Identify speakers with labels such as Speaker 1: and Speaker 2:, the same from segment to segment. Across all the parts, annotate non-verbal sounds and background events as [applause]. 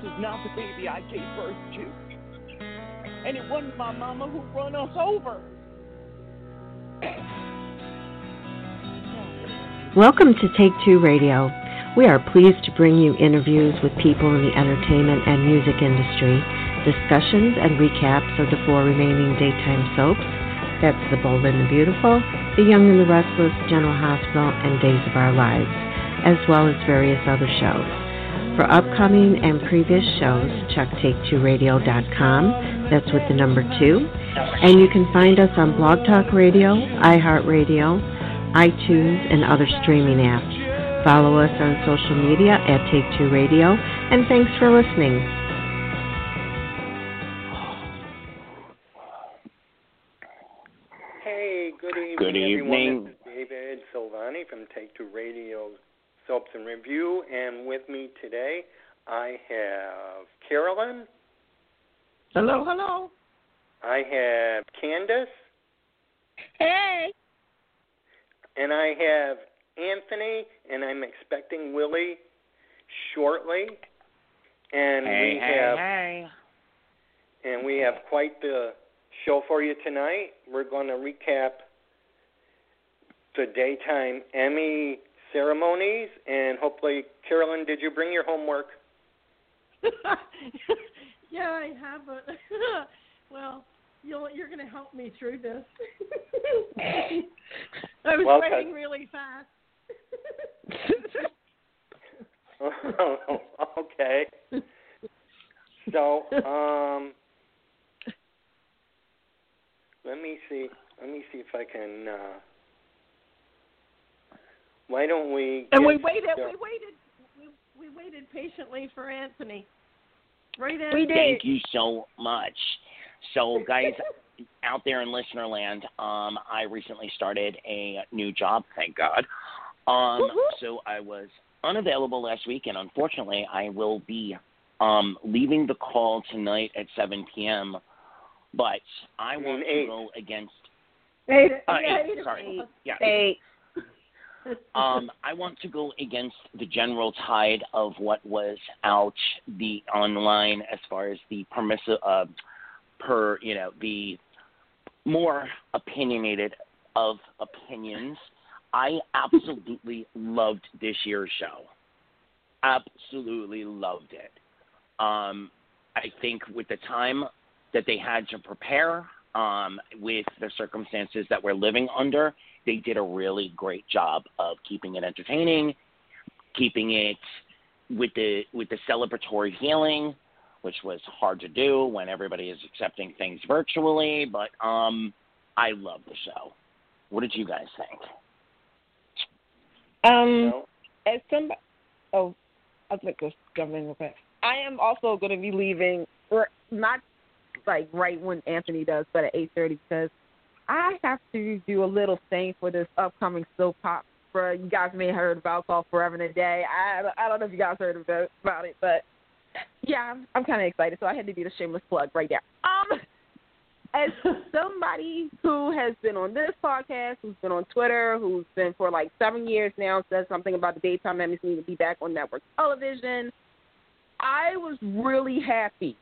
Speaker 1: is not the baby I gave birth to. And it wasn't my mama who run us over.
Speaker 2: Welcome to Take Two Radio. We are pleased to bring you interviews with people in the entertainment and music industry, discussions and recaps of the four remaining daytime soaps. That's The Bold and the Beautiful, The Young and the Restless, General Hospital, and Days of Our Lives, as well as various other shows. For upcoming and previous shows, check take2radio.com. That's with the number two. And you can find us on Blog Talk Radio, iHeartRadio, iTunes, and other streaming apps. Follow us on social media at Take Two Radio, and thanks for listening.
Speaker 3: Hey, good evening,
Speaker 4: Good
Speaker 3: everyone.
Speaker 4: evening.
Speaker 3: This is David Silvani from Take Two Radio Soaps and Review, and with me today I have Carolyn,
Speaker 1: Hello, hello.
Speaker 3: I have Candice,
Speaker 5: Hey.
Speaker 3: and I have Anthony, and I'm expecting Willy shortly. And
Speaker 4: Hey,
Speaker 3: we
Speaker 4: hey,
Speaker 3: have
Speaker 4: hey.
Speaker 3: and we have quite the show for you tonight. We're going to recap the daytime Emmy ceremonies, and hopefully, Carolyn, did you bring your homework? [laughs]
Speaker 5: yeah, I have a. [laughs] well, you'll, you're going to help me through this. [laughs] I was
Speaker 3: Well,
Speaker 5: writing really fast.
Speaker 3: okay. So, um, let me see. Let me see if I can. Uh, why don't we?
Speaker 5: and we waited.
Speaker 3: Car-
Speaker 5: We waited. We, we waited patiently for Anthony. Right,
Speaker 6: We
Speaker 5: Anthony?
Speaker 6: did.
Speaker 4: Thank you so much. So, [laughs] guys, out there in listener land, um, I recently started a new job, thank God. Um,
Speaker 5: Woo-hoo.
Speaker 4: so I was unavailable last week, and unfortunately, I will be um, leaving the call tonight at 7 p.m. But I
Speaker 3: You
Speaker 4: want
Speaker 3: mean
Speaker 4: to go against.
Speaker 5: Eight,
Speaker 4: Uh, eight,
Speaker 5: eight
Speaker 4: sorry.
Speaker 5: o'clock.
Speaker 4: Yeah,
Speaker 6: Hey,
Speaker 4: um, I want to go against the general tide of what was out the online as far as the permissive, uh, per you know the more opinionated of opinions. I absolutely [laughs] loved this year's show. Absolutely loved it. Um, I think with the time that they had to prepare, um, with the circumstances that we're living under, they did a really great job of keeping it entertaining, keeping it with the with the celebratory feeling, which was hard to do when everybody is accepting things virtually. But um, I love the show. What did you guys think?
Speaker 6: um,
Speaker 3: No?
Speaker 6: as somebody, oh, I was like, jump in real quick. I am also going to be leaving, or not like right when Anthony does, but at eight thirty because I have to do a little thing for this upcoming soap opera. You guys may have heard about called Forever and a Day. I I don't know if you guys heard about about it, but yeah, I'm, I'm kind of excited. So I had to do the shameless plug right there. Um, as [laughs] somebody who has been on this podcast, who's been on Twitter, who's been for like seven years now, says something about the daytime Emmys need to be back on network television. I was really happy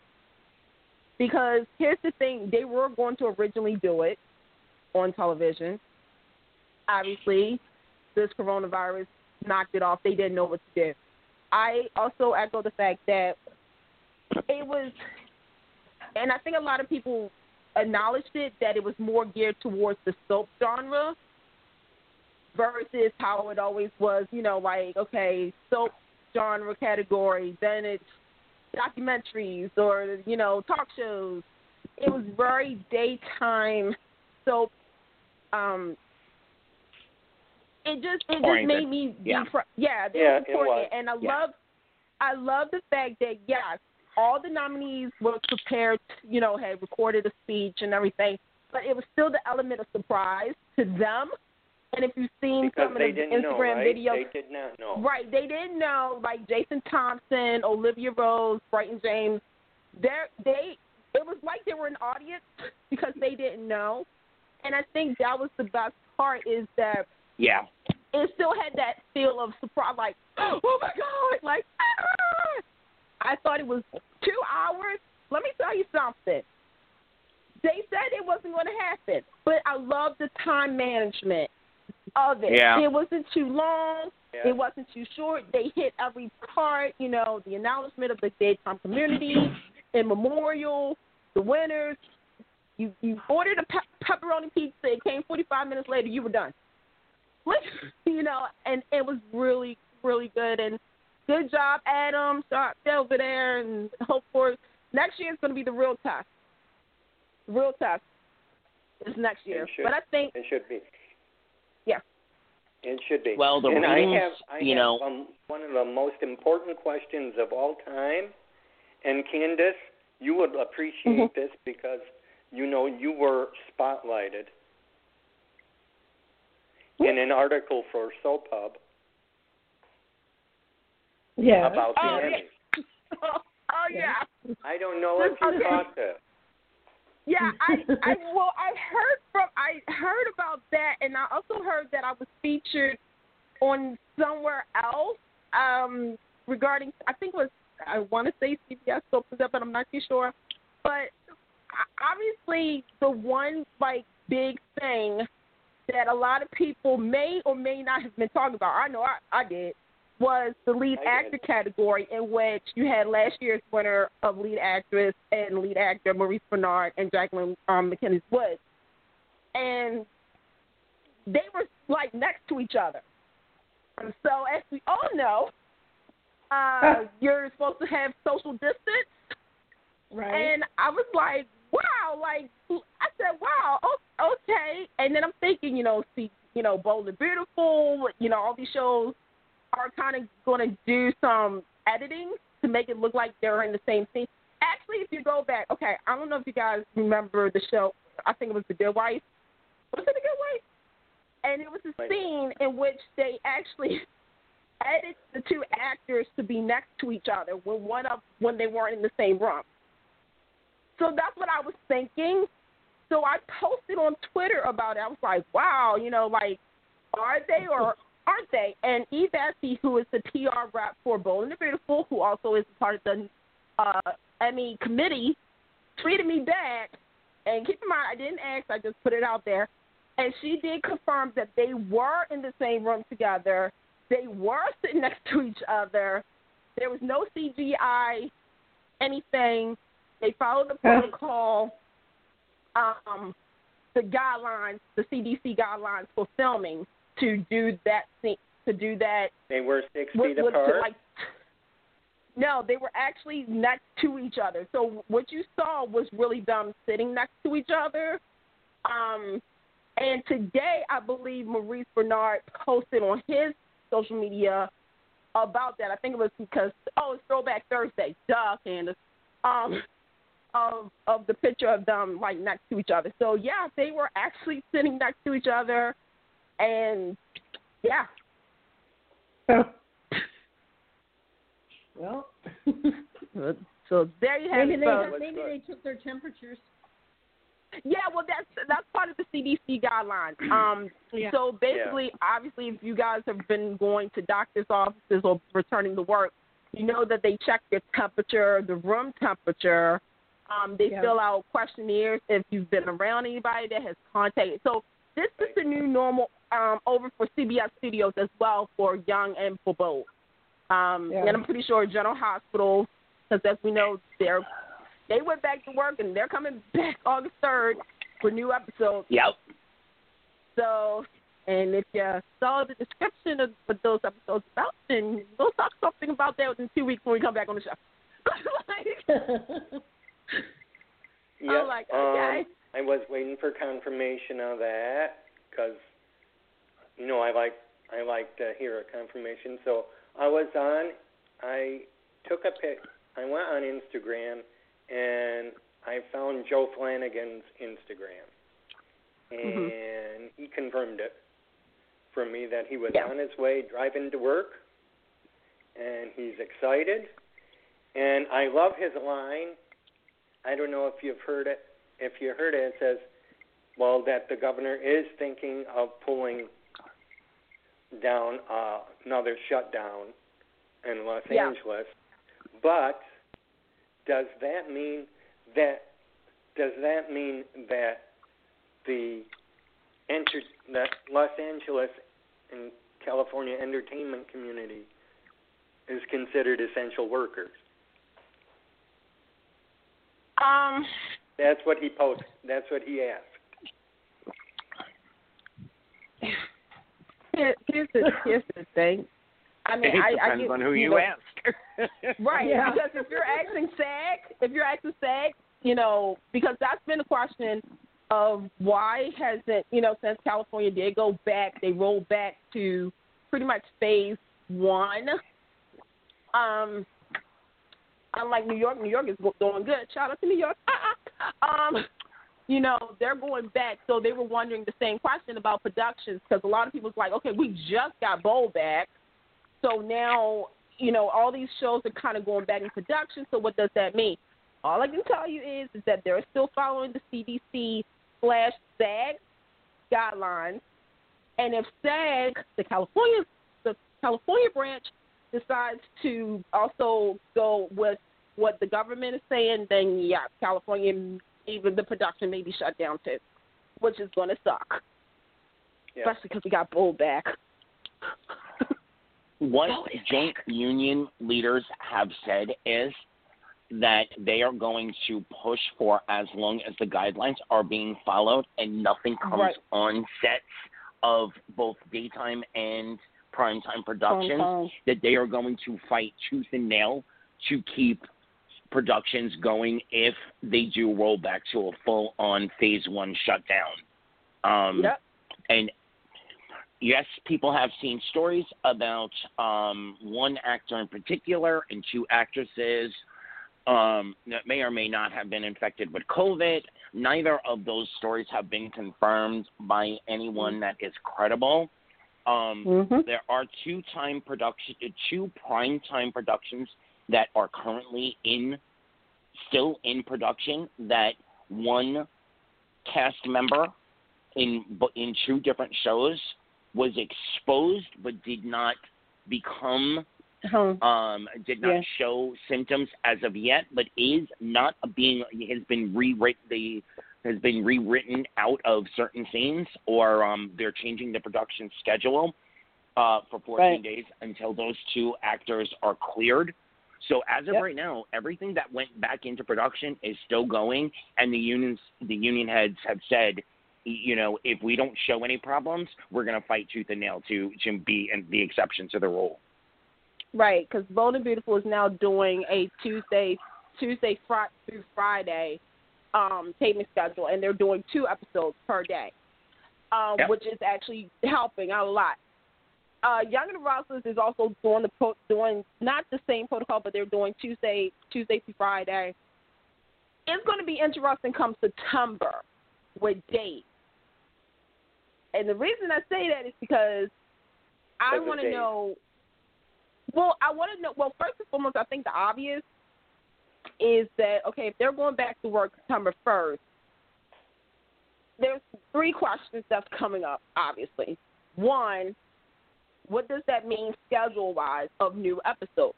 Speaker 6: because here's the thing: they were going to originally do it on television. Obviously, this coronavirus knocked it off. They didn't know what to do. I also echo the fact that it was, and I think a lot of people acknowledged it that it was more geared towards the soap genre versus how it always was, you know, like okay, soap genre category, then it's documentaries or you know talk shows. It was very daytime soap. Um, it just it just made me
Speaker 4: Yeah.
Speaker 6: be fr- yeah, they
Speaker 3: Yeah,
Speaker 6: important. and I
Speaker 4: Yeah.
Speaker 6: love I love the fact that yes, all the nominees were prepared, you know, had recorded a speech and everything, but it was still the element of surprise to them. And if you've seen
Speaker 3: Because
Speaker 6: some of the
Speaker 3: didn't know,
Speaker 6: Instagram
Speaker 3: right?
Speaker 6: videos,
Speaker 3: They did not know.
Speaker 6: Right. They didn't know, like Jason Thompson, Olivia Rose, Brighton James. They they it was like they were an audience [laughs] because they didn't know. And I think that was the best part is that
Speaker 4: Yeah,
Speaker 6: it still had that feel of surprise, like, [gasps] oh my god, like, ah! I thought it was two hours. Let me tell you something. They said it wasn't going to happen, but I love the time management of it.
Speaker 4: Yeah.
Speaker 6: It wasn't too long.
Speaker 3: Yeah.
Speaker 6: It wasn't too short. They hit every part, you know, the announcement of the daytime community, in memorial, the winners. You you ordered a pe- pepperoni pizza. It came 45 minutes later. You were done. Like, [laughs] you know, and it was really really good. And good job, Adam. Start over there, and hope for next year is going to be the real test. Real test is next year.
Speaker 3: Should.
Speaker 6: But I think
Speaker 3: It should be.
Speaker 6: Yeah.
Speaker 3: It should be.
Speaker 4: Well, the
Speaker 3: and
Speaker 4: ratings,
Speaker 3: I have, I
Speaker 4: you
Speaker 3: have,
Speaker 4: know-
Speaker 3: um, one of the most important questions of all time. And Candice, you would appreciate
Speaker 6: Mhm.
Speaker 3: this because you know you were spotlighted in an article for Soap Hub
Speaker 5: Yeah.
Speaker 3: about the
Speaker 6: Oh, yeah.
Speaker 3: Emmys. [laughs]
Speaker 6: oh yeah.
Speaker 3: I don't know if you
Speaker 6: Okay.
Speaker 3: caught this.
Speaker 6: Yeah, [laughs] I, I well, I heard from I heard about that, and I also heard that I was featured on somewhere else um, regarding. I think it was I want to say CBS opens up, but I'm not too sure. But o- obviously, the one like big thing that a lot of people may or may not have been talking about. I know I, I did was the lead
Speaker 3: I did.
Speaker 6: actor category in which you had last year's winner of lead actress and lead actor Maurice Benard and Jacqueline um, MacInnes Woods, and they were like next to each other. And so, as we all know, uh, [laughs] you're supposed to have social distance,
Speaker 5: Right.
Speaker 6: and I was like, wow, like I said, wow, okay. And then I'm thinking, you know, see, you know, Bold and Beautiful, you know, all these shows are kind of going to do some editing to make it look like they're in the same scene. Actually, if you go back, okay, I don't know if you guys remember the show. I think it was The Good Wife. Was it The Good Wife? And it was a scene in which they actually [laughs] edited the two actors to be next to each other when one of when they weren't in the same room. So that's what I was thinking. So I posted on Twitter about it. I was like, wow, you know, like, are they or aren't they? And Eve Essie, who is the PR rep for Bold and the Beautiful, who also is part of the uh, Emmy committee, tweeted me back. And keep in mind, I didn't ask, I just put it out there. And she did confirm that they were in the same room together. They were sitting [laughs] next to each other. There was no CGI, anything. They followed the [laughs] protocol, um, the guidelines, the CDC guidelines for filming to do that scene, to do that
Speaker 3: They were six feet
Speaker 6: what- to,
Speaker 3: apart.
Speaker 6: like, no, they were actually next to each other. So what you saw was really them sitting next to each other. Um, and today, I believe Maurice Benard posted on his social media about that. I think it was because oh, it's Throwback Thursday, duh, Candice. Um, of of the picture of them like next to each other. So yeah, they were actually sitting next to each other, and yeah,
Speaker 5: Oh. Well, [laughs]
Speaker 6: so there you have
Speaker 5: maybe
Speaker 6: it.
Speaker 5: they maybe
Speaker 3: good?
Speaker 5: they took their temperatures.
Speaker 6: Yeah, well, that's that's part of the CDC guidelines. [clears throat] Um,
Speaker 5: Yeah.
Speaker 6: so basically, obviously, if you guys have been going to doctors' offices or returning to work, you know that they check your temperature, the room temperature. Um, they
Speaker 5: Yeah.
Speaker 6: fill out questionnaires if you've been around anybody that has contacted. So this is the new normal um, over for CBS Studios as well for Young and for both. Um,
Speaker 5: Yeah.
Speaker 6: And I'm pretty sure General Hospital, because as we know, they're they went back to work and they're coming [laughs] back August third for new episodes.
Speaker 4: Yep.
Speaker 6: So, and if you saw the description of what those episodes about, then we'll talk something about that in two weeks when we come back on the show. [laughs] like, [laughs] [laughs]
Speaker 3: Yeah.
Speaker 6: like, okay.
Speaker 3: Um, I was waiting for confirmation of that because, you know, I like I like to hear a confirmation. So I was on. I took a pic. I went on Instagram and I found Joe Flanagan's Instagram, and he confirmed it for me that he was
Speaker 6: Yeah.
Speaker 3: on his way driving to work, and he's excited. And I love his line. I don't know if you've heard it. If you heard it, it says, "Well, that the governor is thinking of pulling down uh, another shutdown in Los
Speaker 6: Yeah.
Speaker 3: Angeles, but does that mean that does that mean that the enter the Los Angeles and California entertainment community is considered essential workers?
Speaker 6: Um,
Speaker 3: That's what he posted. That's what he asked.
Speaker 6: here, here's the here's the thing. I mean,
Speaker 4: it
Speaker 6: I,
Speaker 4: depends
Speaker 6: I get,
Speaker 4: on who you
Speaker 6: know,
Speaker 4: ask. [laughs]
Speaker 6: Right,
Speaker 5: Yeah.
Speaker 6: because if you're asking SAG, if you're asking SAG, you know, because that's been a question of why hasn't, you know, since California did go back, they rolled back to pretty much phase one. Um, unlike New York, New York is doing good. Shout out to New York. [laughs] um, you know, they're going back, so they were wondering the same question about productions because a lot of people's like, okay, we just got Bowl back, so now you know, all these shows are kind of going back in production. So what does that mean? All I can tell you is, is that they're still following the CDC slash SAG guidelines, and if SAG, the California, the California branch, decides to also go with what the government is saying, then yeah, California, even the production may be shut down too, which is going to suck,
Speaker 3: Yeah.
Speaker 6: especially because we got Bull back. [laughs]
Speaker 4: what joint union leaders have said is that they are going to push for as long as the guidelines are being followed and nothing comes
Speaker 6: Right.
Speaker 4: on sets of both daytime and primetime productions that they are going to fight tooth and nail to keep productions going if they do roll back to a full on phase one shutdown. Um,
Speaker 6: Yep.
Speaker 4: and yes, people have seen stories about um, one actor in particular and two actresses um, that may or may not have been infected with COVID. Neither of those stories have been confirmed by anyone that is credible. Um,
Speaker 6: Mm-hmm.
Speaker 4: there are two time production, two prime time productions that are currently in, still in production. That one cast member in in two different shows was exposed but did not become um, did not
Speaker 6: Yeah.
Speaker 4: show symptoms as of yet, but is not being has been rewritten. The has been rewritten out of certain scenes, or um, they're changing the production schedule uh, for 14
Speaker 6: Right.
Speaker 4: days until those two actors are cleared. So as of
Speaker 6: Yep.
Speaker 4: right now, everything that went back into production is still going, and the unions, the union heads have said, you know, if we don't show any problems, we're going to fight tooth and nail to to be and the exception to the rule.
Speaker 6: Right, because Bold and Beautiful is now doing a Tuesday, Tuesday fri- through Friday um, taping schedule, and they're doing two episodes per day, um,
Speaker 4: Yep.
Speaker 6: which is actually helping out a lot. Uh, Young and the Restless is also doing the pro- doing not the same protocol, but they're doing Tuesday, Tuesday through Friday. It's going to be interesting come September with dates, and the reason I say that is because I want to know. Well, I want to know. Well, first and foremost, I think the obvious is that okay, if they're going back to work September first, there's three questions that's coming up. Obviously, one, what does that mean schedule wise of new episodes?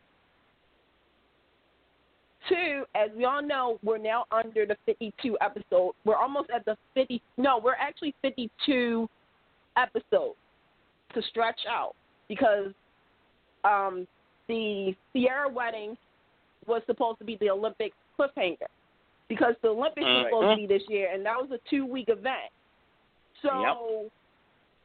Speaker 6: Two, as we all know, we're now under the 52 episode. We're almost at the 50. No, we're actually 52 episodes to stretch out because um, the Ciara wedding was supposed to be the Olympic cliffhanger because the Olympics were
Speaker 4: Right.
Speaker 6: supposed to be this year, and that was a two week event. So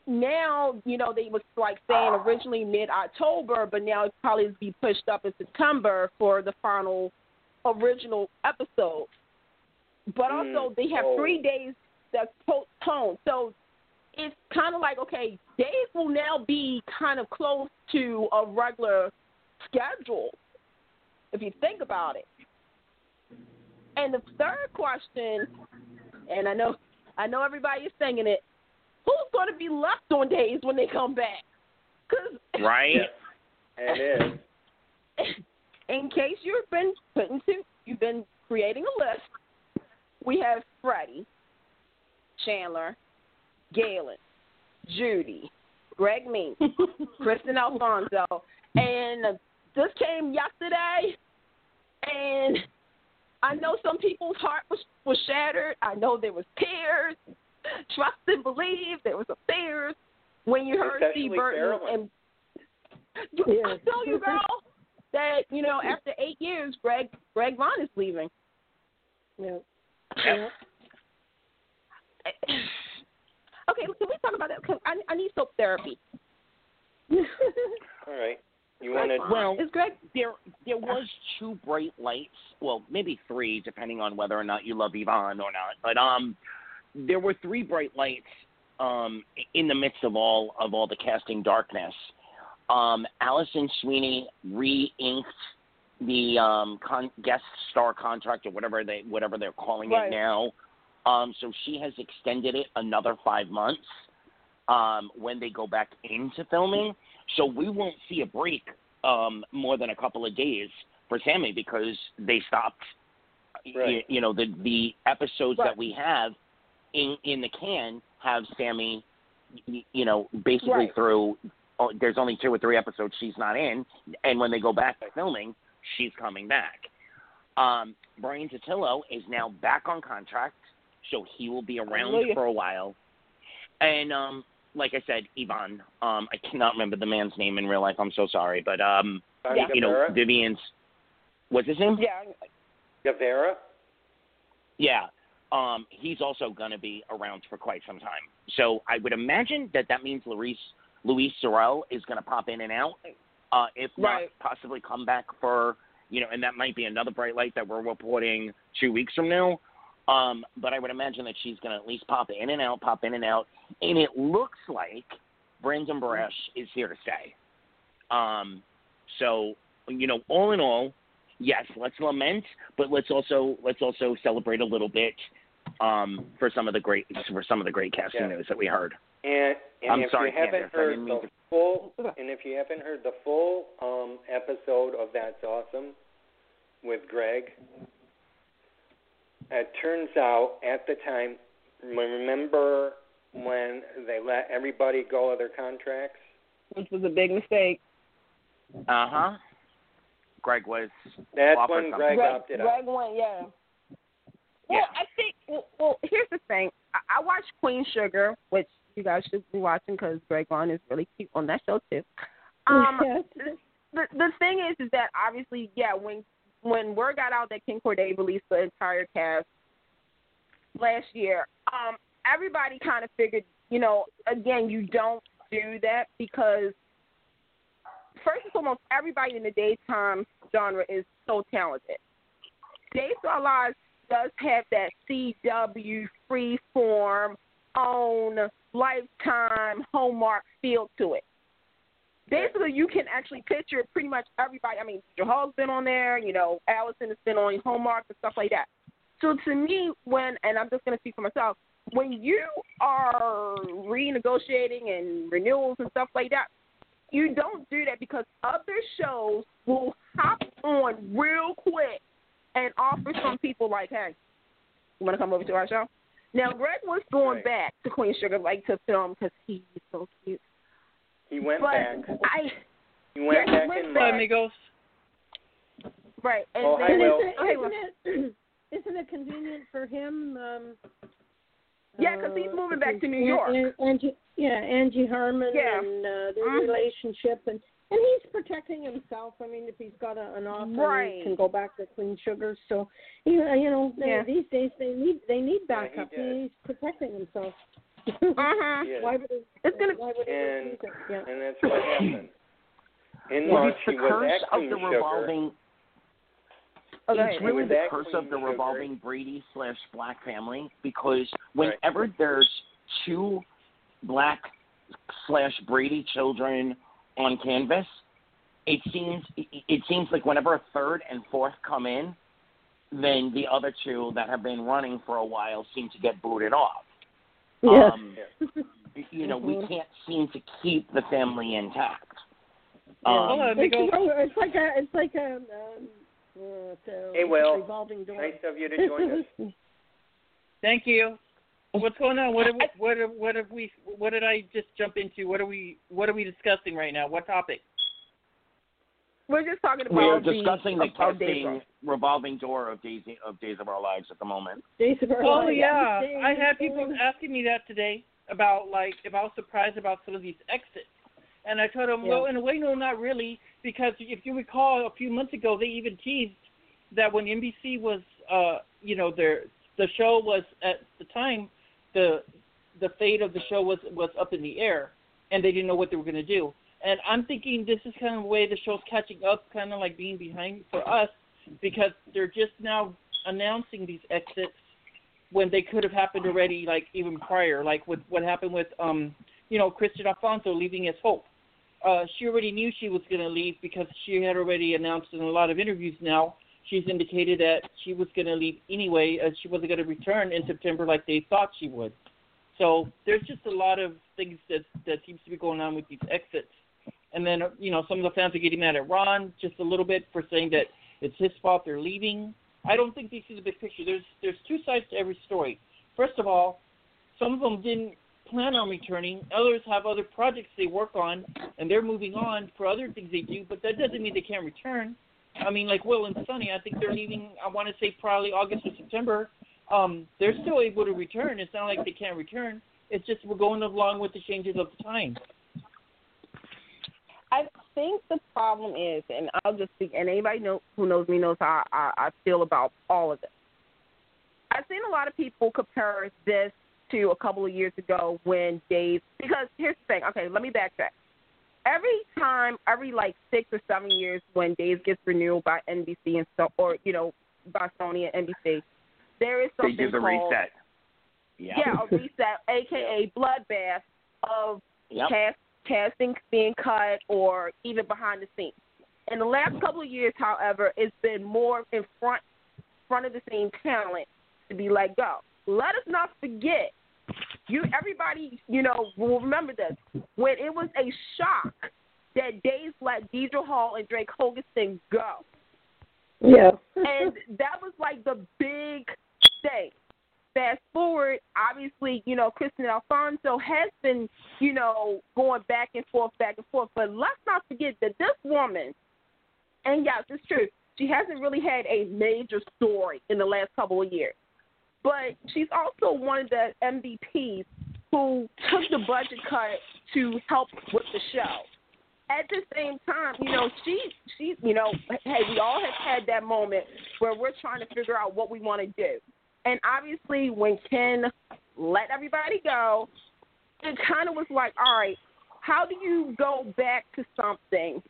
Speaker 6: now, you know, they was like saying originally mid October, but now it's probably be pushed up in September for the final original episode. But
Speaker 3: Mm,
Speaker 6: also, they have
Speaker 3: oh.
Speaker 6: three days that's postponed. So it's kind of like, okay, days will now be kind of close to a regular schedule if you think about it. And the third question, and I know, I know everybody is singing it. Who's going to be left on days when they come back? Because
Speaker 4: Right?
Speaker 3: It is. [laughs]
Speaker 6: in case you've been putting to, you've been creating a list. We have Freddie, Chandler, Galen, Judy, Greg Mean, [laughs] Kristian Alfonso, and this came yesterday, and I know some people's heart was was shattered. I know there was tears. [laughs] Trust and believe there was tears when you heard
Speaker 3: Especially
Speaker 6: Steve Burton
Speaker 3: Carolyn.
Speaker 6: and [laughs] you, I tell you, girl, that you know [laughs] after eight years, Greg Greg Vaughan is leaving.
Speaker 5: Yeah.
Speaker 4: Yep.
Speaker 6: Okay, can we talk about that? 'Cause I, I need soap therapy.
Speaker 3: All right. You want to?
Speaker 4: Well,
Speaker 6: Is Greg?
Speaker 4: there there was two bright lights. Well, maybe three, depending on whether or not you love Yvonne or not. But um, there were three bright lights um in the midst of all of all the casting darkness. Um, Alison Sweeney re-inked the um con- guest star contract or whatever they whatever they're calling
Speaker 6: Right.
Speaker 4: it now. Um, so she has extended it another five months um, when they go back into filming. So we won't see a break um, more than a couple of days for Sami because they stopped.
Speaker 3: Right.
Speaker 4: You, know the the episodes
Speaker 6: Right.
Speaker 4: that we have in in the can have Sami. You know, basically
Speaker 6: Right.
Speaker 4: through. Oh, there's only two or three episodes she's not in, and when they go back to filming, she's coming back. Um, Bryan Dattilo is now back on contract, so he will be around
Speaker 6: Hallelujah.
Speaker 4: for a while. And um, like I said, Ivan. Um, I cannot remember the man's name in real life. I'm so sorry, but um,
Speaker 6: Yeah.
Speaker 4: you know,
Speaker 3: Guevara?
Speaker 4: Vivian's. What's his name?
Speaker 6: Yeah,
Speaker 3: Guevara?
Speaker 4: Yeah. Um, he's also going to be around for quite some time. So I would imagine that that means Louise Louise Sorel is going to pop in and out. Uh, if not, possibly come back for you know, and that might be another bright light that we're reporting two weeks from now. Um, but I would imagine that she's going to at least pop in and out, pop in and out, and it looks like Brandon Barash is here to stay. Um, so you know, all in all, yes, let's lament, but let's also let's also celebrate a little bit um, for some of the great for some of the great casting
Speaker 3: Yeah.
Speaker 4: news that we heard.
Speaker 3: And, and
Speaker 4: I'm
Speaker 3: if
Speaker 4: sorry,
Speaker 3: you haven't
Speaker 4: Candice,
Speaker 3: heard the
Speaker 4: to-
Speaker 3: full, and if you haven't heard the full um, episode of That's Awesome with Greg, it turns out at the time, remember when they let everybody go of their contracts?
Speaker 6: which was a big mistake.
Speaker 4: Uh huh. Greg was
Speaker 3: That's when. Greg
Speaker 6: Greg,
Speaker 3: opted out.
Speaker 6: Greg went, yeah. Well,
Speaker 4: Yeah.
Speaker 6: I think. Well, well, here's the thing. I, I watched Queen Sugar, which you guys should be watching because Greg Vaughan is really cute on that show too. Um, [laughs]
Speaker 5: Yes.
Speaker 6: the the thing is, is that obviously, yeah, when when word got out that Ken Corday released the entire cast last year, um, everybody kind of figured, you know, again, you don't do that because first and foremost, everybody in the daytime genre is so talented. Our Lives does have that CW freeform, own, lifetime, hallmark feel to it. Basically, you can actually picture pretty much everybody. I mean, Jahal's been on there, you know, Alison has been on Hallmark and stuff like that. So to me, when, and I'm just going to speak for myself, when you are renegotiating and renewals and stuff like that, you don't do that because other shows will hop on real quick and offer some people like, hey, you want to come over to our show? Now, Greg was going
Speaker 3: Right.
Speaker 6: back to Queen Sugar like to film because he's so cute.
Speaker 3: He went
Speaker 6: but
Speaker 3: back.
Speaker 6: I
Speaker 3: He went
Speaker 6: Yeah, he
Speaker 3: back
Speaker 6: went
Speaker 3: in
Speaker 6: back.
Speaker 3: March.
Speaker 7: amigos.
Speaker 6: right and
Speaker 3: Oh,
Speaker 6: then,
Speaker 3: I
Speaker 5: And
Speaker 3: will.
Speaker 5: isn't, it,
Speaker 6: Okay,
Speaker 5: isn't, it, isn't it convenient for him? Um,
Speaker 6: Yeah, 'cause he's
Speaker 5: uh,
Speaker 6: moving back to New York.
Speaker 5: Angie, yeah, Angie Harmon
Speaker 6: Yeah.
Speaker 5: and uh, their
Speaker 6: Mhm.
Speaker 5: relationship, and and he's protecting himself. I mean, if he's got a, an offer,
Speaker 6: Right.
Speaker 5: he can go back to Queen Sugar. So, you know, you know,
Speaker 6: Yeah.
Speaker 5: these days they need they need
Speaker 3: Yeah, he
Speaker 5: backup. he's protecting himself.
Speaker 6: uh-huh.
Speaker 3: He is.
Speaker 5: Why would he?
Speaker 6: It's gonna-
Speaker 5: Why would he
Speaker 3: And-
Speaker 5: it? Yeah.
Speaker 3: And that's what happened. In
Speaker 4: Well,
Speaker 3: March,
Speaker 4: it's the
Speaker 3: he was
Speaker 4: curse of the
Speaker 3: Sugar.
Speaker 4: revolving.
Speaker 6: Okay.
Speaker 4: It's really
Speaker 3: was
Speaker 4: the curse of the
Speaker 3: Sugar.
Speaker 4: revolving Brady slash Black family because
Speaker 3: Right.
Speaker 4: whenever there's two Black slash Brady children on canvas, it seems it, it seems like whenever a third and fourth come in, then the other two that have been running for a while seem to get booted off.
Speaker 5: Yes.
Speaker 4: Um, [laughs] you know, we
Speaker 5: Mhm.
Speaker 4: can't seem to keep the family intact.
Speaker 7: Hold
Speaker 4: Um,
Speaker 7: on,
Speaker 5: It's,
Speaker 7: amigos.
Speaker 5: it's like a it's like a um, uh, so
Speaker 3: Hey, Will.
Speaker 5: revolving door.
Speaker 3: Nice of you to join us. [laughs]
Speaker 7: Thank you. What's going on? What have, what have, what have we? What did I just jump into? What are we? What are we discussing right now? What topic?
Speaker 6: we're just talking about
Speaker 4: We are discussing the,
Speaker 6: the of
Speaker 4: casting revolving door of Days of Days of Our Lives at the moment.
Speaker 5: Days of Our
Speaker 7: Oh
Speaker 5: Lives.
Speaker 7: yeah, I had people asking me that today about like if I was surprised about some of these exits, and I told them, well, in a way, no, not really, because if you recall, a few months ago they even teased that when NBC was, uh, you know, their the show was at the time the the fate of the show was was up in the air, and they didn't know what they were going to do. And I'm thinking this is kind of the way the show's catching up, kind of like being behind for us, because they're just now announcing these exits when they could have happened already, like even prior, like with what happened with, um, you know, Kristian Alfonso leaving as Hope. Uh, she already knew she was going to leave because she had already announced in a lot of interviews now. She's indicated that she was going to leave anyway, as she wasn't going to return in September like they thought she would. So there's just a lot of things that that seems to be going on with these exits. And then uh, you know some of the fans are getting mad at Ron just a little bit for saying that it's his fault they're leaving. I don't think they see the big picture. There's there's two sides to every story. First of all, some of them didn't plan on returning. Others have other projects they work on, and they're moving on for other things they do. But that doesn't mean they can't return. I mean, like Will and Sonny, I think they're leaving. I want to say probably August or September. Um, they're still able to return. It's not like they can't return. It's just we're going along with the changes of the time.
Speaker 6: I think the problem is, and I'll just speak, and anybody know, who knows me knows how I, I feel about all of this. I've seen a lot of people compare this to a couple of years ago when Dave, because here's the thing. Okay, let me backtrack. Every time, every like six or seven years, when Days gets renewed by NBC and so, or you know, by Sony and NBC, there is
Speaker 4: They
Speaker 6: something
Speaker 4: do the
Speaker 6: called
Speaker 4: reset. Yeah.
Speaker 6: yeah, a reset, [laughs] aka bloodbath of
Speaker 4: Yep.
Speaker 6: cast, casting being cut or even behind the scenes. In the last couple of years, however, it's been more in front front of the scene talent to be let go. Let us not forget, you everybody, you know, will remember this when it was a shock that Days let Deidre Hall and Drake Hogestyn go
Speaker 5: Yeah.
Speaker 6: and that was like the big thing. Fast forward, obviously, you know, Kristian Alfonso has been, you know, going back and forth, back and forth. But let's not forget that this woman, and yes, it's true, she hasn't really had a major story in the last couple of years. But she's also one of the MVPs who took the budget cut to help with the show at the same time, you know, she she you know, hey, we all have had that moment where we're trying to figure out what we want to do. And obviously when Ken let everybody go, it kind of was like, all right, how do you go back to something?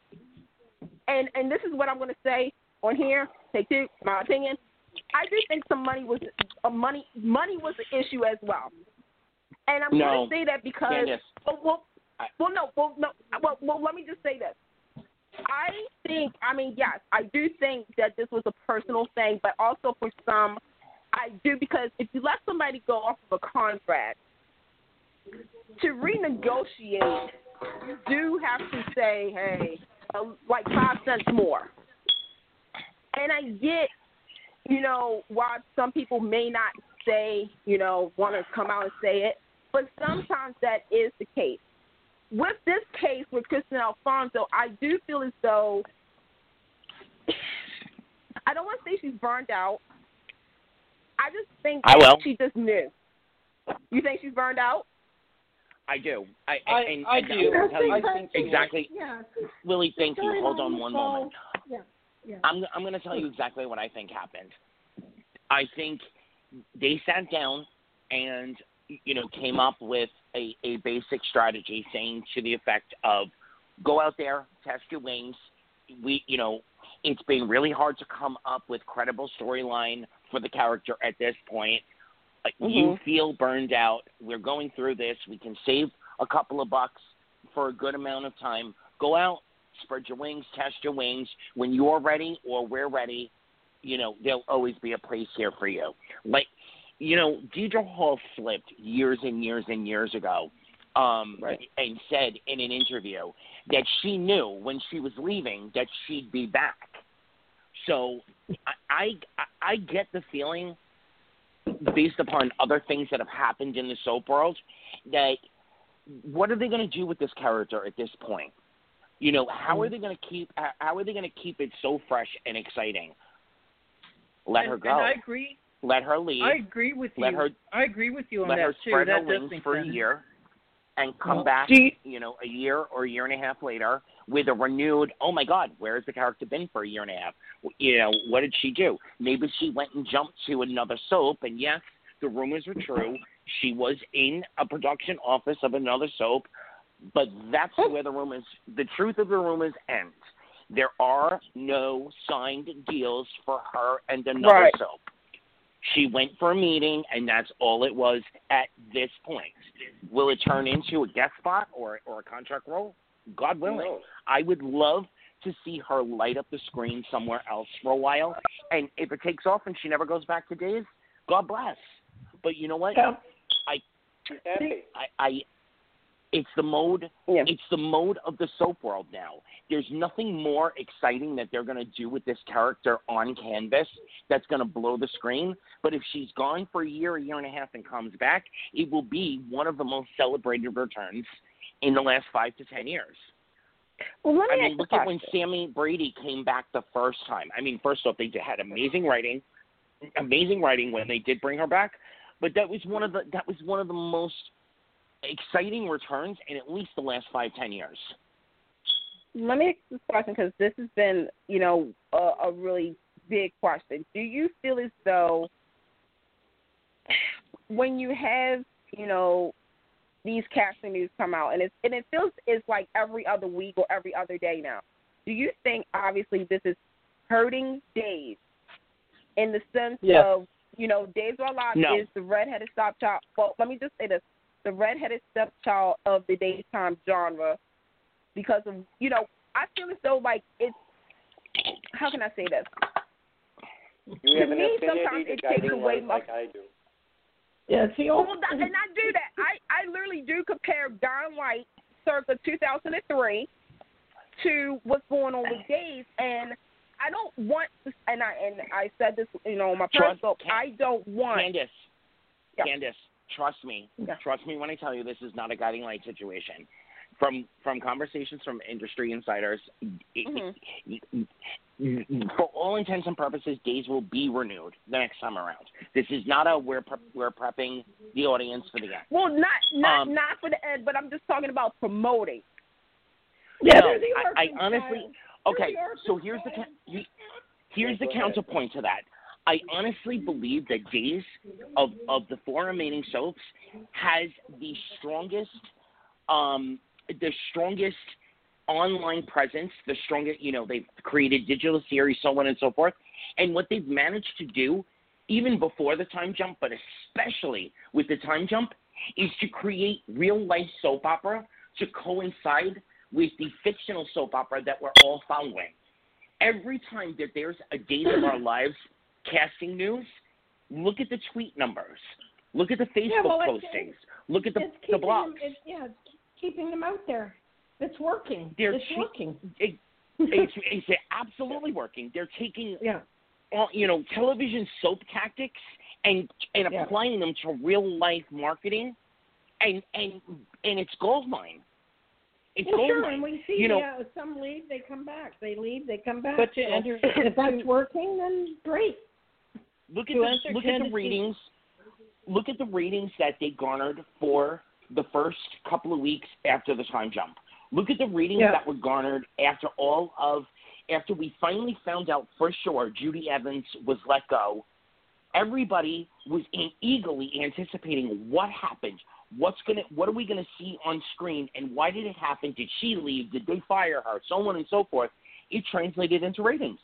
Speaker 6: And and this is what I'm going to say on here, take two, my opinion. I do think some money was uh, money money was an issue as well. And I'm
Speaker 4: No,
Speaker 6: going to say that because
Speaker 4: Candice.
Speaker 6: well, well, well, no, well, no, well, well, let me just say this. I think, I mean, yes, I do think that this was a personal thing, but also for some, I do because if you let somebody go off of a contract, to renegotiate, you do have to say, hey, uh, like five cents more. And I get, you know, why some people may not say, you know, want to come out and say it, but sometimes that is the case. With this case with Kristian Alfonso, I do feel as though I don't want to say she's burned out. I just think
Speaker 4: I will.
Speaker 6: she just knew. You think she's burned out?
Speaker 4: I do. I,
Speaker 7: I-
Speaker 4: and,
Speaker 7: I
Speaker 4: and
Speaker 7: do.
Speaker 4: I'm gonna tell you
Speaker 7: I think
Speaker 4: exactly.
Speaker 5: Yeah.
Speaker 4: Willy, thank you. Hold on one moment.
Speaker 5: Yeah.
Speaker 4: I'm I'm going to tell you exactly what I think happened. I think they sat down and you know came up with a a basic strategy saying to the effect of go out there, test your wings. We you know it's been really hard to come up with credible storyline for the character at this point. Uh, You feel burned out. We're going through this. We can save a couple of bucks for a good amount of time. Go out, spread your wings, test your wings. When you're ready or we're ready, you know, there'll always be a place here for you. Like, you know, Deidre Hall flipped years and years and years ago um,
Speaker 6: Right.
Speaker 4: and said in an interview that she knew when she was leaving that she'd be back. So I, I, I get the feeling, based upon other things that have happened in the soap world, that what are they going to do with this character at this point? You know, how are
Speaker 7: Mm-hmm.
Speaker 4: they going to keep? How are they going to keep it so fresh and exciting? Let
Speaker 7: and,
Speaker 4: her go.
Speaker 7: And I agree.
Speaker 4: Let her leave.
Speaker 7: I agree with
Speaker 4: Let
Speaker 7: you.
Speaker 4: her-
Speaker 7: I agree with you on
Speaker 4: let
Speaker 7: that
Speaker 4: her
Speaker 7: too.
Speaker 4: spread
Speaker 7: that
Speaker 4: her
Speaker 7: does
Speaker 4: wings for a
Speaker 7: sense.
Speaker 4: year and come
Speaker 7: Well,
Speaker 4: back,
Speaker 6: you-
Speaker 4: you know, a year or a year and a half later with a renewed, oh my God, where has the character been for a year and a half? You know, what did she do? Maybe she went and jumped to another soap, and yes, the rumors were true. She was in a production office of another soap, but that's oh. where the rumors, the truth of the rumors ends. There are no signed deals for her and another
Speaker 6: Right.
Speaker 4: soap. She went for a meeting, and that's all it was at this point. Will it turn into a guest spot or or a contract role? God willing.
Speaker 3: knows?
Speaker 4: I would love to see her light up the screen somewhere else for a while. And if it takes off and she never goes back to days, God bless. But you know what?
Speaker 5: Yeah.
Speaker 3: Happy.
Speaker 4: I, I it's the mode
Speaker 6: Yeah.
Speaker 4: it's the mode of the soap world now. There's nothing more exciting that they're going to do with this character on canvas that's going to blow the screen. But if she's gone for a year, a year and a half, and comes back, it will be one of the most celebrated returns in the last five to ten years.
Speaker 6: Well, let me
Speaker 4: I mean, look at when. Sami Brady came back the first time. I mean, first off, they had amazing writing, amazing writing when they did bring her back. But that was one of the that was one of the most exciting returns in at least the last five ten years.
Speaker 6: Let me ask this question because this has been, you know, a, a really big question. Do you feel as though when you have, you know, these casting news come out and it's and it feels it's like every other week or every other day now. Do you think obviously this is hurting Dave in the sense
Speaker 7: Yes.
Speaker 6: of, you know, Dave's Alive
Speaker 4: No.
Speaker 6: is the redheaded stepchild well, let me just say this. The redheaded stepchild of the daytime genre because of you know, I feel as though like it's how can I say this?
Speaker 3: You
Speaker 6: To me, sometimes it takes away my-
Speaker 3: like I do.
Speaker 5: Yeah, see,
Speaker 6: Well,
Speaker 5: oh,
Speaker 6: that, and I do that. I I literally do compare Don White circa 2003 to what's going on with Dave, and I don't want to. And I and I said this, you know, on my
Speaker 4: Trust-
Speaker 6: personal.
Speaker 4: Can-
Speaker 6: I don't want.
Speaker 4: Candice,
Speaker 6: Yeah.
Speaker 4: Candice, trust me,
Speaker 6: Yeah.
Speaker 4: trust me when I tell you this is not a guiding light situation. From from conversations from industry insiders,
Speaker 6: Mhm.
Speaker 4: for all intents and purposes, days will be renewed the next time around. This is not a we're pre- we're prepping the audience for the end.
Speaker 6: Well, not not
Speaker 4: Um,
Speaker 6: not for the end, but I'm just talking about promoting.
Speaker 5: yeah,
Speaker 4: No, I, I honestly okay. So here's the here's the counterpoint to that. I honestly believe that Days of of the four remaining soaps has the strongest um the strongest online presence, the strongest you know, they've created digital series, so on and so forth. And what they've managed to do, even before the time jump, but especially with the time jump, is to create real life soap opera to coincide with the fictional soap opera that we're all following. Every time that there's a Days of Our Lives casting news, look at the tweet numbers, look at the Facebook
Speaker 5: Yeah, well, it's-
Speaker 4: postings, look at the,
Speaker 5: it's
Speaker 4: the blogs.
Speaker 5: them, it's, yeah, it's keeping them out there. It's working.
Speaker 4: They're
Speaker 5: it's
Speaker 4: che-
Speaker 5: working.
Speaker 4: It, [laughs] it's, it's absolutely working. They're taking
Speaker 5: yeah.
Speaker 4: all- you know television soap tactics and and
Speaker 5: Yeah.
Speaker 4: applying them to real life marketing, and and and it's gold mine. It's
Speaker 5: Well,
Speaker 4: gold
Speaker 5: sure,
Speaker 4: mine.
Speaker 5: and we see
Speaker 4: you know,
Speaker 5: uh, some leave, they come back. They leave, they come back.
Speaker 7: But to enter- [laughs]
Speaker 5: if that's working, then great.
Speaker 4: Look at
Speaker 7: to
Speaker 4: the,
Speaker 7: answer
Speaker 4: look at the
Speaker 7: Candice's-
Speaker 4: ratings. Look at the ratings that they garnered for the first couple of weeks after the time jump. Look at the ratings
Speaker 5: Yeah.
Speaker 4: that were garnered after all of after we finally found out for sure Judi Evans was let go. Everybody was in, eagerly anticipating what happened. What's gonna? What are we gonna see on screen? And why did it happen? Did she leave? Did they fire her? So on and so forth. It translated into ratings.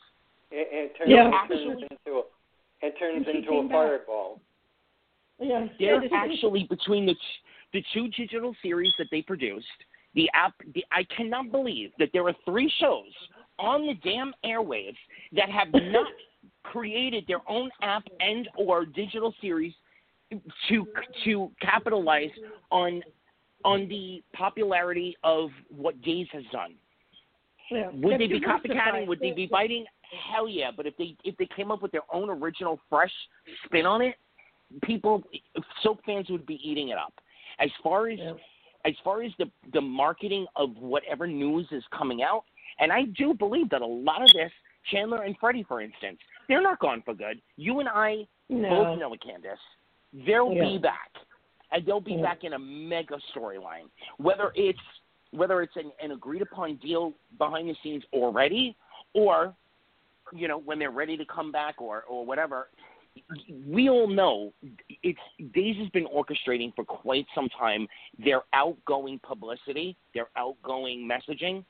Speaker 3: It, it turns,
Speaker 5: Yeah.
Speaker 3: it
Speaker 4: Actually-
Speaker 3: into a, it turns into a
Speaker 5: came back.
Speaker 3: fireball.
Speaker 5: Yeah.
Speaker 4: They're actually between the the two digital series that they produced. The app. The, I cannot believe that there are three shows on the damn airwaves that have [laughs] not created their own app and or digital series to to capitalize on on the popularity of what Days has done.
Speaker 5: yeah.
Speaker 4: Would they
Speaker 5: They're
Speaker 4: be copycatting? Would they be biting? Hell yeah! But if they if they came up with their own original fresh spin on it, people soap fans would be eating it up. As far as
Speaker 5: Yeah.
Speaker 4: as far as the the marketing of whatever news is coming out, and I do believe that a lot of this, Chandler and Freddie, for instance, they're not gone for good. You and I
Speaker 5: No.
Speaker 4: both know it, Candice. They'll
Speaker 5: Yeah.
Speaker 4: be back, and they'll be
Speaker 5: Yeah.
Speaker 4: back in a mega storyline. Whether it's whether it's an, an agreed upon deal behind the scenes already, or you know when they're ready to come back, or or whatever. We all know it's Days has been orchestrating for quite some time their outgoing publicity, their outgoing messaging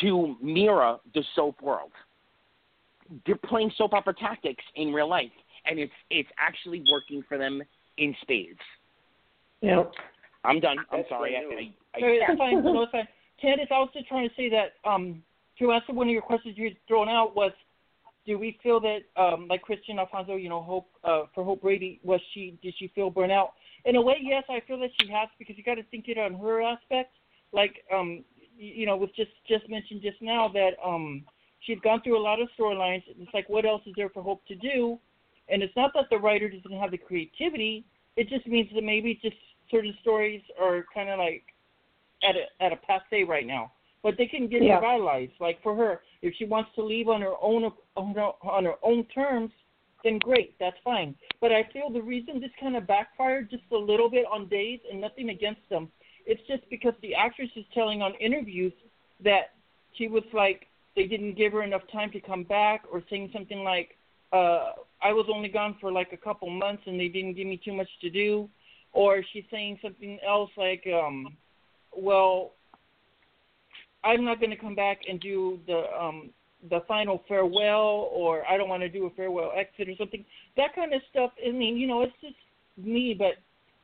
Speaker 4: to mirror the soap world. They're playing soap opera tactics in real life, and it's it's actually working for them in spades.
Speaker 5: Yeah.
Speaker 4: I'm done. I'm
Speaker 3: That's
Speaker 4: sorry.
Speaker 3: the
Speaker 4: I. I,
Speaker 7: No,
Speaker 4: I,
Speaker 7: it's fine. [laughs] No, it's fine. Candice, I was just trying to say that um, to answer one of your questions you had thrown out was, do we feel that, um, like Kristian Alfonso, you know, Hope uh, for Hope Brady, was she did she feel burnt out? In a way, yes, I feel that she has because you got to think it on her aspect. Like, um, you know, was just just mentioned just now that um, she's gone through a lot of storylines. It's like, what else is there for Hope to do? And it's not that the writer doesn't have the creativity. It just means that maybe just certain stories are kind of like at a at a passe right now. But they can get
Speaker 5: Yeah.
Speaker 7: revitalized. Like for her, if she wants to leave on her own on her, on her own terms, then great, that's fine. But I feel the reason this kind of backfired just a little bit on Days, and nothing against them, it's just because the actress is telling on interviews that she was like they didn't give her enough time to come back, or saying something like, uh, "I was only gone for like a couple months and they didn't give me too much to do," or she's saying something else like, um, "Well, I'm not going to come back and do the um the final farewell or I don't want to do a farewell exit or something. That kind of stuff. I mean, you know, it's just me, but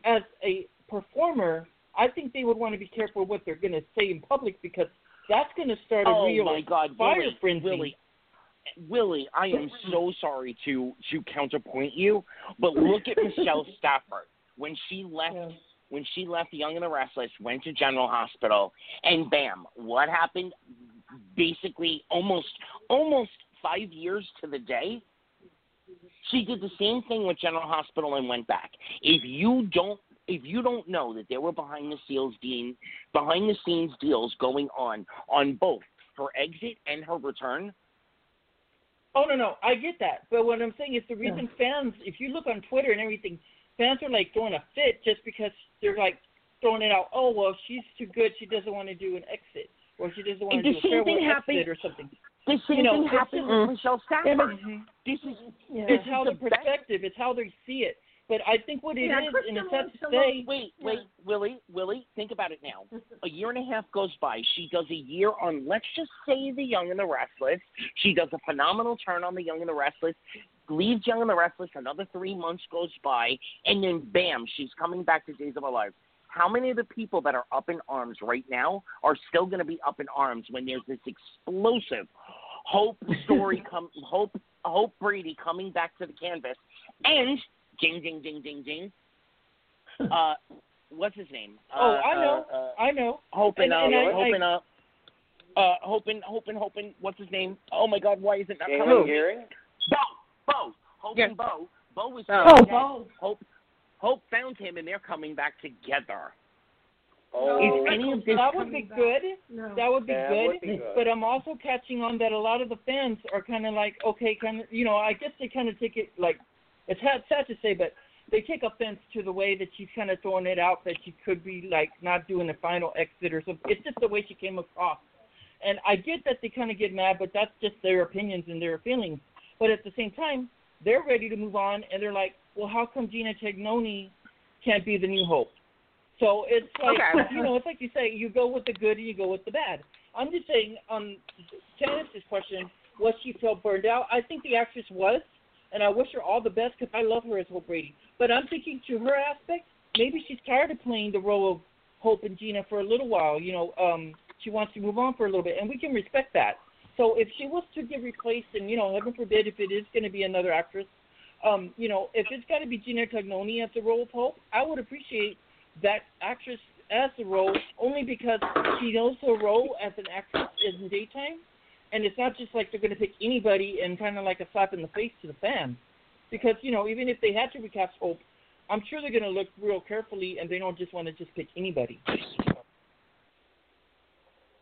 Speaker 7: as a performer, I think they would want to be careful what they're going to say in public because that's going to start a
Speaker 4: oh
Speaker 7: real
Speaker 4: my God,
Speaker 7: fire
Speaker 4: Willy,
Speaker 7: frenzy.
Speaker 4: Willy, Willy, I am [laughs] so sorry to to counterpoint you, but look at Michelle Stafford when she left.
Speaker 5: Yeah.
Speaker 4: When she left Young and the Restless, went to General Hospital, and bam, what happened? Basically, almost almost five years to the day, she did the same thing with General Hospital and went back. If you don't if you don't know that there were behind the scenes dean behind the scenes deals going on on both her exit and her return,
Speaker 7: Oh no, no, I get that. But what I'm saying is the reason fans, if you look on Twitter and everything, fans are like throwing a fit just because they're like throwing it out. Oh well, she's too good. She doesn't want to do an exit, or she doesn't want to do a
Speaker 4: same
Speaker 7: farewell
Speaker 4: thing happened-
Speaker 7: exit or something.
Speaker 4: the same
Speaker 7: You know,
Speaker 4: thing
Speaker 7: it's
Speaker 4: happened
Speaker 7: just-
Speaker 4: with Michelle
Speaker 5: Yeah,
Speaker 4: Stafford.
Speaker 5: but-
Speaker 4: This is
Speaker 5: Yeah.
Speaker 7: It's how
Speaker 4: the
Speaker 7: the perspective. It's how they see it. But I think what it is,
Speaker 5: Yeah,
Speaker 7: and
Speaker 5: Kristen
Speaker 7: it's sad
Speaker 5: wants
Speaker 7: to
Speaker 5: to
Speaker 7: say,
Speaker 4: Wait, wait, Willy, Willy, think about it now. A year and a half goes by. She does a year on, let's just say, The Young and the Restless. She does a phenomenal turn on The Young and the Restless, leaves Young and the Restless. Another three months goes by, and then bam, she's coming back to Days of Our Lives. How many of the people that are up in arms right now are still going to be up in arms when there's this explosive Hope [laughs] story come Hope Hope Brady coming back to the canvas and ding ding ding ding ding. [laughs] Uh, what's his name?
Speaker 7: oh,
Speaker 4: uh,
Speaker 7: I know,
Speaker 4: Uh, uh,
Speaker 7: I know.
Speaker 4: hoping
Speaker 7: And-
Speaker 4: up,
Speaker 7: and I-
Speaker 4: hoping up. Uh, hoping, hoping, hoping. What's his name? Oh my God, why is it not
Speaker 3: Galen
Speaker 4: coming?
Speaker 3: Gearing?
Speaker 4: Bo, Bo, Hope
Speaker 6: Yeah.
Speaker 4: and Bo. Bo was
Speaker 6: Oh.
Speaker 4: dead.
Speaker 5: Oh,
Speaker 4: Hope, Hope found him, and they're coming back together.
Speaker 3: Oh,
Speaker 4: Is any of this
Speaker 7: That would be good.
Speaker 5: no.
Speaker 7: That would be
Speaker 3: that
Speaker 7: good.
Speaker 3: would be good.
Speaker 7: But I'm also catching on that a lot of the fans are kind of like, okay, kind of, you know, I guess they kind of take it like, it's sad, sad to say, but they take offense to the way that she's kind of throwing it out that she could be like not doing the final exit or something. It's just the way she came across. And I get that they kind of get mad, but that's just their opinions and their feelings. But at the same time, they're ready to move on, and they're like, well, how come Gina Tognoni can't be the new Hope? So it's like,
Speaker 6: Okay. [laughs]
Speaker 7: you know, it's like you say, you go with the good and you go with the bad. I'm just saying, on Candice's question, was she felt burned out? I think the actress was, and I wish her all the best because I love her as Hope Brady. But I'm thinking to her aspect, maybe she's tired of playing the role of Hope and Gina for a little while. You know, um, she wants to move on for a little bit, and we can respect that. So if she was to get replaced, and you know, heaven forbid, if it is going to be another actress, um, you know, if it's got to be Gina Tognoni as the role of Hope, I would appreciate that actress as the role only because she knows her role as an actress in daytime, and it's not just like they're going to pick anybody and kind of like a slap in the face to the fans. Because you know, even if they had to recast Hope, I'm sure they're going to look real carefully, and they don't just want to just pick anybody.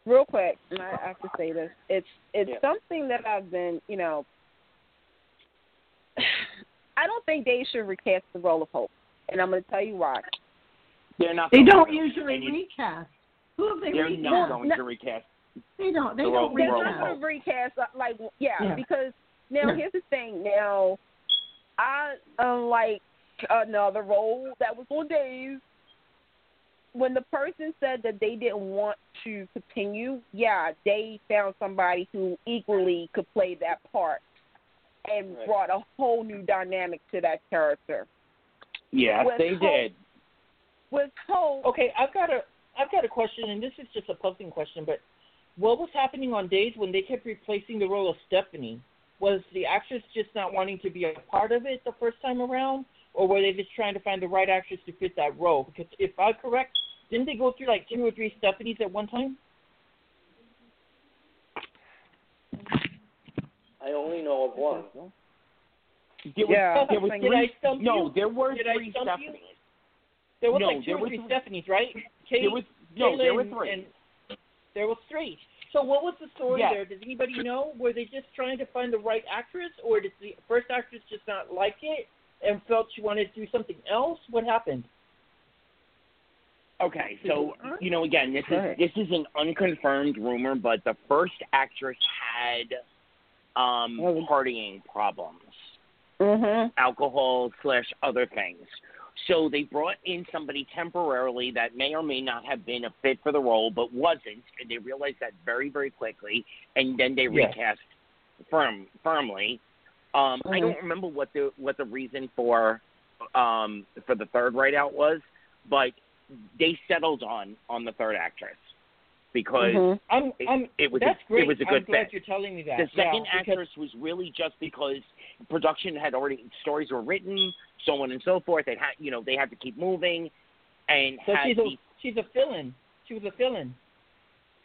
Speaker 6: Real quick, and I have to say this: it's it's
Speaker 3: Yeah.
Speaker 6: something that I've been, you know, [sighs] I don't think they should recast the role of Hope, and I'm going to tell you why.
Speaker 4: They're not.
Speaker 5: They don't usually
Speaker 4: And you-
Speaker 5: recast. Who have they
Speaker 4: They're
Speaker 5: recast?
Speaker 4: not going
Speaker 6: No.
Speaker 4: to recast.
Speaker 5: They don't. They
Speaker 4: The
Speaker 5: don't
Speaker 4: role-
Speaker 6: They're
Speaker 4: role
Speaker 6: not going to recast, uh, like, yeah,
Speaker 5: Yeah.
Speaker 6: because now
Speaker 5: No.
Speaker 6: here's the thing. Now, I unlike another role that was on Days. When the person said that they didn't want to continue, yeah, they found somebody who equally could play that part and
Speaker 3: Right.
Speaker 6: brought a whole new dynamic to that character.
Speaker 4: Yes,
Speaker 6: With
Speaker 4: they
Speaker 6: Hope-
Speaker 4: did.
Speaker 6: With Hope,
Speaker 7: Okay, I've got a I've got a question, and this is just a puzzling question, but what was happening on days when they kept replacing the role of Stephanie? Was the actress just not wanting to be a part of it the first time around, or were they just trying to find the right actress to fit that role? Because if I'm correct, didn't they go through like two or three Stephanies at one time?
Speaker 3: I only know of one.
Speaker 4: There was,
Speaker 6: Yeah.
Speaker 4: there was
Speaker 6: Did
Speaker 7: Did I
Speaker 4: three.
Speaker 7: stump
Speaker 4: No,
Speaker 7: you?
Speaker 4: there were
Speaker 7: Did I
Speaker 4: three
Speaker 7: you?
Speaker 4: Stephanies.
Speaker 7: There was
Speaker 4: No,
Speaker 7: like two
Speaker 4: there
Speaker 7: or three
Speaker 4: three.
Speaker 7: Stephanies, right? Kate,
Speaker 4: There was no, there were
Speaker 7: Kaylin,
Speaker 4: three.
Speaker 7: And there was three. So what was the story
Speaker 4: Yes.
Speaker 7: there? Does anybody know? Were they just trying to find the right actress, or did the first actress just not like it and felt she wanted to do something else? What happened?
Speaker 4: Okay, so you know, again, this is this is an unconfirmed rumor, but the first actress had um partying problems,
Speaker 6: mhm,
Speaker 4: alcohol slash other things. So they brought in somebody temporarily that may or may not have been a fit for the role, but wasn't, and they realized that very very quickly, and then they
Speaker 7: Yes.
Speaker 4: recast firm firmly. Um, I
Speaker 6: Mhm.
Speaker 4: don't remember what the what the reason for um for the third write out was, but they settled on on the third actress because
Speaker 6: mhm.
Speaker 7: I'm,
Speaker 4: It-
Speaker 7: I'm.
Speaker 4: it was a-
Speaker 7: that's
Speaker 4: it
Speaker 7: great.
Speaker 4: was a
Speaker 7: I'm
Speaker 4: good
Speaker 7: glad
Speaker 4: fit.
Speaker 7: you're telling me that.
Speaker 4: the second
Speaker 7: yeah, because-
Speaker 4: actress was really just because production had already stories were written, so on and so forth. They had you know they had to keep moving, and
Speaker 7: So
Speaker 4: had
Speaker 7: she's a
Speaker 4: the,
Speaker 7: she's a fill-in. She was a fill-in.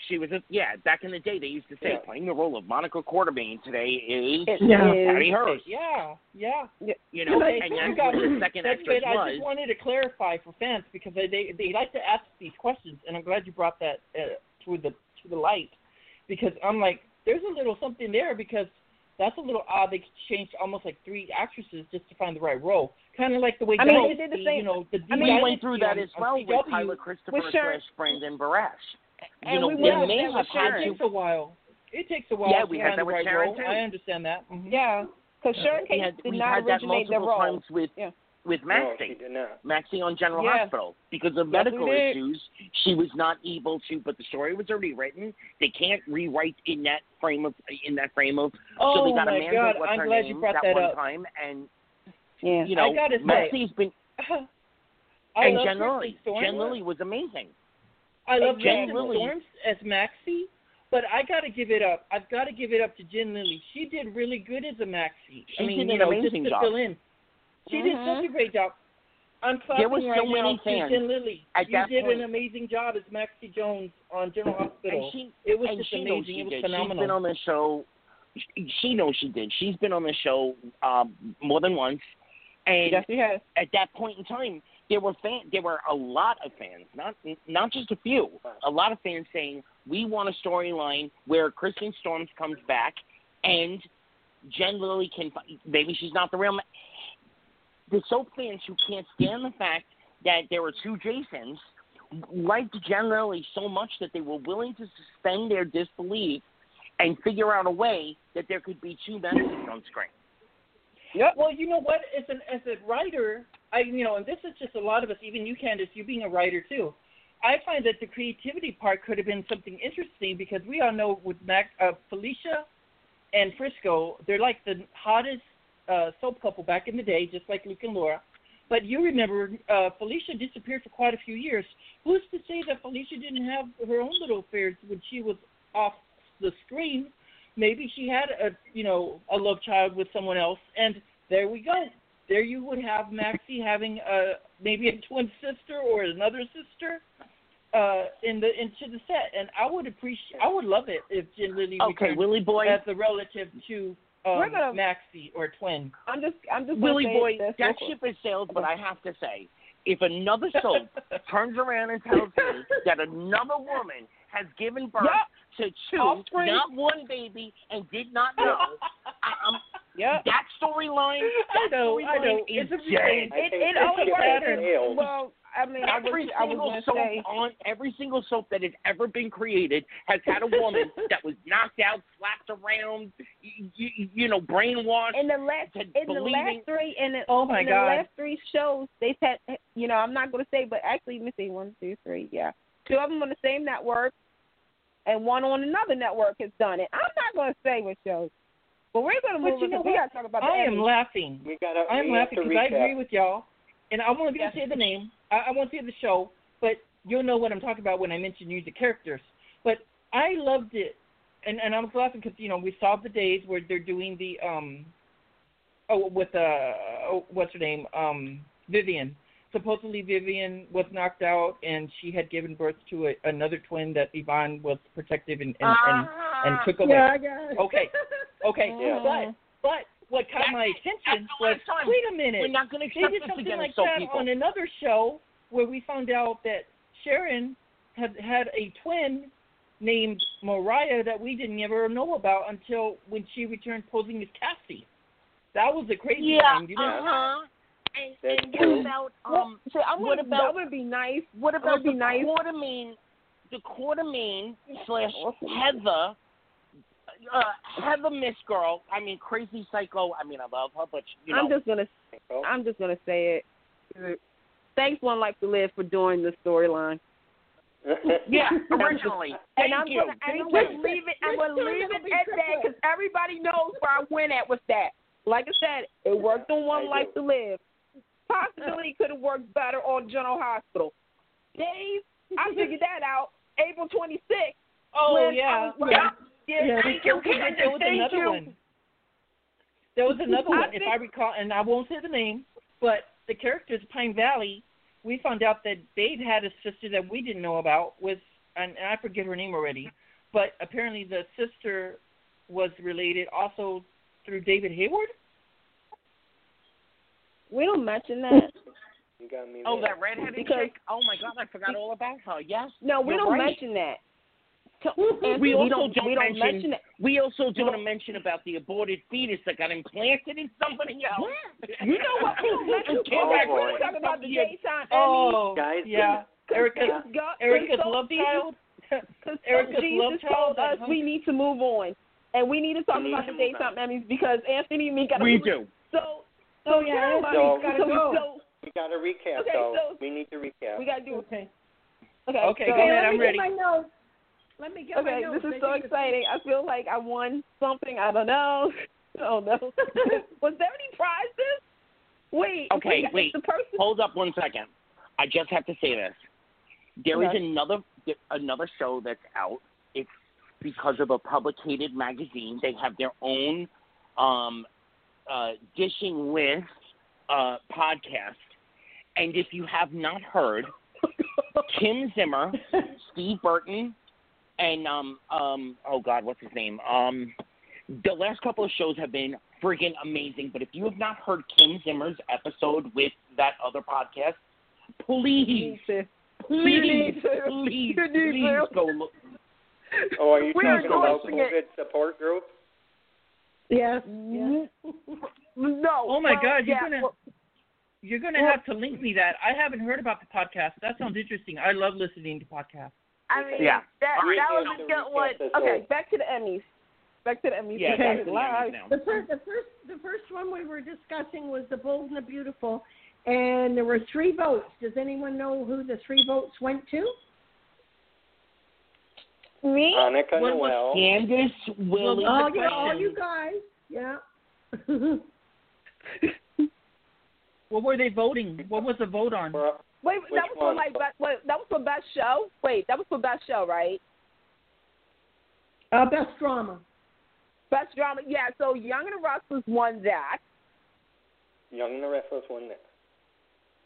Speaker 4: She was a yeah back in the day they used to say
Speaker 3: Yeah.
Speaker 4: playing the role of Monica Quartermaine today is
Speaker 6: It
Speaker 5: Yeah.
Speaker 6: is-
Speaker 4: Patty Hearst.
Speaker 7: Yeah, yeah.
Speaker 4: You know,
Speaker 7: Okay,
Speaker 4: and
Speaker 7: you
Speaker 4: that's
Speaker 7: got
Speaker 4: what
Speaker 7: it.
Speaker 4: the second
Speaker 7: That's
Speaker 4: actress
Speaker 7: good. I just wanted to clarify for fans because they they, they like to ask these questions, and I'm glad you brought that uh, to the to the light because I'm like, there's a little something there because that's a little odd. They changed almost like three actresses just to find the right role, kind of like the way
Speaker 6: I mean, they did the same-
Speaker 7: You know, the
Speaker 6: I
Speaker 4: we
Speaker 6: mean,
Speaker 4: went through that as well with
Speaker 7: CW.
Speaker 4: Tyler Christopher
Speaker 6: With Sharon-
Speaker 4: slash Brandon Barash. You
Speaker 6: And
Speaker 4: know,
Speaker 6: we
Speaker 4: they may have had
Speaker 7: It
Speaker 6: Sharon.
Speaker 4: to
Speaker 7: a while. It takes a while
Speaker 4: Yeah, we had that with
Speaker 7: right
Speaker 4: Sharon,
Speaker 7: role.
Speaker 4: too.
Speaker 7: I understand that. Mhm.
Speaker 6: Yeah, because Sharon
Speaker 4: we had,
Speaker 6: did
Speaker 4: we
Speaker 6: not
Speaker 4: had that
Speaker 6: originate the
Speaker 4: multiple
Speaker 6: role.
Speaker 4: times with
Speaker 6: Yeah.
Speaker 4: with
Speaker 3: No,
Speaker 4: Maxie.
Speaker 3: she did not.
Speaker 4: Maxie on General
Speaker 6: Yeah.
Speaker 4: Hospital because of
Speaker 6: Yes,
Speaker 4: medical
Speaker 6: we
Speaker 4: issues. She was not able to, but the story was already written. They can't rewrite in that frame of in that frame of.
Speaker 7: Oh
Speaker 4: so they got
Speaker 7: my
Speaker 4: Amanda,
Speaker 7: God!
Speaker 4: what's
Speaker 7: I'm
Speaker 4: her
Speaker 7: glad
Speaker 4: name,
Speaker 7: you brought
Speaker 4: that,
Speaker 7: that
Speaker 4: one
Speaker 7: up.
Speaker 4: time, and
Speaker 6: Yeah.
Speaker 4: you know,
Speaker 7: I gotta say-
Speaker 4: Maxie's been [laughs]
Speaker 7: I
Speaker 4: and
Speaker 7: love
Speaker 4: Jen
Speaker 7: Lilley.
Speaker 4: Jen Lilley was amazing.
Speaker 7: I love
Speaker 4: Jen Lilley.
Speaker 7: Storms as Maxie, but I got to give it up. I've got to give it up to Jen Lilley. She did really good as a Maxie.
Speaker 4: She
Speaker 7: I mean,
Speaker 4: did
Speaker 7: you know,
Speaker 4: amazing
Speaker 7: just to
Speaker 4: job.
Speaker 7: fill in. She did
Speaker 6: Mhm.
Speaker 7: such a great job. I'm clapping
Speaker 4: There so
Speaker 7: right
Speaker 4: many
Speaker 7: now to
Speaker 4: fans
Speaker 7: Jen Lilley.
Speaker 4: at
Speaker 7: you did
Speaker 4: point.
Speaker 7: an amazing job as Maxie Jones on General Hospital.
Speaker 4: She
Speaker 7: it was just amazing.
Speaker 4: she
Speaker 7: It was
Speaker 4: did.
Speaker 7: phenomenal.
Speaker 4: She's been on the show. she- She knows she did. She's been on the show um, more than once, and
Speaker 6: Yes, she has.
Speaker 4: at that point in time, there were fan, there were a lot of fans, not not just a few, a lot of fans saying we want a storyline where Kirsten Storms comes back and Jen Lilley can maybe she's not the real. Ma- the soap fans who can't stand the fact that there were two Jasons liked Jen Lilley so much that they were willing to suspend their disbelief and figure out a way that there could be two Maxes on screen.
Speaker 6: Yep.
Speaker 7: Well, you know what? As an as a writer, I you know, and this is just a lot of us. Even you, Candice, you being a writer too. I find that the creativity part could have been something interesting because we all know with Mac, uh, Felicia and Frisco, they're like the hottest uh, soap couple back in the day, just like Luke and Laura. But you remember, uh, Felicia disappeared for quite a few years. Who's to say that Felicia didn't have her own little affairs when she was off the screen? Maybe she had a, you know, a love child with someone else, and there we go. There you would have Maxie having a maybe a twin sister or another sister uh, in the into the set, and I would appreciate, I would love it if Jen Lilley
Speaker 4: Okay,
Speaker 7: returned
Speaker 4: Willy Boy.
Speaker 7: as a relative to um,
Speaker 6: We're gonna-
Speaker 7: Maxie or twin.
Speaker 6: I'm just I'm just Willy
Speaker 4: boy,
Speaker 6: this
Speaker 4: that
Speaker 6: real
Speaker 4: ship has sailed. But I have to say, if another soul [laughs] turns around and tells me that another woman has given birth to two,
Speaker 6: Offspring.
Speaker 4: not one baby, and did not know, [laughs] I, I'm,
Speaker 6: Yep.
Speaker 4: that storyline,
Speaker 7: I
Speaker 4: that
Speaker 7: know, I know. It's a
Speaker 4: dead.
Speaker 7: reason.
Speaker 3: I
Speaker 6: It it
Speaker 3: the
Speaker 6: only
Speaker 3: ship
Speaker 6: works.
Speaker 7: pattern.
Speaker 6: Well, I mean,
Speaker 4: Every
Speaker 6: I was
Speaker 4: single
Speaker 6: gonna
Speaker 4: soap
Speaker 6: say
Speaker 4: on every single soap that has ever been created has had a woman [laughs] that was knocked out, slapped around, you, you, you know, brainwashed.
Speaker 6: in the last
Speaker 4: to
Speaker 6: in the last three in the
Speaker 7: Oh my
Speaker 6: in
Speaker 7: God.
Speaker 6: the last three shows they've had you know I'm not going to say but actually let me see one two three yeah two of them on the same network and one on another network has done it. I'm not going to say what shows, but we're going to
Speaker 7: But
Speaker 6: move
Speaker 7: you
Speaker 6: on
Speaker 7: know
Speaker 6: we got to talk about the
Speaker 7: I am laughing.
Speaker 3: We gotta.
Speaker 7: I am laughing because I agree with y'all, and I won't be able to
Speaker 6: Yes.
Speaker 7: say the name. I, I won't say the show, but you'll know what I'm talking about when I mention music characters. But I loved it, and and I was laughing because you know we saw the days where they're doing the um, oh with uh, oh, what's her name um Vivian. Supposedly Vivian was knocked out, and she had given birth to a, another twin that Yvonne was protective and and, and, and took away.
Speaker 5: Yeah, I got.
Speaker 7: Okay. Okay,
Speaker 3: Yeah. [laughs]
Speaker 7: but but what caught
Speaker 4: That's
Speaker 7: my attention was
Speaker 4: time.
Speaker 7: wait a minute.
Speaker 4: We're not going to
Speaker 7: They did something
Speaker 4: again
Speaker 7: like
Speaker 4: as soap
Speaker 7: that
Speaker 4: people.
Speaker 7: on another show where we found out that Sharon had had a twin named Mariah that we didn't ever know about until when she returned posing as Cassie. That was a crazy
Speaker 4: yeah,
Speaker 7: thing. You know?
Speaker 4: uh-huh. And,
Speaker 3: That's
Speaker 4: and
Speaker 3: true.
Speaker 4: what about
Speaker 6: Well,
Speaker 4: um?
Speaker 6: so I'm
Speaker 4: what
Speaker 6: gonna,
Speaker 4: about-
Speaker 6: that would be nice.
Speaker 4: What about
Speaker 6: would be
Speaker 4: the
Speaker 6: nice.
Speaker 4: Quartermaine, the Quartermaine slash Heather, uh, Heather Miss Girl? I mean, crazy psycho. I mean, I love her, but you know,
Speaker 6: I'm just gonna I'm just gonna say it. Thanks, One Life to Live, for doing the storyline. [laughs]
Speaker 4: yeah, originally.
Speaker 6: And
Speaker 4: Thank
Speaker 6: I'm
Speaker 4: you.
Speaker 6: gonna, and I'm
Speaker 5: Thank
Speaker 6: gonna
Speaker 5: you.
Speaker 6: leave it. I'm gonna leave
Speaker 5: it'll
Speaker 6: it
Speaker 5: be
Speaker 6: at that because everybody knows where I went at with that. Like I said, it worked on One
Speaker 3: I
Speaker 6: Life
Speaker 3: do.
Speaker 6: to Live. Possibly could have worked better on General Hospital. Dave, I [laughs] figured that out. April 26th.
Speaker 7: Oh yeah. Yeah.
Speaker 6: Yeah,
Speaker 5: Yeah.
Speaker 6: thank you.
Speaker 7: There was another
Speaker 6: you.
Speaker 7: one. There was another one, if I recall, and I won't say the name, but the characters Pine Valley. We found out that Dave had a sister that we didn't know about. Was and I forget her name already, but apparently the sister was related also through David Hayward.
Speaker 6: We don't mention that. [laughs]
Speaker 3: you got me.
Speaker 4: Oh,
Speaker 3: there.
Speaker 4: that redheaded
Speaker 6: Because-
Speaker 4: chick. Oh my God, I forgot all about her. Yes.
Speaker 6: No, we don't
Speaker 4: right.
Speaker 6: mention that. To-
Speaker 4: We
Speaker 6: Anthony, we
Speaker 4: also
Speaker 6: don't,
Speaker 4: don't
Speaker 6: we don't
Speaker 4: mention-
Speaker 6: mention it.
Speaker 4: We also don't mention about the aborted fetus that got implanted in somebody else.
Speaker 6: You know what? We don't [laughs] mention.
Speaker 4: Came
Speaker 3: Oh,
Speaker 4: back
Speaker 3: boy.
Speaker 6: We're talking about the daytime
Speaker 7: Oh,
Speaker 3: Guys,
Speaker 7: yeah. Erica's
Speaker 6: God,
Speaker 7: Erica's
Speaker 6: so
Speaker 7: love
Speaker 6: Jesus-
Speaker 7: child.
Speaker 6: Cause
Speaker 7: Erica's
Speaker 6: Jesus
Speaker 7: love child
Speaker 6: told us we need to move on, and we need to talk
Speaker 3: We need
Speaker 6: about
Speaker 3: to
Speaker 6: the
Speaker 3: move
Speaker 6: daytime Emmys because Anthony and me got. To.
Speaker 4: We do.
Speaker 6: So, so
Speaker 5: Oh, yeah,
Speaker 6: everybody
Speaker 3: So-
Speaker 6: gotta
Speaker 5: So-
Speaker 6: go. So
Speaker 3: we got to recap,
Speaker 6: Okay,
Speaker 3: though.
Speaker 6: so-
Speaker 3: we need to recap.
Speaker 6: we gotta do.
Speaker 5: Okay.
Speaker 6: Okay.
Speaker 7: Okay,
Speaker 6: so,
Speaker 7: go ahead,
Speaker 5: let
Speaker 7: I'm
Speaker 5: me
Speaker 7: ready.
Speaker 5: Get my notes. Let me get my
Speaker 6: Okay,
Speaker 5: notes.
Speaker 6: this is so exciting. I feel like I won something. I don't know. [laughs] Oh no. [laughs] Was there any prizes? Wait.
Speaker 4: Okay,
Speaker 6: wait.
Speaker 4: wait.
Speaker 6: The person.
Speaker 4: Hold up one second. I just have to say this. There is
Speaker 6: Okay.
Speaker 4: another another show that's out. It's because of a publicated magazine. They have their own um, uh, dishing with uh, podcast. And if you have not heard, Kim Zimmer, Steve Burton, and um um oh God, what's his name? Um, the last couple of shows have been friggin' amazing. But if you have not heard Kim Zimmer's episode with that other podcast, please,
Speaker 6: need to.
Speaker 4: please, please, please go look.
Speaker 3: Oh, are you
Speaker 6: We are
Speaker 3: talking about
Speaker 6: endorsing it.
Speaker 3: COVID support group?
Speaker 5: Yes.
Speaker 6: Mm,
Speaker 5: yes. [laughs]
Speaker 6: No.
Speaker 7: Oh my
Speaker 6: well,
Speaker 7: God, you're
Speaker 6: yeah,
Speaker 7: gonna
Speaker 6: well,
Speaker 7: you're gonna
Speaker 6: Well-
Speaker 7: have to link me that. I haven't heard about the podcast. That sounds interesting. I love listening to podcasts.
Speaker 6: I mean,
Speaker 4: Yeah.
Speaker 6: that
Speaker 3: All right,
Speaker 6: that was
Speaker 3: so
Speaker 6: a good one. Okay,
Speaker 3: all.
Speaker 6: back to the Emmys. Back to the Emmys.
Speaker 4: Yeah,
Speaker 6: Okay,
Speaker 4: back to the
Speaker 6: live.
Speaker 4: Emmys now.
Speaker 5: The first, the first, the first one we were discussing was the Bold and the Beautiful, and there were three votes. Does anyone know who the three votes went to?
Speaker 6: Me?
Speaker 3: Hanukkah
Speaker 7: What was
Speaker 3: Noel.
Speaker 4: Candice, Willy,
Speaker 5: Oh,
Speaker 7: the
Speaker 5: yeah, all you guys. Yeah. [laughs]
Speaker 7: What were they voting? What was the vote on?
Speaker 3: For-
Speaker 6: Wait, that was for
Speaker 3: one?
Speaker 6: like best, wait, that was for best show. Wait, that was for best show, right?
Speaker 5: uh, best drama.
Speaker 6: Best drama. Yeah. So Young and the Restless won that,
Speaker 3: Young and the Restless won that.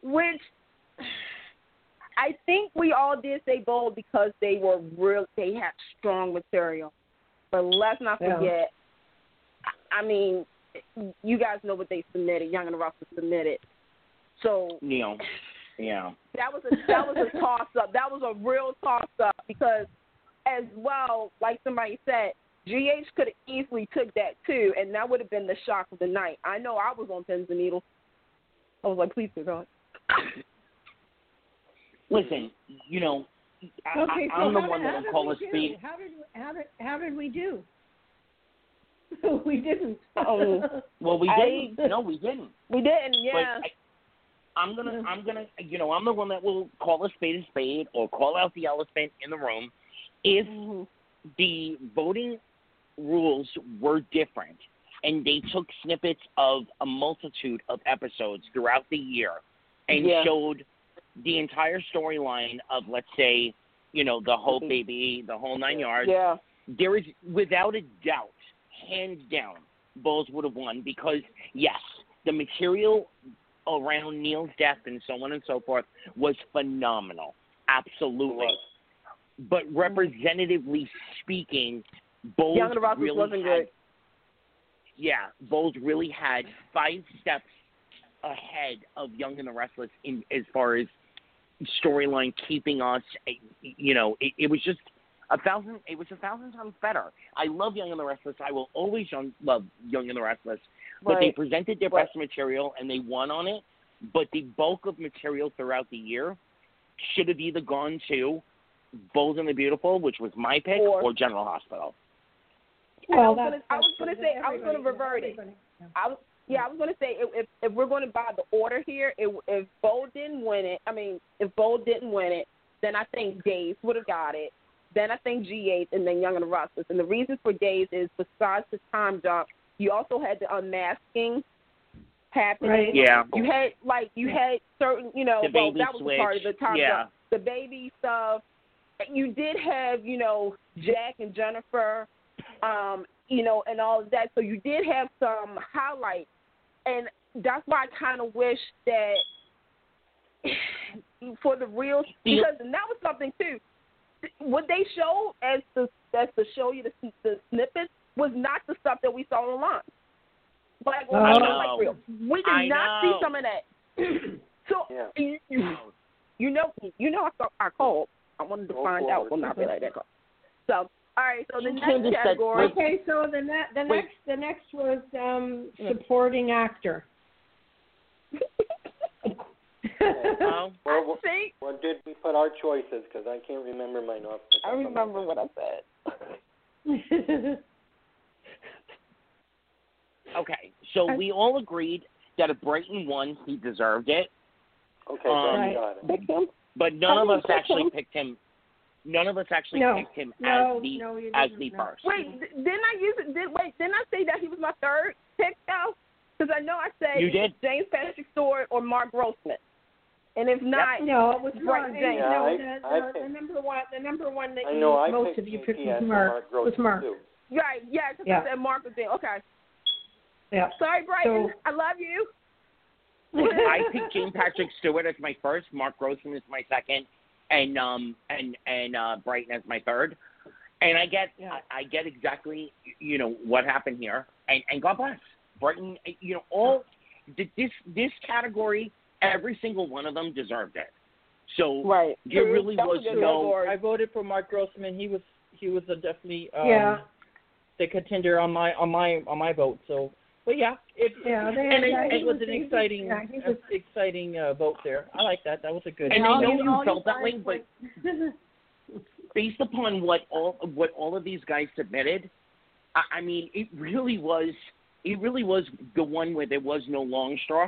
Speaker 6: which I think we all did say bold because they were real. They had strong material. But let's not
Speaker 5: Yeah.
Speaker 6: forget, I mean, you guys know what they submitted. Young and the Restless submitted. So
Speaker 4: Neil. Yeah.
Speaker 6: that was a that was a [laughs] toss up. That was a real toss up because, as well, like somebody said, GH could have easily took that too, and that would have been the shock of the night. I know I was on pins and needles. I was like, please do God. [laughs]
Speaker 4: Listen, you know, I,
Speaker 5: Okay,
Speaker 4: I,
Speaker 5: so
Speaker 4: I'm the one that will call a speed.
Speaker 5: How did how did how did we do? [laughs] we didn't.
Speaker 6: Oh.
Speaker 4: Well, we [laughs]
Speaker 6: I-
Speaker 4: didn't. No, we didn't.
Speaker 6: We didn't, yeah.
Speaker 4: I, I'm gonna, I'm gonna, you know, I'm the one that will call a spade a spade or call out the elephant in the room. If
Speaker 6: Mhm.
Speaker 4: the voting rules were different and they took snippets of a multitude of episodes throughout the year and
Speaker 6: Yeah.
Speaker 4: showed the entire storyline of, let's say, you know, the Hope
Speaker 6: Mhm.
Speaker 4: baby, the whole nine yards,
Speaker 6: Yeah.
Speaker 4: there is without a doubt, hands down, Bulls would have won because yes, the material around Neil's death and so on and so forth was phenomenal. Absolutely. But representatively speaking, Bowles
Speaker 6: Young and
Speaker 4: really
Speaker 6: wasn't
Speaker 4: had,
Speaker 6: good.
Speaker 4: Yeah, Bowles really had five steps ahead of Young and the Restless in as far as storyline keeping us. eh, You know, it, it was just a thousand. It was a thousand times better. I love Young and the Restless. I will always young, love Young and the Restless. But they presented their
Speaker 6: Right.
Speaker 4: best material and they won on it. But the bulk of material throughout the year should have either gone to Bold and the Beautiful, which was my pick,
Speaker 6: Or-
Speaker 4: or, General Hospital.
Speaker 5: Well, that's,
Speaker 6: I was gonna say- I was gonna revert it. I was, yeah, I was gonna say if if, if we're going to buy the order here, if if Bo didn't win it, I mean, if Bo didn't win it, then I think Days would have got it. Then I think GH and then Young and the Restless. And the reason for Days is besides the time jump, you also had the unmasking happening.
Speaker 5: Right.
Speaker 4: Yeah.
Speaker 6: You had like you had certain, you know,
Speaker 4: The
Speaker 6: well that was a part of the
Speaker 4: switch,
Speaker 6: time
Speaker 4: yeah.
Speaker 6: jump. The baby stuff. You did have, you know, Jack and Jennifer, um, you know, and all of that. So you did have some highlights, and that's why I kind of wish that [sighs] for the real
Speaker 4: Yeah.
Speaker 6: because and that was something too. What they showed as the as to show you the the snippets was not the stuff that we saw online. Like, well,
Speaker 5: I
Speaker 6: I'm like real. We did
Speaker 4: I
Speaker 6: not
Speaker 4: know.
Speaker 6: see some of that. [clears throat] so
Speaker 3: Yeah.
Speaker 6: you, you, you know, you know, I thought I called. I wanted to
Speaker 3: Go
Speaker 6: find out.
Speaker 3: forward.
Speaker 6: Well, not really that call. So, all right. So the next
Speaker 4: can't
Speaker 6: category.
Speaker 5: Okay, so the ne- the
Speaker 4: Wait.
Speaker 5: next the next was um
Speaker 6: Yeah.
Speaker 5: supporting actor.
Speaker 3: Well, what,
Speaker 6: See,
Speaker 3: what did we put our choices? Because I can't remember mine off. the
Speaker 6: I
Speaker 3: top of my
Speaker 6: remember what I said. [laughs]
Speaker 4: okay. So
Speaker 5: I-
Speaker 4: we all agreed that if Bryton won, he deserved it.
Speaker 3: Okay,
Speaker 4: Um,
Speaker 5: Right.
Speaker 3: got it.
Speaker 4: But none
Speaker 6: I
Speaker 4: of us actually
Speaker 6: him.
Speaker 4: picked him. None of us actually
Speaker 5: No.
Speaker 4: picked him
Speaker 5: no,
Speaker 4: as the
Speaker 5: no,
Speaker 4: as the
Speaker 5: no.
Speaker 4: first.
Speaker 6: Wait, didn't I use it? Did wait? Didn't I say that he was my third pick though? Because I know I said
Speaker 4: You did.
Speaker 6: James Patrick Stewart or Mark Grossman, and if not,
Speaker 5: No, it was
Speaker 6: Right,
Speaker 5: Mark.
Speaker 6: James.
Speaker 5: No,
Speaker 3: I-
Speaker 5: the,
Speaker 3: I
Speaker 5: the, the number one, the number one that
Speaker 3: I
Speaker 5: you,
Speaker 3: know I
Speaker 5: most of you picked was Mark.
Speaker 3: Mark
Speaker 5: was
Speaker 3: Grossman,
Speaker 5: Mark.
Speaker 3: too.
Speaker 6: right? Yeah, because
Speaker 5: Yeah.
Speaker 6: I said Mark was there. Okay,
Speaker 5: Yeah.
Speaker 6: sorry, Bryton.
Speaker 5: So-
Speaker 6: I love you.
Speaker 4: I [laughs] picked James Patrick Stewart as my first, Mark Grossman is my second, and um and and uh Bryton as my third. And I get
Speaker 5: Yeah.
Speaker 4: I, I get exactly you know what happened here, and and God bless Bryton. You know all this this category, every single one of them deserved it. So
Speaker 6: Right.
Speaker 4: There really
Speaker 6: That
Speaker 4: was
Speaker 6: a
Speaker 4: no-
Speaker 6: category.
Speaker 7: I voted for Mark Grossman. He was he was a definitely um,
Speaker 5: Yeah.
Speaker 7: the contender on my on my on my vote. So, but yeah, it
Speaker 5: Yeah, they,
Speaker 7: and it,
Speaker 5: yeah, he
Speaker 7: it was an exciting
Speaker 5: yeah, he
Speaker 7: uh,
Speaker 5: was,
Speaker 7: exciting uh, vote there. I like that. That was a good.
Speaker 4: And I know
Speaker 5: you-
Speaker 4: you felt that
Speaker 5: guys
Speaker 4: way, but [laughs] based upon what all what all of these guys submitted, I, I mean, it really was it really was the one where there was no long straw.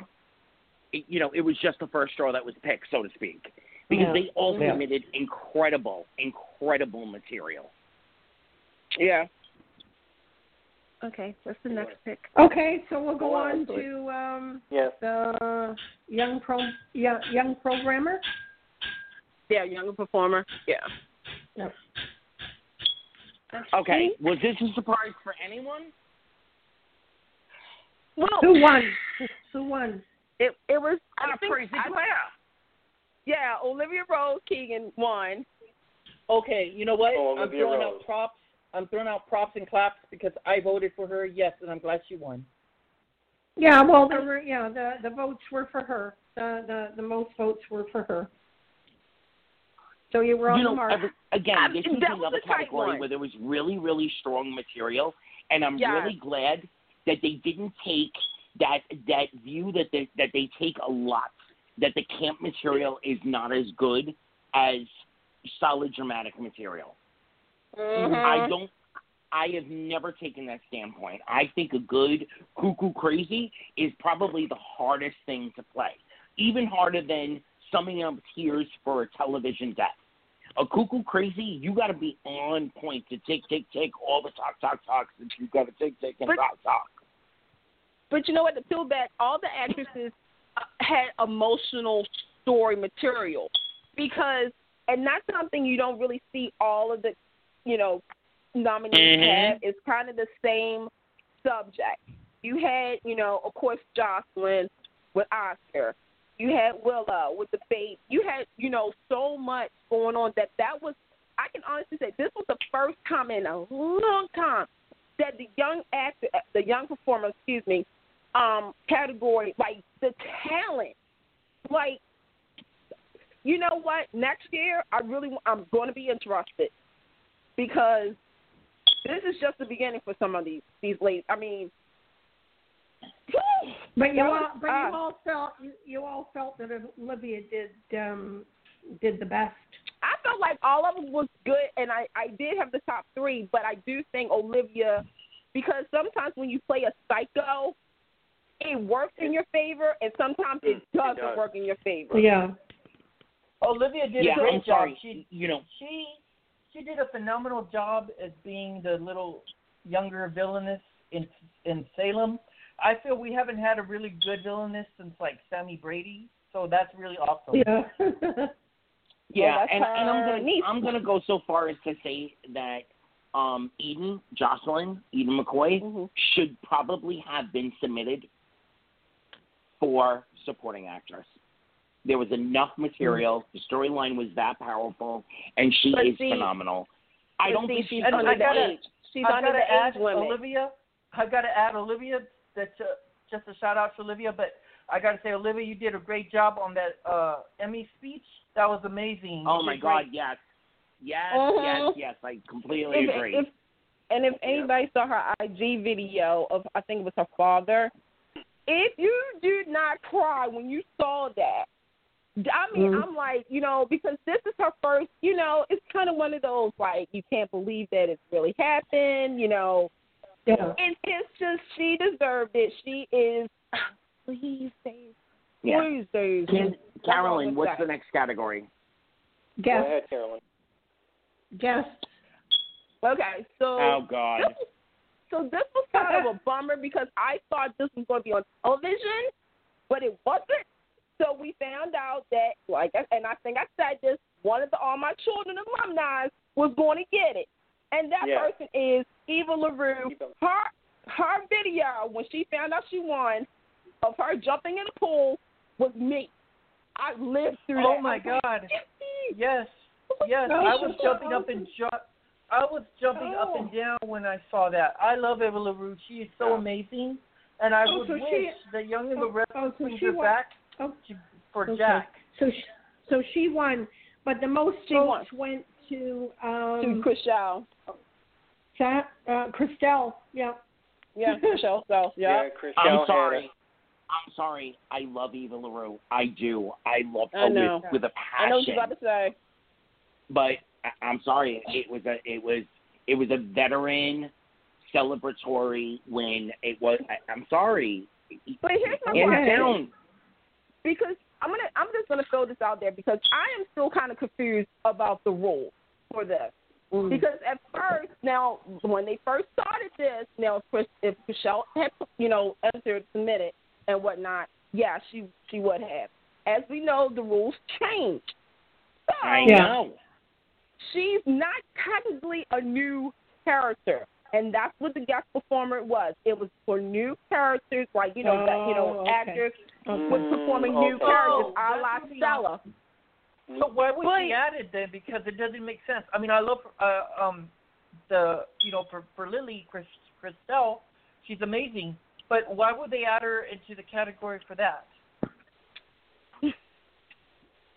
Speaker 4: It, you know, it was just the first straw that was picked, so to speak, because
Speaker 5: Yeah.
Speaker 4: they all
Speaker 5: Yeah.
Speaker 4: submitted incredible, incredible material.
Speaker 6: Yeah. Okay, what's the next pick?
Speaker 5: okay, so we'll go
Speaker 3: Go on,
Speaker 5: on to um
Speaker 3: Yes.
Speaker 5: the young pro young, young programmer.
Speaker 6: Yeah, younger performer. Yeah.
Speaker 5: Yep.
Speaker 4: Okay, was this a surprise for anyone?
Speaker 6: Well,
Speaker 5: Who won? Who won?
Speaker 6: it it was. I think,
Speaker 4: praise the
Speaker 6: I-
Speaker 4: Claire.
Speaker 6: yeah, Olivia Rose Keegan won.
Speaker 7: Okay, you know what?
Speaker 3: Oh,
Speaker 7: I'm
Speaker 3: Olivia
Speaker 7: throwing
Speaker 3: Rose.
Speaker 7: out props. I'm throwing out props and claps because I voted for her. Yes, and I'm glad she won.
Speaker 5: Yeah, well, there were yeah the the votes were for her. The the the most votes were for her. So you were on
Speaker 4: you know,
Speaker 5: the mark.
Speaker 4: every- again,
Speaker 6: Um,
Speaker 4: this is another
Speaker 6: a tight
Speaker 4: category where there was really, really strong material, and I'm
Speaker 6: Yes.
Speaker 4: really glad that they didn't take that that view that they that they take a lot that the camp material is not as good as solid dramatic material.
Speaker 6: Mhm.
Speaker 4: I don't. I have never taken that standpoint. I think a good cuckoo crazy is probably the hardest thing to play, even harder than summing up tears for a television death. A cuckoo crazy, you got to be on point to tick, tick, tick all the talk, talk, talks that you got to tick, tick, and
Speaker 6: But-
Speaker 4: talk, talk.
Speaker 6: But you know what? The feel bad. All the actresses uh, had emotional story material because, and that's something you don't really see all of the, you know, nominees
Speaker 4: Mhm.
Speaker 6: have. It's kind of the same subject. You had, you know, of course, Jocelyn with Oscar. You had Willow with the babe. You had, you know, so much going on that that was. I can honestly say this was the first time in a long time that the young actor, the young performer, excuse me, um, category, like the talent, like, you know what? Next year, I really, I'm going to be interested because this is just the beginning for some of these these ladies. I mean, [sighs]
Speaker 5: But you
Speaker 6: That
Speaker 5: all, but you all felt you, you all felt that Olivia did um did the best.
Speaker 6: I felt like all of them was good, and I I did have the top three, but I do think Olivia, because sometimes when you play a psycho, it works in your favor, and sometimes it doesn't
Speaker 3: does.
Speaker 6: work in your favor.
Speaker 5: Yeah.
Speaker 7: Olivia did
Speaker 4: yeah,
Speaker 7: a great job.
Speaker 4: sorry.
Speaker 7: She
Speaker 4: you know,
Speaker 7: she she did a phenomenal job as being the little younger villainess in in Salem. I feel we haven't had a really good villainess since like Sami Brady, so that's really awesome.
Speaker 5: Yeah. [laughs]
Speaker 4: Yeah,
Speaker 6: that's
Speaker 4: and, and I'm gonna
Speaker 6: niece.
Speaker 4: I'm gonna go so far as to say that um, Eden Jocelyn Eden McCoy
Speaker 6: Mhm.
Speaker 4: should probably have been submitted for supporting actress. There was enough material. The storyline was that powerful, and she
Speaker 6: But
Speaker 4: is
Speaker 6: see-
Speaker 4: phenomenal. I don't
Speaker 6: see,
Speaker 4: think
Speaker 6: she's
Speaker 7: And
Speaker 6: under
Speaker 7: I
Speaker 6: the
Speaker 7: gotta-
Speaker 6: age. She's
Speaker 7: I've
Speaker 6: under
Speaker 7: got
Speaker 6: the
Speaker 7: to add
Speaker 6: age limit.
Speaker 7: Olivia. I've got to add Olivia. That uh, just a shout out to Olivia, but I got to say Olivia, you did a great job on that uh Emmy speech. That was amazing.
Speaker 4: Oh
Speaker 7: You
Speaker 4: my God!
Speaker 7: great.
Speaker 4: Yes, yes,
Speaker 6: Mhm.
Speaker 4: yes, yes. I completely
Speaker 6: if,
Speaker 4: agree.
Speaker 6: if and if anybody saw her IG video of I think it was her father, if you did not cry when you saw that, I mean
Speaker 5: Mhm.
Speaker 6: I'm like you know because this is her first you know it's kind of one of those like you can't believe that it's really happened you know
Speaker 5: Yeah.
Speaker 6: it, it's just she deserved it she is [sighs] please Dave
Speaker 4: yeah.
Speaker 6: please Dave
Speaker 4: Can, Carolyn, what's
Speaker 6: that.
Speaker 4: the next category?
Speaker 3: Go
Speaker 5: Guest.
Speaker 3: ahead, Carolyn.
Speaker 5: Guest.
Speaker 6: okay so
Speaker 4: Oh God!
Speaker 6: This was- so this was kind of a [laughs] bummer because I thought this was going to be on television, but it wasn't. So we found out that, like, and I think I said this, one of the All My Children alumni was going to get it, and that
Speaker 3: Yeah.
Speaker 6: person is Eva LaRue.
Speaker 3: Eva.
Speaker 6: Her her video when she found out she won of her jumping in the pool was me. I lived through oh that.
Speaker 7: Oh my God. Yes, yes.
Speaker 5: No,
Speaker 7: I was jumping up and ju- I was jumping up and oh. down when I saw that. I love Eva LaRue. She is so
Speaker 3: Yeah.
Speaker 7: amazing, and I
Speaker 5: Oh,
Speaker 7: would
Speaker 5: so
Speaker 7: wish
Speaker 5: she-
Speaker 7: that Young and
Speaker 5: oh,
Speaker 7: Loretta
Speaker 5: oh, so she
Speaker 7: her
Speaker 5: wa-
Speaker 7: back
Speaker 5: Oh,
Speaker 7: to, for
Speaker 5: okay.
Speaker 7: Jack.
Speaker 5: So she, so she won, but the most
Speaker 6: She
Speaker 5: votes
Speaker 6: won.
Speaker 5: went to
Speaker 6: to
Speaker 5: um
Speaker 6: Christel.
Speaker 5: Sa- uh, Christel. Yeah.
Speaker 6: Yeah, [laughs] Christel. So yeah.
Speaker 3: Yeah, Chris
Speaker 4: I'm sorry.
Speaker 3: it.
Speaker 4: I'm sorry. I love Eva LaRue. I do. I love her
Speaker 6: I know.
Speaker 4: with, with a
Speaker 6: I know what
Speaker 4: passion.
Speaker 6: you're about to say.
Speaker 4: but I- I'm sorry. It was a it was it was a veteran celebratory win. It was. I, I'm sorry.
Speaker 6: But here's my
Speaker 4: Hands
Speaker 6: question.
Speaker 4: Down.
Speaker 6: because I'm gonna I'm just gonna throw this out there because I am still kind of confused about the rules for this. Mm. Because at first, now when they first started this, now if Chris, if Michelle had you know entered, submitted, and whatnot, yeah, she she would have. As we know, the rules changed. So
Speaker 4: I know.
Speaker 6: she's not technically a new character. And that's what the guest performer was. It was for new characters, like you know, that you know,
Speaker 5: Oh, okay.
Speaker 6: actors
Speaker 5: Okay.
Speaker 6: was performing
Speaker 3: Mm,
Speaker 6: new
Speaker 3: okay.
Speaker 6: characters,
Speaker 7: Oh,
Speaker 6: a la
Speaker 7: that's
Speaker 6: Stella.
Speaker 7: So why was
Speaker 6: But-
Speaker 7: she added then? Because it doesn't make sense. I mean, I love uh, um the you know for for Lily Chris, Christel, she's amazing. But why would they add her into the category for that?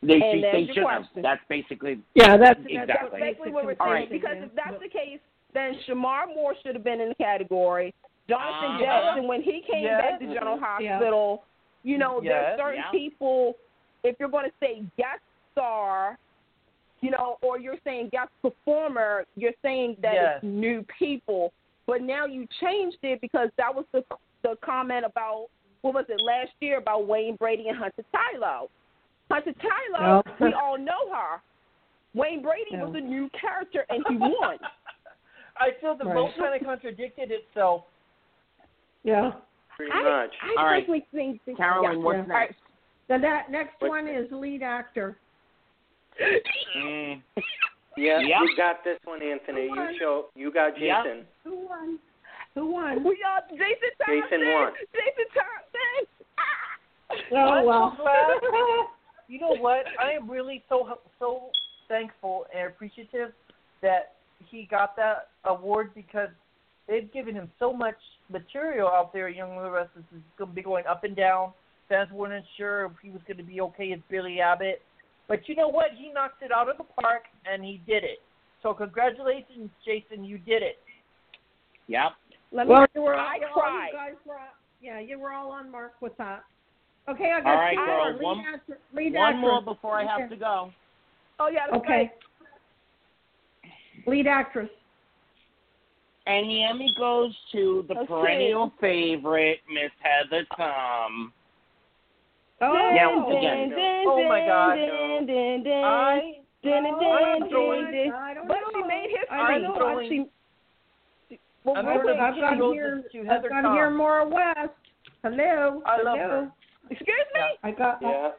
Speaker 4: They,
Speaker 6: And
Speaker 4: they, they
Speaker 6: your
Speaker 4: should have. That's basically
Speaker 5: Yeah, that's
Speaker 4: Exactly.
Speaker 6: That's basically what we're saying.
Speaker 4: right.
Speaker 6: Because if that's the case, then Shemar Moore should have been in the category. Jonathan
Speaker 4: Uh-huh.
Speaker 6: Jackson, when he came
Speaker 7: Yes.
Speaker 6: back to General
Speaker 5: Yeah.
Speaker 6: Hospital, you know,
Speaker 7: Yes.
Speaker 6: there's certain
Speaker 4: Yeah.
Speaker 6: people. If you're going to say guest star, you know, or you're saying guest performer, you're saying that
Speaker 7: Yes.
Speaker 6: it's new people. But now you changed it because that was the the comment about what was it last year about Wayne Brady and Hunter Tylo. Hunter Tylo,
Speaker 5: Yeah.
Speaker 6: we all know her. Wayne Brady
Speaker 5: Yeah.
Speaker 6: was a new character and he won. [laughs]
Speaker 7: I feel the
Speaker 5: Right.
Speaker 7: vote kind of contradicted itself.
Speaker 5: Yeah.
Speaker 3: Pretty
Speaker 6: I,
Speaker 3: much.
Speaker 6: I
Speaker 4: All right.
Speaker 6: personally think that,
Speaker 4: Carolyn.
Speaker 6: yeah.
Speaker 4: What's
Speaker 5: Yeah.
Speaker 6: All right.
Speaker 4: next?
Speaker 5: The that next
Speaker 3: What's
Speaker 5: one is lead actor.
Speaker 4: Mm,
Speaker 3: Yeah,
Speaker 4: Yep.
Speaker 3: you got this one, Anthony.
Speaker 5: Come on.
Speaker 3: You show. You got
Speaker 4: Yep.
Speaker 3: Jason.
Speaker 5: Who won? Who won?
Speaker 6: We got Jason Thompson.
Speaker 3: Jason won.
Speaker 6: Jason Thompson.
Speaker 5: Oh well.
Speaker 7: so. You know what? I am really so so thankful and appreciative that he got that award because they've given him so much material out there. Young Lewis is going to be going up and down. Fans weren't sure if he was going to be okay as Billy Abbott, but you know what? He knocked it out of the park and he did it. So congratulations, Jason. You did it.
Speaker 4: yep.
Speaker 6: Let me.
Speaker 5: Well, you were all,
Speaker 6: I
Speaker 5: you
Speaker 6: tried.
Speaker 5: guys were, yeah, you were all on mark with that. Okay, I got
Speaker 4: All right,
Speaker 5: two
Speaker 4: girl,
Speaker 5: more. Lead
Speaker 4: one-
Speaker 5: lead
Speaker 4: One
Speaker 5: actress.
Speaker 4: more before I have
Speaker 5: Okay.
Speaker 4: to go.
Speaker 6: Oh yeah. That's
Speaker 5: Okay. Lead actress.
Speaker 4: And the Emmy goes to the
Speaker 6: Okay.
Speaker 4: perennial favorite, Miss Heather Tom.
Speaker 5: Oh,
Speaker 4: Now,
Speaker 6: Dun,
Speaker 4: again,
Speaker 6: dun, dun,
Speaker 7: Oh, my God,
Speaker 6: Dun, dun, dun,
Speaker 7: I I'm throwing-
Speaker 6: dun, dun.
Speaker 5: I don't
Speaker 6: But
Speaker 5: know.
Speaker 6: she made history.
Speaker 5: I
Speaker 7: know.
Speaker 6: But she- Well,
Speaker 7: I'm
Speaker 6: wait,
Speaker 7: throwing
Speaker 6: wait,
Speaker 7: a
Speaker 5: I've got
Speaker 7: Roses
Speaker 5: here.
Speaker 7: to
Speaker 5: I've got
Speaker 7: Tom.
Speaker 5: here Maura West. Hello.
Speaker 7: I love
Speaker 5: Hello.
Speaker 7: her.
Speaker 6: Excuse me.
Speaker 7: Yeah.
Speaker 5: I got
Speaker 3: Yeah.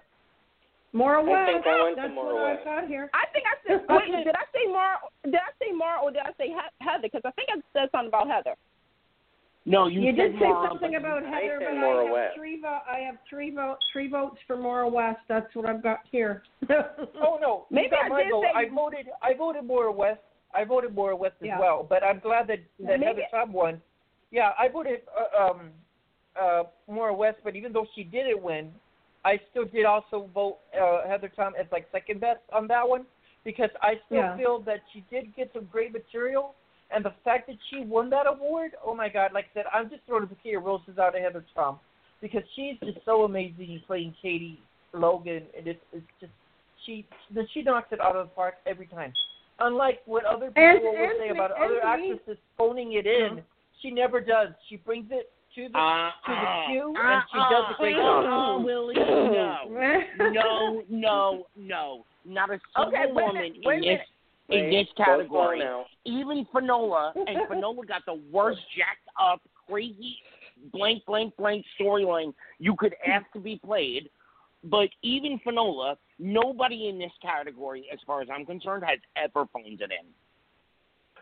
Speaker 5: Maura
Speaker 3: I
Speaker 5: West.
Speaker 3: think I went
Speaker 5: That's
Speaker 3: Maura
Speaker 5: what
Speaker 3: West.
Speaker 5: I've got here.
Speaker 6: I think I said. [laughs] Wait, did I say Mara? Did I say Mara or did I say He- Heather? Because I think I said something about Heather.
Speaker 4: No, you,
Speaker 5: You
Speaker 4: said
Speaker 5: did say
Speaker 4: Mara,
Speaker 5: something
Speaker 4: but-
Speaker 5: about
Speaker 3: I
Speaker 5: Heather,
Speaker 3: said
Speaker 5: but
Speaker 3: Maura
Speaker 5: I have
Speaker 3: West.
Speaker 5: three vote. I have three vote, three votes for Maura West. That's what I've got here. [laughs]
Speaker 7: Oh no, you
Speaker 6: Maybe
Speaker 7: got
Speaker 6: I
Speaker 7: my
Speaker 6: did
Speaker 7: vote.
Speaker 6: say-
Speaker 7: I voted. I voted Maura West. I voted Maura West as
Speaker 5: Yeah.
Speaker 7: well. But I'm glad that that
Speaker 6: Maybe-
Speaker 7: Heather Tom won. Yeah, I voted uh, um uh Maura West. But even though she didn't win, I still did also vote uh, Heather Tom as like second best on that one because I still
Speaker 5: Yeah.
Speaker 7: feel that she did get some great material. And the fact that she won that award, oh my God! Like I said, I'm just throwing a bouquet of roses out of Heather Tom because she's just so amazing playing Katie Logan, and it's, it's just she she knocks it out of the park every time. Unlike what other people
Speaker 5: And-
Speaker 7: would
Speaker 5: and
Speaker 7: say about
Speaker 5: and
Speaker 7: other
Speaker 5: me-
Speaker 7: actresses phoning it in, she never does. She brings it to the
Speaker 4: Uh,
Speaker 7: to the
Speaker 4: uh,
Speaker 7: queue,
Speaker 4: uh,
Speaker 7: and she does a great job.
Speaker 4: uh, [laughs] Willy, no. [laughs] no, no, no. Not a single
Speaker 6: Okay,
Speaker 4: woman
Speaker 6: minute, a
Speaker 4: in this in this category. Even Finola, and Finola got the worst jacked up, crazy, blank, blank, blank storyline you could ask to be played. But even Finola, nobody in this category, as far as I'm concerned, has ever phoned it in.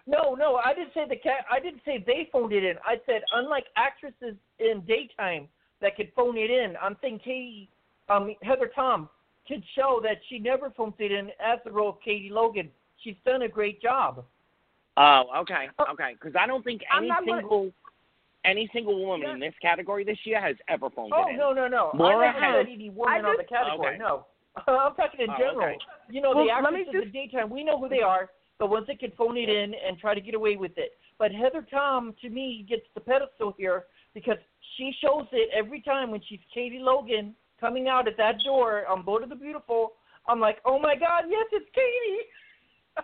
Speaker 7: No, no, I didn't say the cat. I didn't say they phoned it in. I said unlike actresses in daytime that could phone it in, I'm thinking Katie, um, Heather Tom could show that she never phones it in as the role of Katie Logan. She's done a great job.
Speaker 4: Oh, okay, okay. Because I don't think any
Speaker 6: not gonna-
Speaker 4: single any single woman
Speaker 7: Yeah.
Speaker 4: in this category this year has ever phoned
Speaker 7: Oh
Speaker 4: it in.
Speaker 7: no, no, no!
Speaker 4: Maura
Speaker 7: I never
Speaker 4: has-
Speaker 7: said any woman
Speaker 6: I
Speaker 7: on the
Speaker 6: just-
Speaker 7: category.
Speaker 4: Okay.
Speaker 7: No, [laughs] I'm talking in
Speaker 4: Oh,
Speaker 7: general.
Speaker 4: okay.
Speaker 7: You know,
Speaker 6: Well,
Speaker 7: the
Speaker 6: let me
Speaker 7: actresses in
Speaker 6: just-
Speaker 7: the daytime, we know who they are, the ones that can phone it in and try to get away with it. But Heather Tom, to me, gets the pedestal here because she shows it every time when she's Katie Logan coming out at that door on Boat of the Beautiful. I'm like, oh my God, yes, it's Katie. [laughs]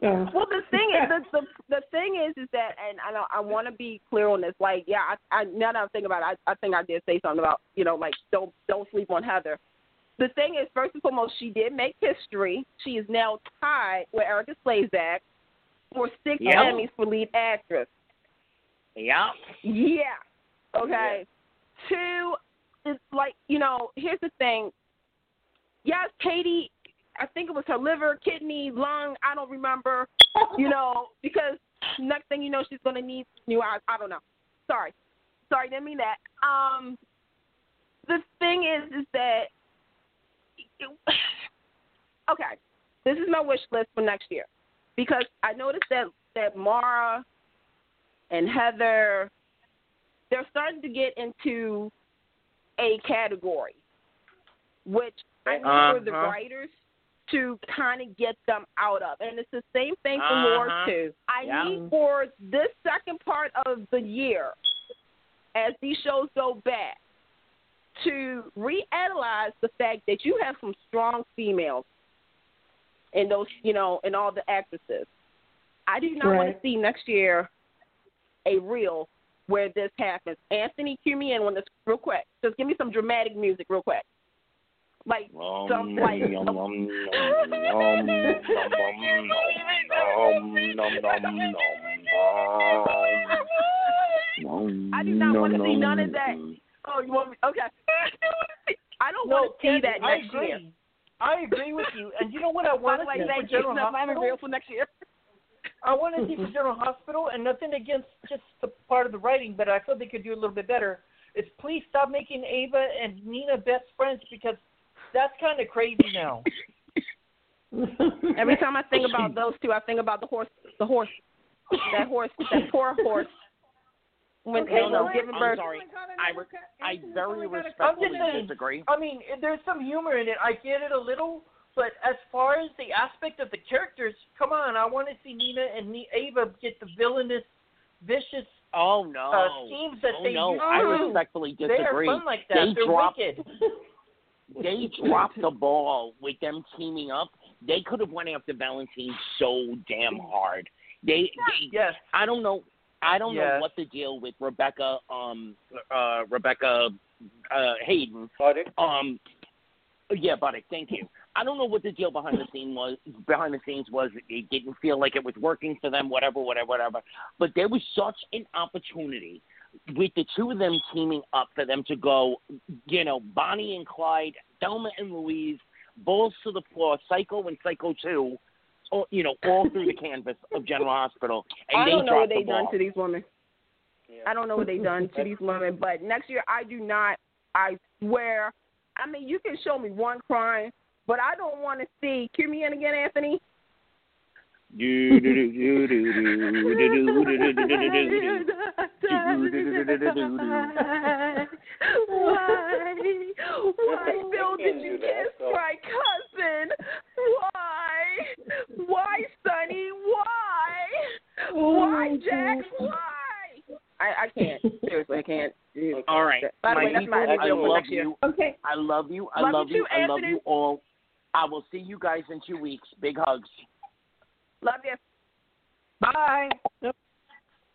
Speaker 5: Yeah.
Speaker 6: Well, the thing is, the the, the thing is, is that, and I know I want to be clear on this. Like, yeah, I, I now that I'm thinking about it, I, I think I did say something about, you know, like don't don't sleep on Heather. The thing is, first and foremost, she did make history. She is now tied with Erika Slezak for six
Speaker 4: Yep.
Speaker 6: Emmys for lead actress.
Speaker 4: Yeah.
Speaker 6: Yeah. Okay. Two, it's like you know. Here's the thing. Yes, Katie. I think it was her liver, kidney, lung. I don't remember. You know, because next thing you know, she's gonna need new eyes. I don't know. Sorry, sorry, didn't mean that. Um, the thing is, is that [laughs] okay, this is my wish list for next year because I noticed that that Mara and Heather they're starting to get into a category, which I need
Speaker 4: uh-huh.
Speaker 6: for the writers to kind of get them out of. And it's the same thing for
Speaker 4: uh-huh.
Speaker 6: Lord too. I
Speaker 4: yeah.
Speaker 6: need for this second part of the year, as these shows go back, to reanalyze the fact that you have some strong females and those, you know, and all the actresses. I do not right. want to see next year a reel where this happens. Anthony, cue me in on this real quick. Just give me some dramatic music real quick. Like
Speaker 4: um,
Speaker 6: some like
Speaker 4: um, um, um, um, um,
Speaker 6: I do not want to see none of that. Oh, you want me? Okay. [laughs] I don't
Speaker 7: No,
Speaker 6: want to see that
Speaker 7: I
Speaker 6: next
Speaker 7: agree.
Speaker 6: year.
Speaker 7: I agree with you. And you know what I want to see for. General Hospital?
Speaker 6: for next year.
Speaker 7: I want to see for General Hospital, and nothing against just the part of the writing, but I feel they could do a little bit better. Is please stop making Ava and Nina best friends because that's kind of crazy now.
Speaker 6: Every time I think about those two, I think about the horse. The horse. That horse. That poor horse. When
Speaker 7: Okay,
Speaker 6: you know,
Speaker 7: well,
Speaker 6: giving
Speaker 4: I'm sorry. I, re- I very
Speaker 5: only got a
Speaker 7: I'm
Speaker 4: respectfully
Speaker 7: just saying,
Speaker 4: disagree.
Speaker 7: I mean, there's some humor in it. I get it a little, but as far as the aspect of the characters, come on, I want to see Nina and Ni- Ava get the villainous, vicious
Speaker 4: Oh no!
Speaker 7: uh, schemes that
Speaker 4: oh
Speaker 7: they
Speaker 4: no!
Speaker 7: use.
Speaker 4: I respectfully disagree.
Speaker 7: They are
Speaker 4: disagree.
Speaker 7: fun like that.
Speaker 4: They
Speaker 7: They're
Speaker 4: dropped-
Speaker 7: wicked. [laughs]
Speaker 4: They dropped the ball with them teaming up. They could have went after Valentine so damn hard. They, they
Speaker 7: Yes.
Speaker 4: I don't know. I don't know what the deal with Rebecca, um, uh, Rebecca uh, Hayden.
Speaker 3: Got?
Speaker 4: Um, yeah, buddy. Thank you. I don't know what the deal behind the scene was. Behind the scenes was it didn't feel like it was working for them. Whatever, whatever, whatever. But there was such an opportunity with the two of them teaming up for them to go. You know, Bonnie and Clyde, Thelma and Louise, balls to the floor, Psycho and Psycho Two. All, you know, all through the canvas of General Hospital, and
Speaker 6: I
Speaker 4: they
Speaker 6: don't know what
Speaker 4: dropped
Speaker 6: they
Speaker 4: the
Speaker 6: done to these women.
Speaker 3: Yeah.
Speaker 6: I don't know what they've done to these women, but next year I do not. I swear. I mean, you can show me one crime, but I don't want to see. Cue me in again, Anthony.
Speaker 4: Do, do, do, do, do, do, do, do, do, do, do, do, do, do.
Speaker 6: Why? Why, Bill, did you
Speaker 3: do that,
Speaker 6: kiss
Speaker 3: so-
Speaker 6: my cousin? Why? Why, Sonny? Why? Why, oh, Jack? Why? I, I can't. Seriously, I can't.
Speaker 4: All right,
Speaker 6: By the
Speaker 4: my
Speaker 6: way, that's
Speaker 4: people,
Speaker 6: my
Speaker 4: I
Speaker 6: idea for
Speaker 4: love
Speaker 6: next year.
Speaker 4: you.
Speaker 5: Okay.
Speaker 4: I love you. I
Speaker 6: Love
Speaker 4: love
Speaker 6: you
Speaker 4: you.
Speaker 6: too,
Speaker 4: I love
Speaker 6: Anthony.
Speaker 4: you all. I will see you guys in two weeks. Big hugs.
Speaker 6: Love you.
Speaker 7: Bye.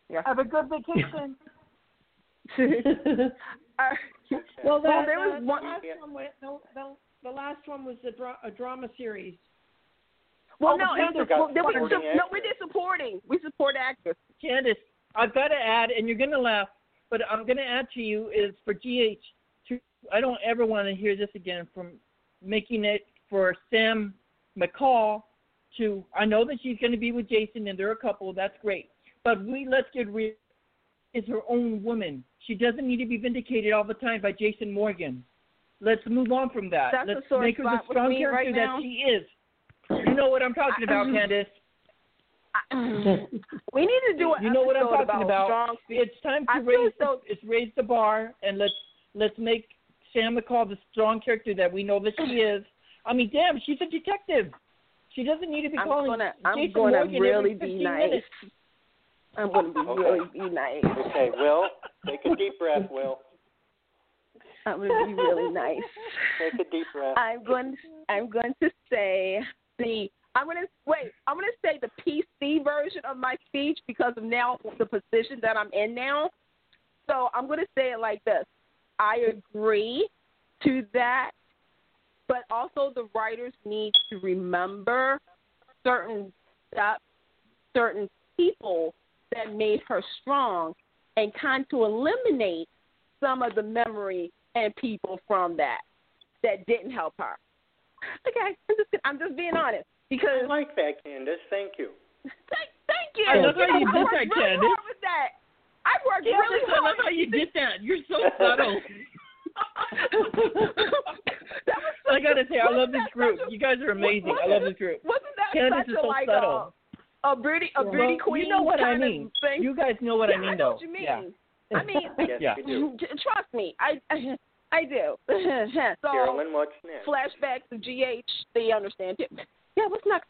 Speaker 6: Yeah.
Speaker 7: Have a good vacation. [laughs]
Speaker 6: Uh,
Speaker 5: well, the,
Speaker 6: Well, there
Speaker 5: the
Speaker 6: was one-
Speaker 5: last one went, no, the, the last one was a, dra- a drama series.
Speaker 6: well,
Speaker 7: Oh,
Speaker 6: no,
Speaker 7: but
Speaker 6: it was,
Speaker 3: Candice
Speaker 6: well, we,
Speaker 3: got
Speaker 6: su- no, we did supporting. We support actors.
Speaker 7: Candice, I've got to add, and you're going to laugh, but I'm going to add to you is for GH. To, I don't ever want to hear this again from making it for Sam McCall to. I know that she's going to be with Jason, and they're a couple. That's great, but we let's get real. Is her own woman. She doesn't need to be vindicated all the time by Jason Morgan. Let's move on from that.
Speaker 6: That's
Speaker 7: Let's make her the strong character
Speaker 6: right
Speaker 7: that she is. You know what I'm talking about, um, Candice. [clears throat]
Speaker 6: we need to do. An
Speaker 7: You know what I'm talking about.
Speaker 6: Strong
Speaker 7: It's time to
Speaker 6: I
Speaker 7: raise the, it's raise the bar and let's let's make Sam McCall the strong character that we know that she [clears throat] is. I mean, damn, she's a detective. She doesn't need to be
Speaker 6: I'm
Speaker 7: calling
Speaker 6: gonna, I'm
Speaker 7: Jason
Speaker 6: gonna
Speaker 7: Morgan
Speaker 6: really
Speaker 7: every
Speaker 6: be
Speaker 7: 15
Speaker 6: nice.
Speaker 7: minutes.
Speaker 6: I'm gonna be
Speaker 3: Okay.
Speaker 6: really be nice.
Speaker 3: Okay, Will, take a deep breath, Will.
Speaker 6: I'm gonna be really nice.
Speaker 3: Take a deep breath.
Speaker 6: I'm going. I'm going to say the. I'm going to wait. I'm going to say the PC version of my speech because of now the position that I'm in now. So I'm going to say it like this. I agree to that, but also the writers need to remember certain steps, certain people that made her strong, and kind to eliminate some of the memory and people from that that didn't help her. Okay, I'm just I'm just being honest because
Speaker 3: I like that, Candice. Thank you.
Speaker 6: thank, thank you.
Speaker 7: I love
Speaker 6: you
Speaker 7: how
Speaker 6: know,
Speaker 7: you
Speaker 6: I
Speaker 7: did
Speaker 6: worked
Speaker 7: that,
Speaker 6: really
Speaker 7: Candice.
Speaker 6: hard with that. I worked
Speaker 7: Candice,
Speaker 6: really
Speaker 7: I love how you did that. You're so [laughs] subtle.
Speaker 6: That was
Speaker 7: I gotta say, I love this group.
Speaker 6: a-
Speaker 7: You guys are amazing. I love this group.
Speaker 6: Wasn't that
Speaker 7: Candice
Speaker 6: such
Speaker 7: is
Speaker 6: a
Speaker 7: so
Speaker 6: like
Speaker 7: subtle.
Speaker 6: Um, a, a beauty a
Speaker 7: Well,
Speaker 6: queen.
Speaker 7: You know what I mean.
Speaker 6: Thing.
Speaker 7: You guys know what
Speaker 6: yeah,
Speaker 7: I mean,
Speaker 6: know
Speaker 7: though.
Speaker 6: what you mean.
Speaker 7: Yeah.
Speaker 6: I mean, [laughs]
Speaker 3: Yes,
Speaker 7: yeah.
Speaker 3: we do. [laughs]
Speaker 6: J- Trust me, I [laughs] I do. so
Speaker 3: Carolyn, what's next?
Speaker 6: flashbacks of GH, they understand it. Yeah, what's next?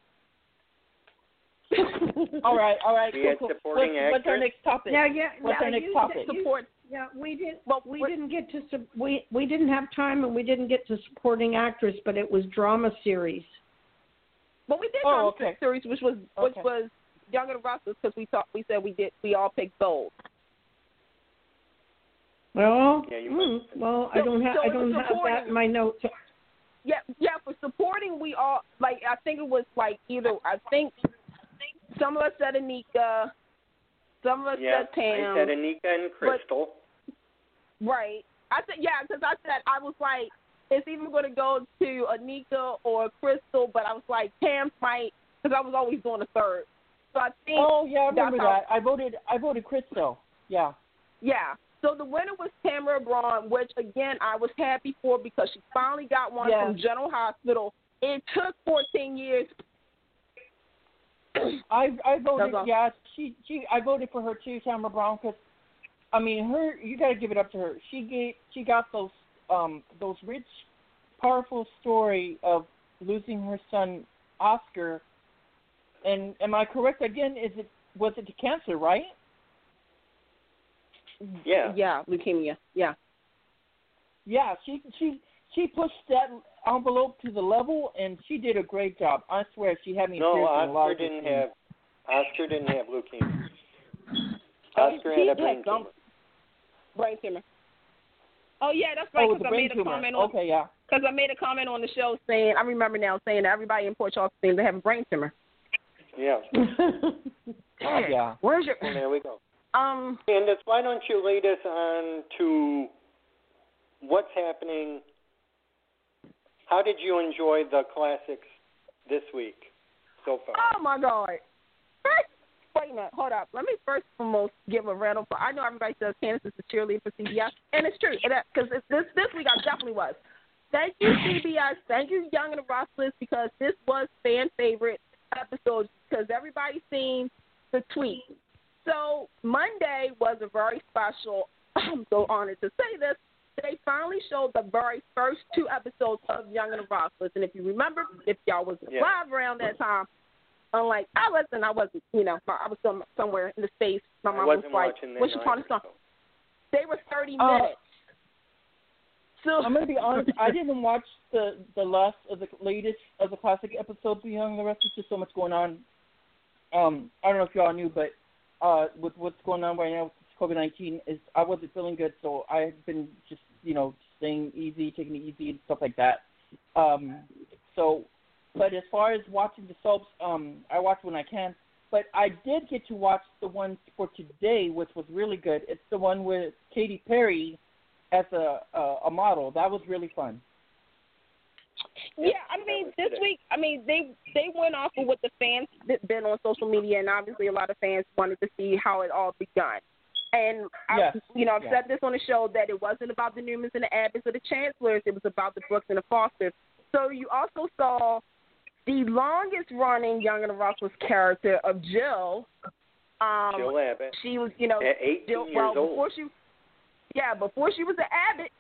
Speaker 7: All right, all right.
Speaker 3: We
Speaker 7: Cool,
Speaker 3: had
Speaker 7: cool.
Speaker 3: supporting
Speaker 7: what's, what's our next topic?
Speaker 5: Yeah, yeah.
Speaker 7: What's
Speaker 5: yeah,
Speaker 7: our next topic?
Speaker 5: you-
Speaker 6: Support.
Speaker 5: Yeah, we did.
Speaker 6: Well,
Speaker 5: we didn't get to su- we we didn't have time and we didn't get to supporting actress, but it was drama series.
Speaker 6: But we did
Speaker 7: Oh,
Speaker 6: drama
Speaker 7: okay.
Speaker 6: series, which was which
Speaker 7: Okay.
Speaker 6: was Young and the Restless, because we thought we said we did we all picked bold.
Speaker 5: Well,
Speaker 3: Yeah, you
Speaker 5: mm,
Speaker 3: must-
Speaker 5: well, I don't have
Speaker 6: so
Speaker 5: I don't have that in my notes.
Speaker 6: Yeah, yeah. For supporting, we all like. I think it was like either. I think some of us said Annika, some of us
Speaker 3: Yeah,
Speaker 6: said Pam.
Speaker 3: I said Annika and Christel.
Speaker 6: Right. I said yeah, because I said I was like, it's even going to go to Annika or Christel, but I was like Pam might because I was always doing a third. So I think
Speaker 7: Oh yeah, I remember that. I voted. I voted Christel. Yeah.
Speaker 6: yeah. So the winner was Tamara Braun, which again I was happy for because she finally got one
Speaker 7: Yeah.
Speaker 6: from General Hospital. It took 14 years.
Speaker 7: I I voted. Yeah, she she. I voted for her too, Tamara Braun, because I mean, her. You got to give it up to her. She gave. She got those um those rich, powerful story of losing her son Oscar. And am I correct? Again, is it was it to cancer, right?
Speaker 3: Yeah.
Speaker 6: Yeah, leukemia. Yeah.
Speaker 7: Yeah, she she she pushed that envelope to the level, and she did a great job. I swear, she had me. in
Speaker 3: No,
Speaker 7: tears in a lot
Speaker 3: Oscar
Speaker 7: of the
Speaker 3: didn't have. Oscar didn't have leukemia.
Speaker 6: Oh,
Speaker 3: Oscar
Speaker 6: he
Speaker 3: had a brain tumor.
Speaker 6: Brain tumor. Oh yeah, that's right.
Speaker 7: Oh,
Speaker 6: Because
Speaker 7: the
Speaker 6: I made a
Speaker 7: tumor.
Speaker 6: comment on
Speaker 7: Okay, yeah.
Speaker 6: because I made a comment on the show saying I remember now saying that everybody in Port Charles seems to have a brain tumor.
Speaker 3: Yeah. [laughs]
Speaker 7: Yeah.
Speaker 6: Where's your
Speaker 3: Well, there we go.
Speaker 6: um?
Speaker 3: Candice, why don't you lead us on to what's happening? How did you enjoy the classics this week so far?
Speaker 6: Oh my God. [laughs] Wait a minute, hold up. Let me first and foremost give a of applause. I know everybody says Candice is a cheerleader for CBS, and it's true. Because this this week I definitely was. Thank you CBS. Thank you Young and the Restless because this was fan favorite episode because everybody's seen the tweet. So Monday was a very special. [clears throat] I'm so honored to say this. They finally showed the very first two episodes of Young and the Restless, and if you remember, if y'all was
Speaker 3: Yeah.
Speaker 6: alive around that time, unlike I wasn't, I wasn't, you know, I was some, somewhere in the space. My mom was
Speaker 3: wasn't
Speaker 6: like, "What's your part of song?" They were 30
Speaker 7: Uh,
Speaker 6: minutes. So
Speaker 7: I'm gonna be honest. I didn't watch the the last of the latest of the classic episodes of Young and the Rest. There's just so much going on. Um, I don't know if y'all knew, but uh, with what's going on right now with COVID nineteen, is I wasn't feeling good, so I've been just you know staying easy, taking it easy, and stuff like that. Um, so, but as far as watching the soaps, um, I watch when I can. But I did get to watch the one for today, which was really good. It's the one with Katy Perry as a a, a model. That was really fun.
Speaker 6: Yeah, I mean this week, I mean they they went off of what the fans that been on social media, and obviously a lot of fans wanted to see how it all begun. And I,
Speaker 7: Yes,
Speaker 6: you know, I've
Speaker 7: yes.
Speaker 6: said this on the show that it wasn't about the Newmans and the Abbotts or the Chancellors; it was about the Brooks and the Fosters. So you also saw the longest running Young and the Restless character of Jill. Um,
Speaker 3: Jill Abbott.
Speaker 6: She was, you know,
Speaker 3: At 18
Speaker 6: Jill,
Speaker 3: years
Speaker 6: well
Speaker 3: old.
Speaker 6: before she, yeah, before she was an Abbott,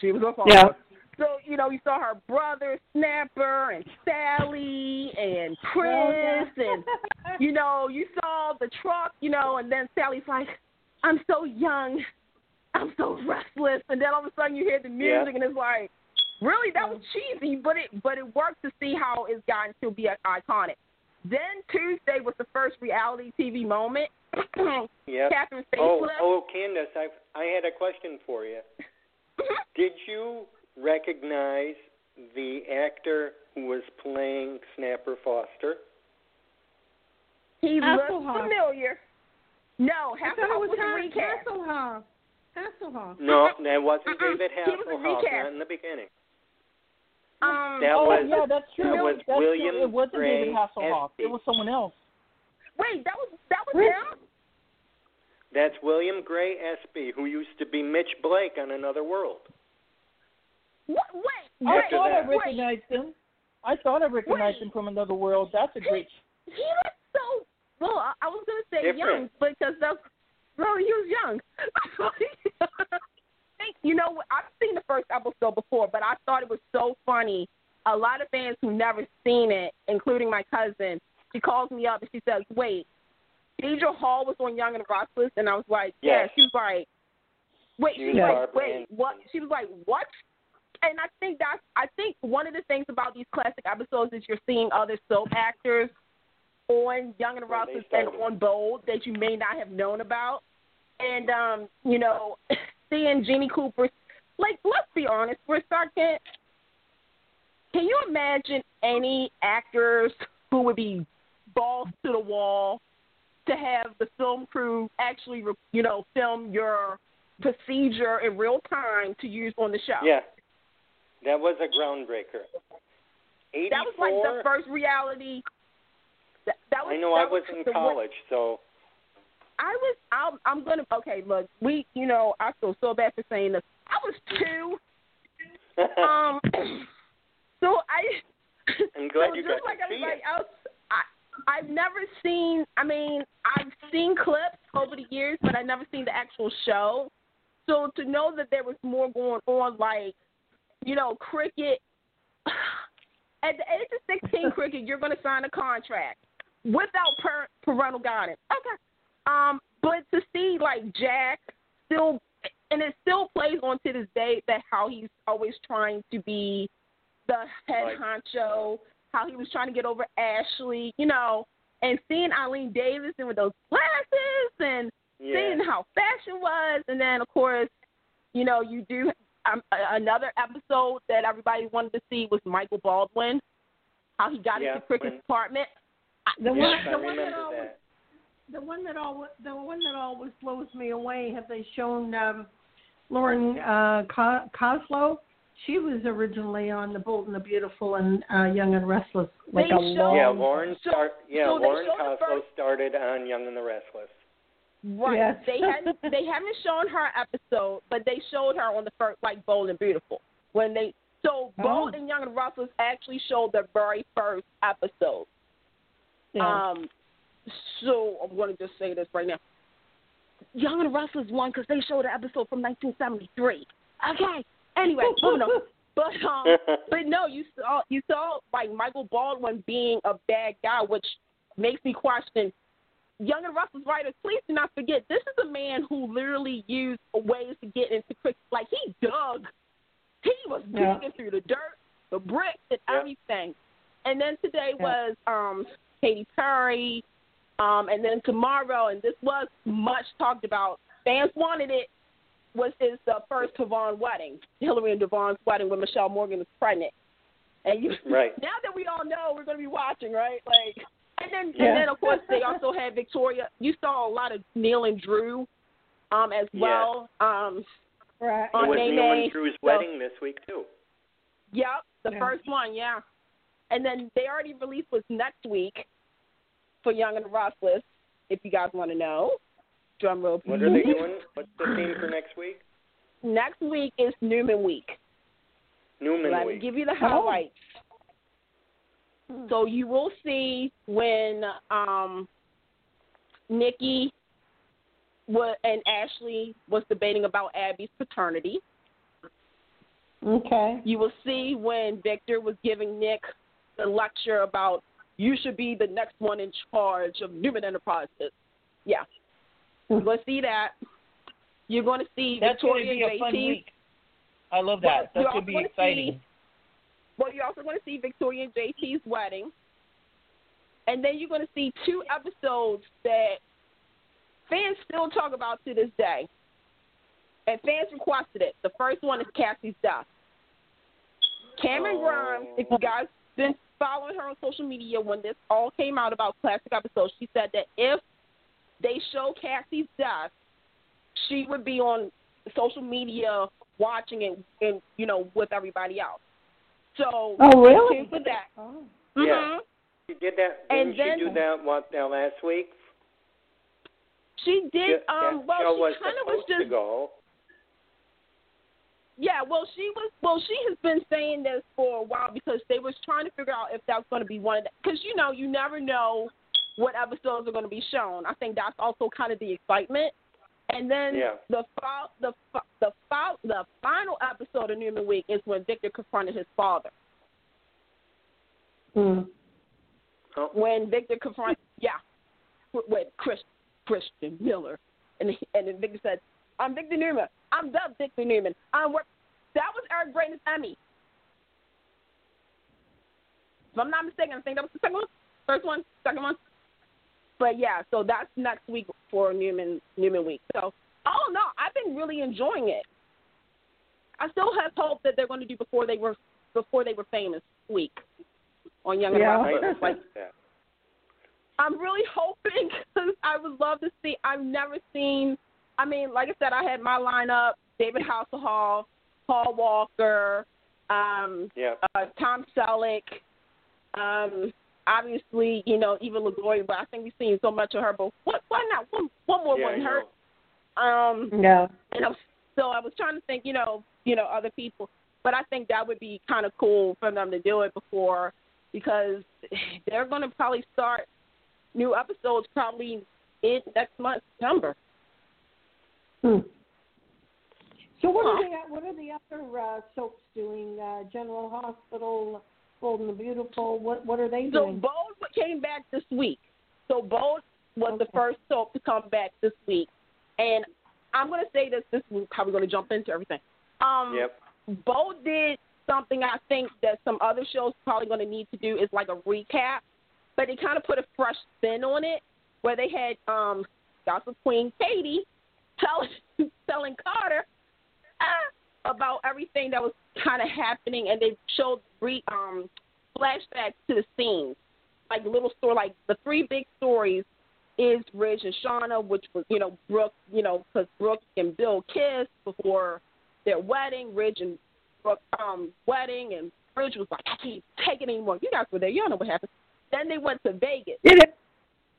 Speaker 6: she was a Foster.
Speaker 5: Yeah.
Speaker 6: So, you know, you saw her brother, Snapper, and Sally, and Chris, and, [laughs] you know, you saw the truck, you know, and then Sally's like, I'm so young. I'm so restless. And then all of a sudden you hear the music, and it's like, really? That was mm-hmm. cheesy, but it but it worked to see how it's gotten to be uh, iconic. Then Tuesday was the first reality TV moment. [clears throat]
Speaker 3: Yep.
Speaker 6: Katherine
Speaker 3: Oh,
Speaker 6: Facelift.
Speaker 3: oh, Candice, I I had a question for you. Mm-hmm. Did you recognize the actor who was playing Snapper Foster?
Speaker 6: He
Speaker 5: Hasselhoff.
Speaker 6: looks familiar. No,
Speaker 5: I thought it
Speaker 6: Hasselhoff
Speaker 5: was
Speaker 6: was a
Speaker 5: Ha-
Speaker 6: recast.
Speaker 5: Hasselhoff. Hasselhoff.
Speaker 3: No, that wasn't
Speaker 6: Mm-mm.
Speaker 3: David
Speaker 6: He was a recast.
Speaker 3: Not in the beginning.
Speaker 6: Um,
Speaker 3: That
Speaker 7: oh
Speaker 3: was-
Speaker 7: yeah, that's true.
Speaker 3: that was
Speaker 7: that's
Speaker 3: William
Speaker 7: true. It wasn't
Speaker 3: Gray
Speaker 7: David Hasselhoff. It was someone else.
Speaker 6: wait, that was that was
Speaker 5: Really?
Speaker 6: him.
Speaker 3: That's William Gray Espy, who used to be Mitch Blake on Another World.
Speaker 6: What? Wait,
Speaker 7: I
Speaker 6: wait,
Speaker 3: After
Speaker 7: thought I
Speaker 3: that.
Speaker 6: wait.
Speaker 7: recognized him. I thought I recognized
Speaker 6: Wait.
Speaker 7: him from Another World. That's a great.
Speaker 6: He looks so well, I, I was gonna say
Speaker 3: Different.
Speaker 6: young because that's well, he was young. [laughs] [laughs] you know, I've seen the first episode before, but I thought it was so funny. A lot of fans who never seen it, including my cousin, she calls me up and she says, "Wait, Deidre Hall was on Young and the Restless," and I was like, "Yeah."
Speaker 3: Yes.
Speaker 6: She was like, "Wait,"
Speaker 3: She
Speaker 6: she
Speaker 3: was
Speaker 6: was like, "Wait, what?" She was like, "What?" And I think that's I think one of the things about these classic episodes is you're seeing other soap actors on Young and the Restless and on Bold that you may not have known about. And um, you know, [laughs] seeing Jeanne Cooper like let's be honest for a second. Can you imagine any actors who would be balls to the wall to have the film crew actually, you know, film your procedure in real time to use on the show?
Speaker 3: Yeah, that was a groundbreaker. Eighty-four.
Speaker 6: That was like the first reality. That, that was,
Speaker 3: I know I was in
Speaker 6: the one-
Speaker 3: college, so
Speaker 6: I was. I'm, I'm gonna. Okay, look. We. You know. I feel so bad for saying this. I was two. [laughs] Um. so I.
Speaker 3: I'm glad
Speaker 6: so
Speaker 3: you
Speaker 6: just
Speaker 3: got
Speaker 6: like
Speaker 3: to see
Speaker 6: everybody
Speaker 3: it.
Speaker 6: else, I I've never seen. I mean, I've seen clips over the years, but I've never seen the actual show. So to know that there was more going on, like you know, cricket. [sighs] At the age of 16, [laughs] cricket, you're going to sign a contract without per- parental guidance. Okay. Um, but to see like Jack still, and it still plays on to this day that how he's always trying to be the head
Speaker 3: Right.
Speaker 6: honcho, how he was trying to get over Ashley, you know, and seeing Eileen Davidson with those glasses and seeing how fashion was, and then of course, you know, you do um, another episode that everybody wanted to see was Michael Baldwin, how he got
Speaker 3: Yeah,
Speaker 6: into Cricket's apartment.
Speaker 5: The
Speaker 3: Yes,
Speaker 5: one,
Speaker 3: I
Speaker 5: the one that always,
Speaker 3: that.
Speaker 5: The one that always, the one that always blows me away. Have they shown um, Lauren uh, Co- Koslow? She was originally on The Bold and the Beautiful and uh, Young and Restless, like
Speaker 6: They
Speaker 5: a
Speaker 6: showed-
Speaker 5: long.
Speaker 3: Yeah, Lauren
Speaker 6: So-
Speaker 3: start. Yeah,
Speaker 6: so
Speaker 3: Lauren
Speaker 6: showed
Speaker 3: Koslow
Speaker 6: first-
Speaker 3: started on Young and the Restless.
Speaker 6: Right.
Speaker 5: Yes.
Speaker 6: They hadn't [laughs] they haven't shown her episode, but they showed her on the first like Bold and Beautiful. When they so Bold
Speaker 5: Oh.
Speaker 6: and Young and Restless actually showed the very first episode.
Speaker 5: Yeah.
Speaker 6: Um, so I'm going to just say this right now. Young and the Restless won because they showed an episode from 1973. Okay. Anyway, [laughs] moving on. But um, but no, you saw you saw like Michael Baldwin being a bad guy, which makes me question. Young and Restless writers, please do not forget this is a man who literally used ways to get into cricket. Like he dug, he was
Speaker 5: Yeah.
Speaker 6: digging through the dirt, the bricks, and
Speaker 3: Yeah.
Speaker 6: everything. And then today
Speaker 5: Yeah.
Speaker 6: was um Katy Perry, um, and then tomorrow, and this was much talked about. Fans wanted it. Was is the first Devon wedding, Hilary and Devon's wedding when Mishael Morgan was pregnant, and you [laughs]
Speaker 3: Right.
Speaker 6: now that we all know we're going to be watching, right? Like, and then
Speaker 5: Yeah.
Speaker 6: and then of course they [laughs] also had Victoria. You saw a lot of Neil and Drew, um, as
Speaker 3: Yes.
Speaker 6: well. Um,
Speaker 5: right.
Speaker 3: It
Speaker 6: on
Speaker 3: was
Speaker 6: May
Speaker 3: Neil and Drew's
Speaker 6: so-
Speaker 3: wedding this week too.
Speaker 6: Yep, the
Speaker 5: Yeah.
Speaker 6: first one, yeah. And then they already released was next week for Young and the Restless, if you guys want to know. Drum roll, please.
Speaker 3: What are they doing? What's the theme for next week?
Speaker 6: Next week is Newman Week.
Speaker 3: Newman Week.
Speaker 6: Let me give you the highlights. So you will see when um, Nikki wa and Ashley was debating about Abby's paternity.
Speaker 5: Okay.
Speaker 6: You will see when Victor was giving Nick the lecture about you should be the next one in charge of Newman Enterprises. Yeah. You're going to see that. You're going to see
Speaker 7: That's going to be a
Speaker 6: and
Speaker 7: fun
Speaker 6: JT.
Speaker 7: week. I love
Speaker 6: Well,
Speaker 7: that.
Speaker 6: you're
Speaker 7: That's going to be
Speaker 6: gonna
Speaker 7: exciting.
Speaker 6: see- Well, you're also going to see Victoria and JT's wedding. And then you're going to see two episodes that fans still talk about to this day. And fans requested it. The first one is Cassie's death. Camryn
Speaker 3: Oh.
Speaker 6: Grimes, if you guys been following her on social media when this all came out about classic episodes, she said that if they show Cassie's death, she would be on social media watching it and you know with everybody else. So
Speaker 5: Oh,
Speaker 6: stay
Speaker 5: really?
Speaker 6: tuned for that.
Speaker 5: Oh.
Speaker 3: Yeah.
Speaker 6: Mhm.
Speaker 3: She did that.
Speaker 6: And
Speaker 3: Didn't
Speaker 6: then-
Speaker 3: she do that what now last week?
Speaker 6: She did.
Speaker 3: Yeah,
Speaker 6: Um. Well,
Speaker 3: show
Speaker 6: she
Speaker 3: was
Speaker 6: kind of was
Speaker 3: supposed to
Speaker 6: just.
Speaker 3: go.
Speaker 6: Yeah. Well, she was. Well, she has been saying this for a while because they was trying to figure out if that was going to be one of the. Because you know, you never know what episodes are going to be shown. I think that's also kind of the excitement. And then
Speaker 3: Yeah.
Speaker 6: the fo- the fo- the fo- the final episode of Newman Week is when Victor confronted his father.
Speaker 5: Hmm.
Speaker 3: Oh,
Speaker 6: When Victor confronted, yeah, with, with Chris Christian Miller, and he, and then Victor said, "I'm Victor Newman. I'm the Victor Newman. I'm work." That was Eric Braeden's Emmy. If I'm not mistaken, I think that was the second one, first one, second one. But yeah, so that's next week for Newman Newman Week. So oh no, I've been really enjoying it. I still have hope that they're going to do before they were before they were famous week on Young and
Speaker 5: Yeah.
Speaker 3: I
Speaker 6: Restless. [laughs] Like
Speaker 3: that.
Speaker 6: I'm really hoping [laughs] because I would love to see. I've never seen. I mean, like I said, I had my lineup: David Hasselhoff, Paul Walker, um,
Speaker 3: Yeah.
Speaker 6: uh, Tom Selleck, um, obviously, you know, Eva Longoria. But I think we've seen so much of her. But what? Why not? One, one more
Speaker 3: yeah, I
Speaker 6: wouldn't hurt. Um,
Speaker 5: Yeah.
Speaker 6: and I was, so I was trying to think, you know, you know, other people. But I think that would be kind of cool for them to do it before, because they're going to probably start new episodes probably in next month, September.
Speaker 5: Hmm. So what are the what are the other uh, soaps doing? Uh, General Hospital, Bold and the Beautiful. What what are they doing?
Speaker 6: So
Speaker 5: doing?
Speaker 6: Bold came back this week. So Bold was the first soap to come back this week, and I'm going to say this. This is how we're going to jump into everything. Um,
Speaker 3: Yep.
Speaker 6: Bo did something I think that some other shows probably going to need to do is like a recap, but they kind of put a fresh spin on it, where they had um, Gossip Queen Katie [laughs] telling telling Carter ah, about everything that was kind of happening, and they showed re, um, flashbacks to the scenes, like little story, like the three big stories is Ridge and Shauna, which was you know Brooke, you know because Brooke and Bill kissed before their wedding, Ridge and Brooke um wedding, and Ridge was like, I can't take it anymore. You guys were there, y'all know what happened. Then they went to Vegas?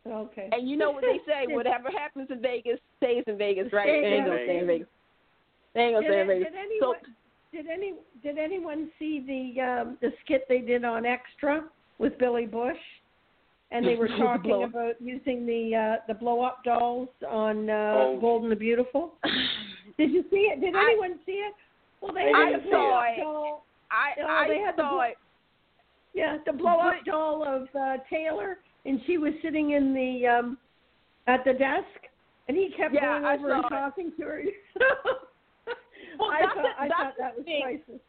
Speaker 5: Okay.
Speaker 6: and you know what they say: whatever happens in Vegas stays in Vegas, right? They ain't gonna stay in Vegas. They ain't gonna stay in Vegas.
Speaker 5: did anyone
Speaker 6: So
Speaker 5: did any did anyone see the um, the skit they did on Extra with Billy Bush? And they [laughs] were talking
Speaker 6: blow-
Speaker 5: about using the uh, the blow up dolls on uh,
Speaker 3: Oh.
Speaker 5: Bold and the Beautiful. [laughs] Did you see it? Did
Speaker 6: I-
Speaker 5: anyone see it? Well, they
Speaker 3: I
Speaker 5: had
Speaker 3: didn't
Speaker 5: blow up
Speaker 6: it.
Speaker 5: doll.
Speaker 6: I
Speaker 5: No,
Speaker 6: I
Speaker 5: they had the
Speaker 6: saw
Speaker 5: blo-
Speaker 6: it.
Speaker 5: Yeah, the blow up doll of uh, Taylor, and she was sitting in the um, at the desk, and he kept
Speaker 6: Yeah,
Speaker 5: going
Speaker 6: I
Speaker 5: over and
Speaker 6: it.
Speaker 5: talking to her. [laughs]
Speaker 6: Well,
Speaker 5: I
Speaker 6: that's
Speaker 5: thought, I thought that was
Speaker 6: thing.
Speaker 5: priceless.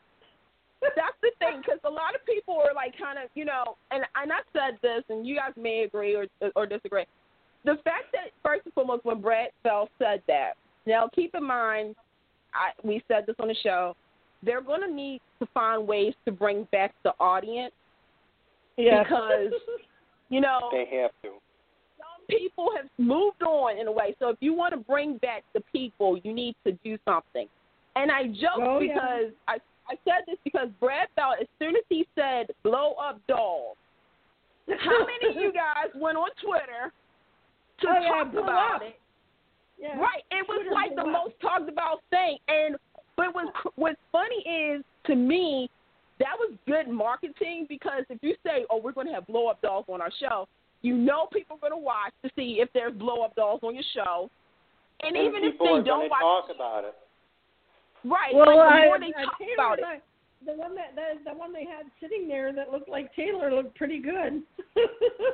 Speaker 6: That's the thing, because a lot of people are like kind of, you know, and and I said this, and you guys may agree or or disagree. The fact that first and foremost, when Brad Bell said that, now keep in mind, I we said this on the show, they're going to need to find ways to bring back the audience
Speaker 5: Yeah.
Speaker 6: because, [laughs] you know,
Speaker 3: They have to.
Speaker 6: some people have moved on in a way. So if you want to bring back the people, you need to do something. And I joke
Speaker 5: Oh, yeah.
Speaker 6: because I I said this because Brad felt as soon as he said blow up dolls, how many of you [laughs] guys went on Twitter to
Speaker 5: Oh,
Speaker 6: talk
Speaker 5: blow
Speaker 6: about
Speaker 5: up.
Speaker 6: it?
Speaker 5: Yeah.
Speaker 6: Right. It was
Speaker 5: Twitter
Speaker 6: like the
Speaker 5: up.
Speaker 6: most talked about thing. And but what's what's funny is to me that was good marketing because if you say, "Oh, we're going to have blow up dolls on our show," you know people are going to watch to see if there's blow up dolls on your show. And,
Speaker 3: And
Speaker 6: even if they
Speaker 3: are
Speaker 6: don't watch,
Speaker 3: talk about it.
Speaker 6: right?
Speaker 5: Well,
Speaker 6: like, the
Speaker 5: I,
Speaker 6: more they
Speaker 5: I,
Speaker 6: talk
Speaker 5: Taylor,
Speaker 6: about it,
Speaker 5: the, the one that the, the one they had sitting there that looked like Taylor looked pretty good. [laughs]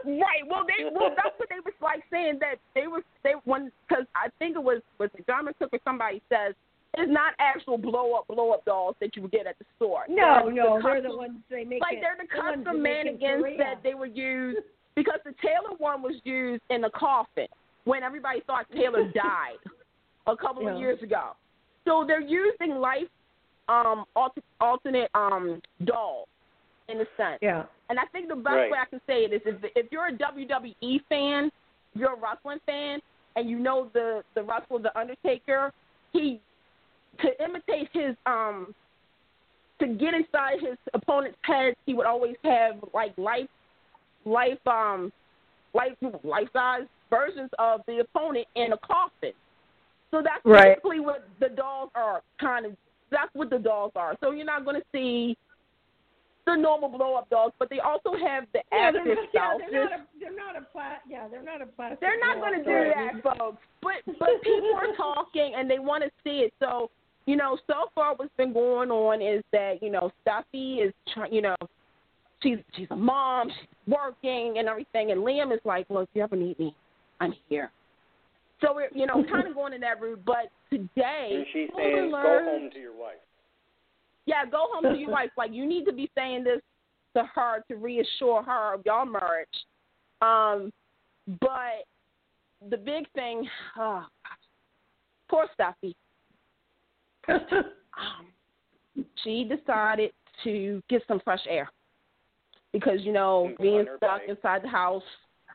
Speaker 6: Right. Well, they well that's what they was like saying that they were they when because I think it was was it John McCook or somebody says it's not actual blow up blow up dolls that you would get at the store.
Speaker 5: no,
Speaker 6: They're
Speaker 5: no,
Speaker 6: the
Speaker 5: they're the
Speaker 6: custom-
Speaker 5: ones they make.
Speaker 6: like
Speaker 5: it-
Speaker 6: they're the
Speaker 5: the
Speaker 6: custom
Speaker 5: they make in
Speaker 6: mannequins that they were used because the Taylor one was used in the coffin when everybody thought Taylor [laughs] died a couple
Speaker 5: Yeah.
Speaker 6: of years ago. So they're using life um alter, alternate um dolls in a sense.
Speaker 5: Yeah.
Speaker 6: And I think the best
Speaker 3: Right.
Speaker 6: way I can say it is if if you're a WWE fan, you're a wrestling fan, and you know the the wrestler The Undertaker, he to imitate his um to get inside his opponent's head, he would always have like life life um life life size versions of the opponent in a coffin. So that's
Speaker 5: Right.
Speaker 6: basically what the dolls are kind of that's what the dolls are. So you're not gonna see the normal blow up dogs, but they also have the
Speaker 5: Yeah,
Speaker 6: active
Speaker 5: they're, yeah,
Speaker 6: spouses.
Speaker 5: they're not a they're not a pla- yeah, they're not a plastic.
Speaker 6: They're not going to do that, folks. But but people are talking and they want to see it. So you know, so far what's been going on is that you know Steffy is trying. You know, she's she's a mom, she's working and everything, and Liam is like, look, if you ever need me, I'm here. So we're you know kind of [laughs] going in that route. But today,
Speaker 3: And she's saying, go home to your wife.
Speaker 6: yeah, go home to your [laughs] wife. Like you need to be saying this to her to reassure her of your marriage. Um, but the big thing, oh, [sighs] gosh, poor Steffy. Um, she decided to get some fresh air because you know being stuck
Speaker 3: bike.
Speaker 6: inside the house,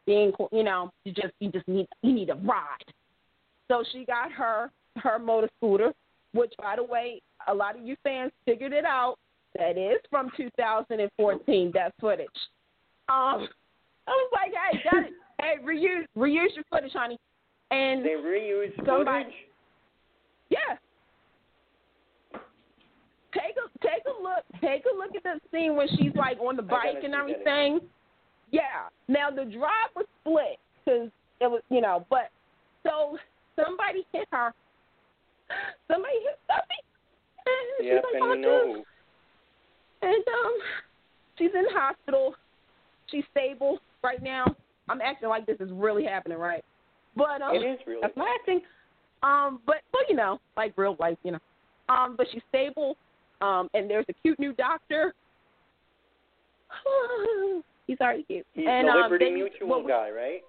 Speaker 6: being you know you just you just need you need a ride. So she got her her motor scooter, which by the way, a lot of you fans figured it out. That is from 2014. That footage. Um, I was like, hey, got it. [laughs] Hey, reuse reuse your footage, honey. And
Speaker 3: They reuse
Speaker 6: Somebody-
Speaker 3: footage.
Speaker 6: yeah. Take a take a look take a look at the scene when she's like on the bike and everything. Yeah. Now the drive was split because it was you know, but so somebody hit her. Somebody hit Steffy. And
Speaker 3: Yep,
Speaker 6: she's like,
Speaker 3: and you know
Speaker 6: And um, she's in the hospital. She's stable right now. I'm acting like this is really happening, right? But um,
Speaker 3: It is really.
Speaker 6: that's my acting. Um, but but you know, like real life, you know. Um, but she's stable. Um, and there's a cute new doctor. [sighs] He's already cute.
Speaker 3: He's
Speaker 6: and
Speaker 3: the
Speaker 6: um,
Speaker 3: Liberty
Speaker 6: they,
Speaker 3: Mutual
Speaker 6: well,
Speaker 3: guy, right?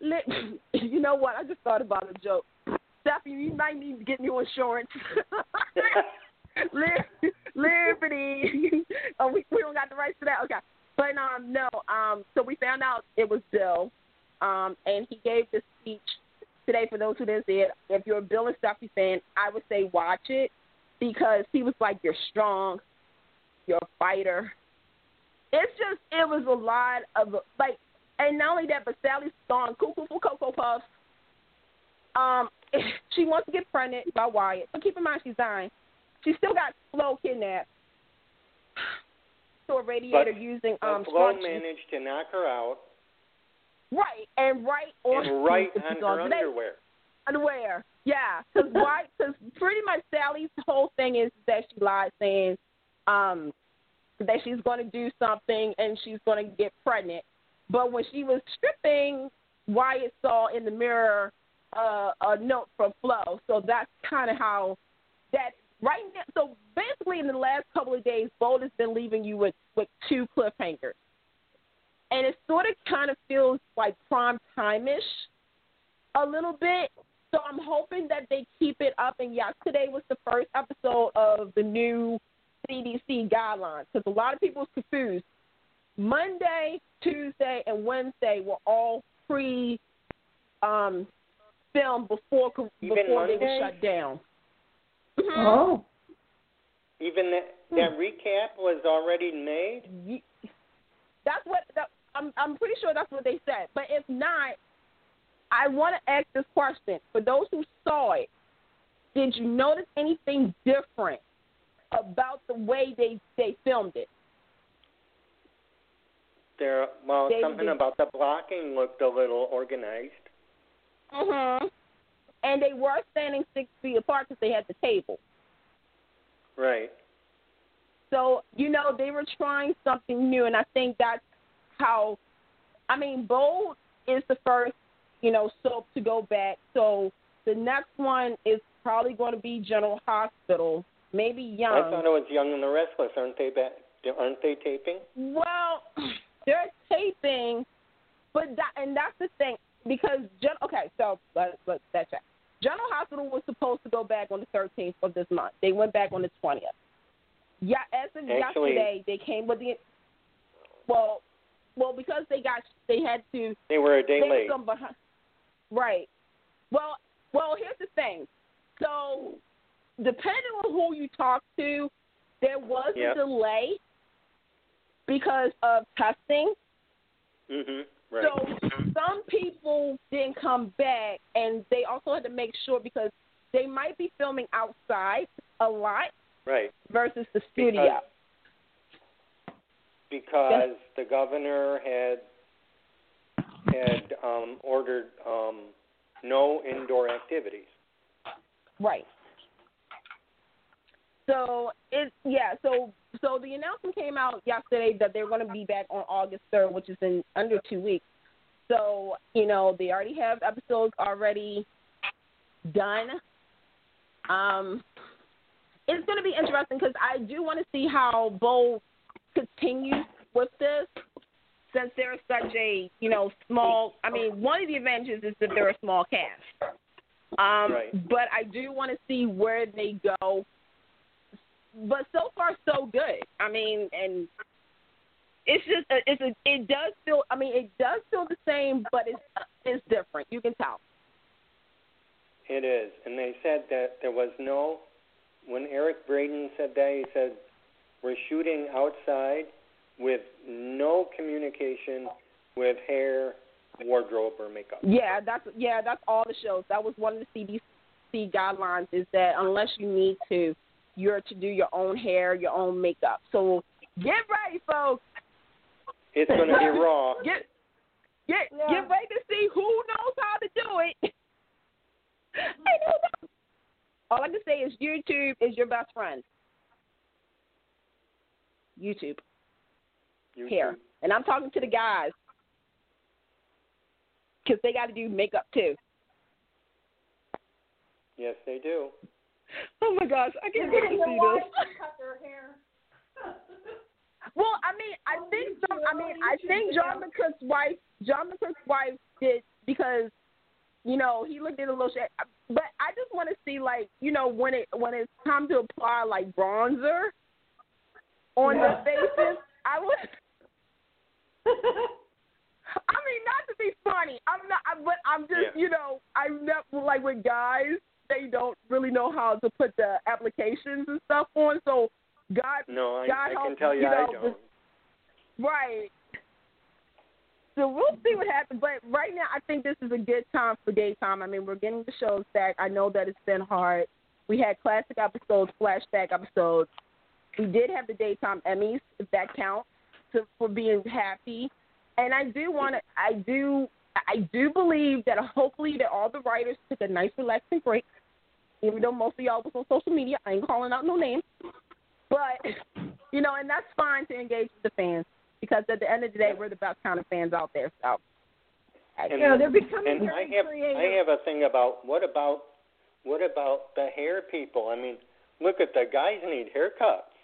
Speaker 6: Li- [clears throat] you know what? I just thought about a joke. Stephanie, you might need to get new insurance. [laughs] Li- Liberty. [laughs] oh, we, we don't got the rights to that. Okay. But um, no. Um, so we found out it was Bill, um, and he gave this speech today. For those who didn't see it, if you're a Bill and Steffy fan, I would say watch it because he was like, "You're strong, you're a fighter." It's just it was a lot of like, and not only that, but Sally's gone cuckoo for Cocoa Puffs. Um, [laughs] she wants to get pregnant by Wyatt, but keep in mind she's dying. She still got Flo kidnapped. [sighs] So a radiator
Speaker 3: But-
Speaker 6: using
Speaker 3: But
Speaker 6: um
Speaker 3: Flo
Speaker 6: scrunchies.
Speaker 3: managed to knock her out
Speaker 6: Right, and right on
Speaker 3: and right [laughs] on her
Speaker 6: today-
Speaker 3: underwear.
Speaker 6: Underwear. Yeah, because [laughs] why? Because pretty much Sally's whole thing is that she lied, saying um that she's going to do something and she's going to get pregnant. But when she was stripping, Wyatt saw in the mirror uh, a note from Flo. So that's kind of how that right now. So basically, in the last couple of days, Bold has been leaving you with with two cliffhangers, and it sort of kind of feels like prime time ish a little bit. So I'm hoping that they keep it up. And yesterday was the first episode of the new CDC guidelines because a lot of people was confused. Monday, Tuesday, and Wednesday were all pre um, filmed before
Speaker 3: Even
Speaker 6: before they were shut down. Mhm.
Speaker 5: Oh.
Speaker 3: Even that that recap was already made.
Speaker 6: That's what that, I'm. I'm pretty sure that's what they said. But if not, I want to ask this question for those who saw it. Did you notice anything different about the way they they filmed it?
Speaker 3: There, well,
Speaker 6: They-
Speaker 3: something
Speaker 6: they-
Speaker 3: about the blocking looked a little organized.
Speaker 6: Mhm. And they were standing six feet apart because they had the table.
Speaker 3: Right.
Speaker 6: So, you know, they were trying something new, and I think that's how. I mean, Bold is the first, you know, soap to go back. So the next one is probably going to be General Hospital, maybe Young.
Speaker 3: I thought it was Young and the Restless. Aren't they back? Aren't they taping?
Speaker 6: Well, [clears throat] they're taping, but that and that's the thing because Gen- okay, so let's let's that check. General Hospital was supposed to go back on the 13th of this month. They went back on the 20th. Yeah, as of
Speaker 3: Actually-
Speaker 6: yesterday, they came with the well, well because they got they had to
Speaker 3: They were a day late.
Speaker 6: some behind. Right. Well, well, here's the thing. So, depending on who you talk to, there was
Speaker 3: Yep.
Speaker 6: a delay because of testing.
Speaker 3: Mhm. Right.
Speaker 6: So some people didn't come back, and they also had to make sure because they might be filming outside a lot
Speaker 3: right.
Speaker 6: versus the studio.
Speaker 3: because the governor had had um, ordered um, no indoor activities.
Speaker 6: Right. So it yeah, so so the announcement came out yesterday that they're going to be back on August 3rd, which is in under 2 weeks. So, you know, they already have episodes already done. Um it's going to be interesting cuz I do want to see how Bold continues with this since they're such a, you know, small I mean, one of the advantages is that they're a small cast. Um,
Speaker 3: Right.
Speaker 6: But I do want to see where they go. But so far, so good. I mean, and it's just uh, it's a it does feel. I mean, it does feel the same, but it's it's different. You can tell.
Speaker 3: It is, and they said that there was no. When Eric Braeden said that, he said, "We're shooting outside with no communication with hair, wardrobe, or makeup."
Speaker 6: Yeah, that's yeah, that's all the shows. That was one of the CDC guidelines is that unless you need to, you're to do your own hair, your own makeup. So get ready, folks.
Speaker 3: It's going to be [laughs] raw.
Speaker 6: Get get
Speaker 5: Yeah.
Speaker 6: get ready to see who knows how to do it. [laughs] I don't. All I can say is YouTube is your best friend. YouTube
Speaker 3: You
Speaker 6: here, and I'm talking to the guys because they got to do makeup too.
Speaker 3: Yes, they do.
Speaker 6: Oh my gosh, I can't wait to see this.
Speaker 5: cut their hair.
Speaker 6: Well, I mean, I think some, I mean, I think John McCook's wife, John McCook's wife did because, you know, he looked at a little shit. But I just want to see, like, you know, when it when it's time to apply like bronzer on the faces. I would. [laughs] I mean, not to be funny. I'm not, I, but I'm just,
Speaker 3: Yeah.
Speaker 6: you know, I'm not like with guys. They don't really know how to put the applications and stuff on. So, God,
Speaker 3: No, I,
Speaker 6: God
Speaker 3: I
Speaker 6: help
Speaker 3: can tell you,
Speaker 6: you
Speaker 3: I
Speaker 6: know,
Speaker 3: don't.
Speaker 6: Right. So we'll see what happens. But right now, I think this is a good time for daytime. I mean, we're getting the shows back. I know that it's been hard. We had classic episodes, flashback episodes. We did have the daytime Emmys, if that counts, to, for being happy. And I do want to. I do. I do believe that hopefully that all the writers took a nice relaxing break. Even though most of y'all was on social media, I ain't calling out no names. But you know, and that's fine to engage with the fans because at the end of the day, we're the best kind of fans out there. So, I-
Speaker 3: And,
Speaker 5: Yeah, they're becoming
Speaker 3: and I have
Speaker 5: creative.
Speaker 3: I have a thing about what about what about the hair people? I mean, look at the guys need haircuts.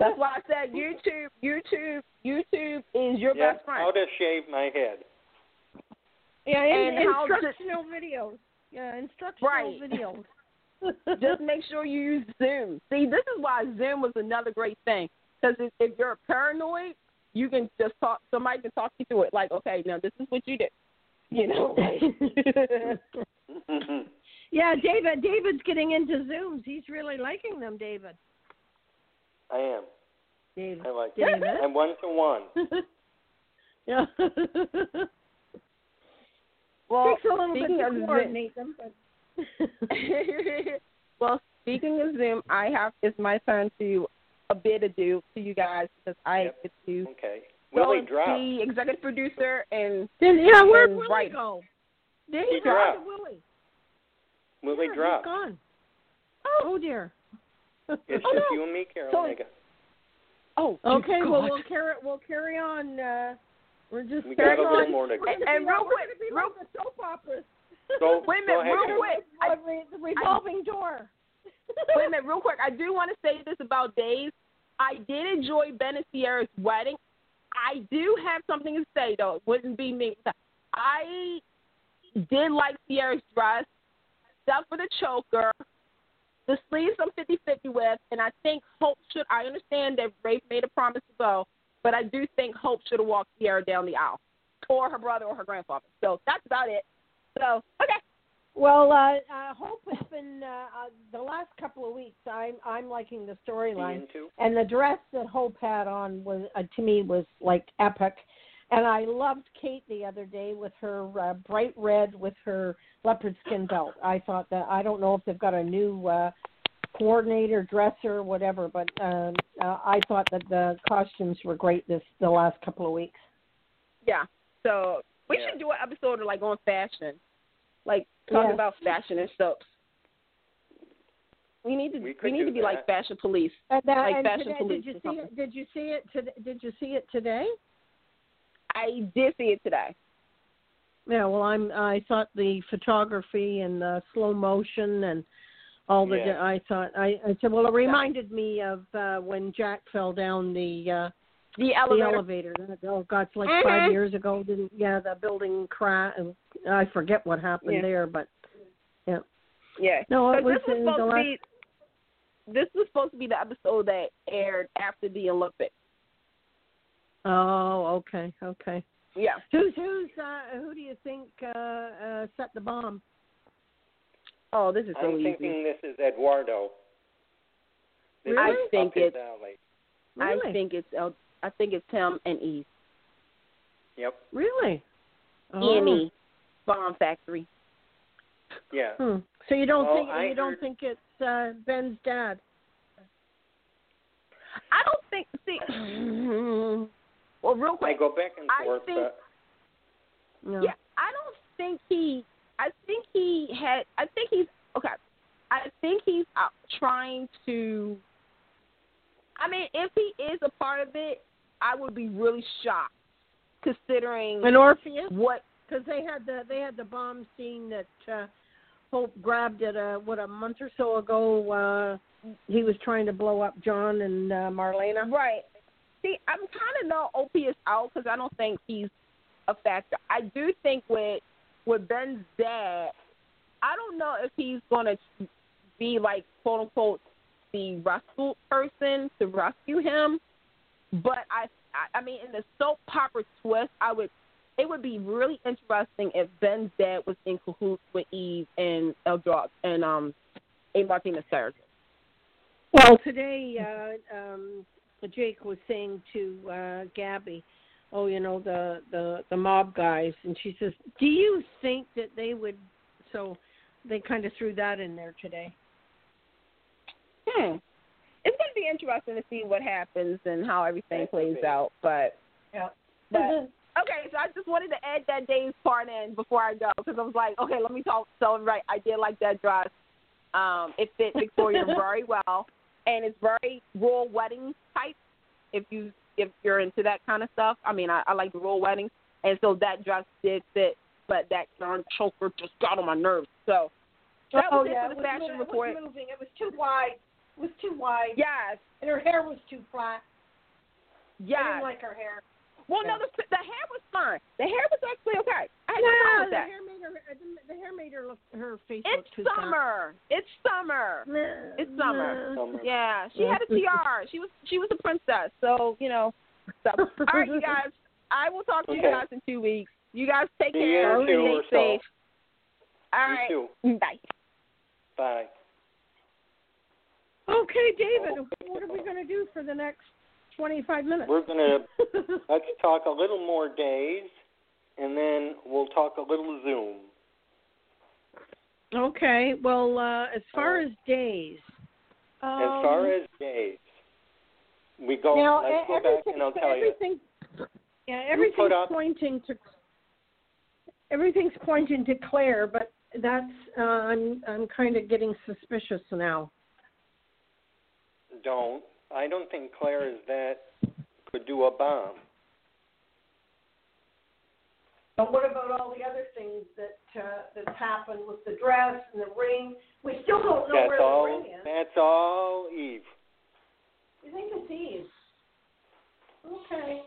Speaker 6: That's why I said YouTube, YouTube, YouTube is your
Speaker 3: yeah,
Speaker 6: best friend.
Speaker 3: how to shave my head.
Speaker 5: Yeah, and,
Speaker 6: And how to-
Speaker 5: instructional videos. Yeah, instructional
Speaker 6: Right.
Speaker 5: videos. [laughs]
Speaker 6: Just make sure you use Zoom. See, this is why Zoom was another great thing because if, if you're paranoid, you can just talk. Somebody can talk you through it. Like, okay, now this is what you do. You know. [laughs]
Speaker 5: yeah, David. David's getting into Zooms. He's really liking them, David.
Speaker 3: I am.
Speaker 5: David.
Speaker 3: I like it. I'm one to one. [laughs]
Speaker 5: yeah. [laughs]
Speaker 6: well,
Speaker 5: Takes a little bit
Speaker 6: speaking
Speaker 5: to
Speaker 6: of Zoom,
Speaker 5: coordinate them, but. [laughs]
Speaker 6: well, speaking of Zoom, I have it's my turn to a bit ado to you guys because I
Speaker 3: Yep.
Speaker 6: get to
Speaker 3: Okay.
Speaker 6: go
Speaker 3: Willy
Speaker 6: and
Speaker 3: dropped.
Speaker 6: be executive producer and
Speaker 5: Then, yeah, where'd Willy
Speaker 6: right.
Speaker 5: go? Did
Speaker 3: He
Speaker 5: he go
Speaker 3: dropped.
Speaker 5: to Willy?
Speaker 3: Willy
Speaker 5: yeah,
Speaker 3: dropped.
Speaker 5: He's gone. Oh dear.
Speaker 3: It's
Speaker 6: Oh,
Speaker 3: just
Speaker 6: no.
Speaker 3: you and me, Carol.
Speaker 6: So-
Speaker 3: Omega.
Speaker 6: oh
Speaker 5: okay,
Speaker 6: God.
Speaker 5: well we'll carry we'll carry on. Uh, we're just
Speaker 3: We got
Speaker 5: carrying
Speaker 3: a little
Speaker 5: on.
Speaker 3: more to
Speaker 5: We're
Speaker 3: go.
Speaker 5: gonna
Speaker 6: And real
Speaker 5: we're
Speaker 6: quick,
Speaker 5: gonna be
Speaker 6: real-
Speaker 5: like the soap operas.
Speaker 3: Go,
Speaker 6: Wait a minute,
Speaker 3: ahead,
Speaker 6: real
Speaker 3: Carol.
Speaker 6: quick. I-
Speaker 5: The re- the revolving door. [laughs]
Speaker 6: Wait a minute, real quick. I do want to say this about Days. I did enjoy Ben and Ciara's wedding. I do have something to say though. It wouldn't be me. I did like Ciara's dress, except for the choker. The sleeves I'm 50-50 with, and I think Hope should. I understand that Rafe made a promise to go, but I do think Hope should have walked Ciara down the aisle, or her brother, or her grandfather. So that's about it. So okay.
Speaker 5: Well, uh, uh, Hope has been uh, uh, the last couple of weeks. I'm I'm liking the storyline, and the dress that Hope had on was uh, to me was like epic. And I loved Kate the other day with her uh, bright red with her leopard skin belt. I thought that I don't know if they've got a new uh, coordinator, dresser, whatever. But um, uh, I thought that the costumes were great this the last couple of weeks.
Speaker 6: Yeah. So we
Speaker 3: Yeah.
Speaker 6: should do an episode like on fashion, like talking
Speaker 5: Yeah.
Speaker 6: about fashion and soaps. We need to
Speaker 3: We
Speaker 6: we, need to be like fashion police.
Speaker 5: And, that,
Speaker 6: Like
Speaker 5: and
Speaker 6: fashion
Speaker 5: today,
Speaker 6: police
Speaker 5: did you see it? Did you see it today? Did you see it today?
Speaker 6: I did see it today.
Speaker 5: Yeah. Well, I'm. I thought the photography and the slow motion and all the.
Speaker 3: Yeah.
Speaker 5: I thought. I, I said. Well, it reminded me of uh, when Jack fell down the. Uh,
Speaker 6: The
Speaker 5: the
Speaker 6: elevator.
Speaker 5: elevator. That- Oh God, it's like
Speaker 6: Mhm.
Speaker 5: five years ago. Didn't yeah, the building crash. I forget what happened
Speaker 6: Yeah.
Speaker 5: there, but yeah.
Speaker 6: Yeah.
Speaker 5: No, it was,
Speaker 6: this was
Speaker 5: the
Speaker 6: supposed to
Speaker 5: last.
Speaker 6: be this was supposed to be the episode that aired after the Olympics.
Speaker 5: Oh, okay, okay.
Speaker 6: Yeah.
Speaker 5: Who's who's uh, who do you think uh, uh, set the bomb?
Speaker 6: Oh, this is so
Speaker 3: I'm
Speaker 6: easy.
Speaker 3: thinking this is Eduardo. This
Speaker 5: Really?
Speaker 3: is
Speaker 6: I think it's-
Speaker 3: alley.
Speaker 5: Really?
Speaker 6: I think it's El, I think it's him and Eve.
Speaker 3: Yep.
Speaker 5: Really?
Speaker 6: E
Speaker 5: Oh.
Speaker 6: and E. Bomb Factory.
Speaker 3: Yeah.
Speaker 5: Hmm. So you don't
Speaker 3: Well,
Speaker 5: think
Speaker 3: I
Speaker 5: you don't think it's uh, Ben's dad?
Speaker 6: I don't think see [clears throat] well real
Speaker 3: I
Speaker 6: quick.
Speaker 3: go back and
Speaker 6: I
Speaker 3: forth.
Speaker 6: think-
Speaker 3: but
Speaker 5: No.
Speaker 6: Yeah, I don't think he. I think he had. I think he's okay. I think he's out trying to. I mean, if he is a part of it, I would be really shocked, considering
Speaker 5: An Orpheus?
Speaker 6: what.
Speaker 5: Because they had the they had the bomb scene that uh, Hope grabbed it uh, what a month or so ago. Uh, he was trying to blow up John and uh, Marlena.
Speaker 6: Right. See, I'm kind of no OPS out because I don't think he's a factor. I do think with with Ben's dad, I don't know if he's gonna be like quote unquote the rescue person to rescue him. But I, I, I mean, in the soap opera twist, I would. It would be really interesting if Ben's dad was in cahoots with Eve and Eldrock and um, A. Martinez Sergio.
Speaker 5: Well, today uh, um, Jake was saying to uh, Gabby, "Oh, you know the the the mob guys," and she says, "Do you think that they would?" So they kind of threw that in there today.
Speaker 6: Hmm. It's going to be interesting to see what happens and how everything
Speaker 3: That
Speaker 6: plays
Speaker 3: could
Speaker 6: out. But
Speaker 5: Yeah.
Speaker 6: but okay, so I just wanted to add that Dave's part in before I go because I was like, okay, let me talk. So right, I did like that dress. Um, it fit Victoria [laughs] very well, and it's very royal wedding type. If you if you're into that kind of stuff, I mean, I, I like the royal weddings, and so that dress did fit. But that darn choker just got on my nerves. So that
Speaker 5: oh
Speaker 6: was
Speaker 5: yeah,
Speaker 6: it for
Speaker 5: it
Speaker 6: the
Speaker 5: was,
Speaker 6: fashion
Speaker 5: mo-
Speaker 6: report.
Speaker 5: It was moving. It was too wide. It was too wide.
Speaker 6: Yes,
Speaker 5: And her hair was too flat. I didn't like her hair.
Speaker 6: Well, no, the, the hair was fine. The hair was actually okay. I had no
Speaker 5: Yeah,
Speaker 6: problem with
Speaker 5: the
Speaker 6: that.
Speaker 5: hair made her. The, the hair made her look. Her face look
Speaker 6: It's
Speaker 5: too
Speaker 6: summer. It's summer. It's summer.
Speaker 3: It's summer.
Speaker 6: Yeah, she had a tiara. She was she was a princess. So you know. So, all right, you [laughs] guys. I will talk to you guys in two weeks. You guys take
Speaker 3: See
Speaker 6: care.
Speaker 3: you in two
Speaker 6: Stay
Speaker 3: or so.
Speaker 6: safe. All
Speaker 3: You
Speaker 6: right.
Speaker 3: too.
Speaker 6: Bye.
Speaker 3: Bye.
Speaker 5: Okay, David. Oh. What are we going to do for the next twenty-five minutes?
Speaker 3: We're gonna [laughs] let's talk a little more days, and then we'll talk a little Zoom.
Speaker 5: Okay. Well, uh, as far as days, um,
Speaker 3: As far as days, we go.
Speaker 5: now,
Speaker 3: let's go back, and I'll tell you.
Speaker 5: everything, yeah, everything's
Speaker 3: up-
Speaker 5: pointing to everything's pointing to Claire, but that's uh, I'm I'm kind of getting suspicious now.
Speaker 3: Don't. I don't think Claire is that could do a bomb.
Speaker 5: But what about all the other things that uh, that's happened with the dress and the ring? We still don't know
Speaker 3: That's
Speaker 5: where
Speaker 3: all.
Speaker 5: the ring is.
Speaker 3: That's all Eve.
Speaker 5: You think it's Eve? Okay.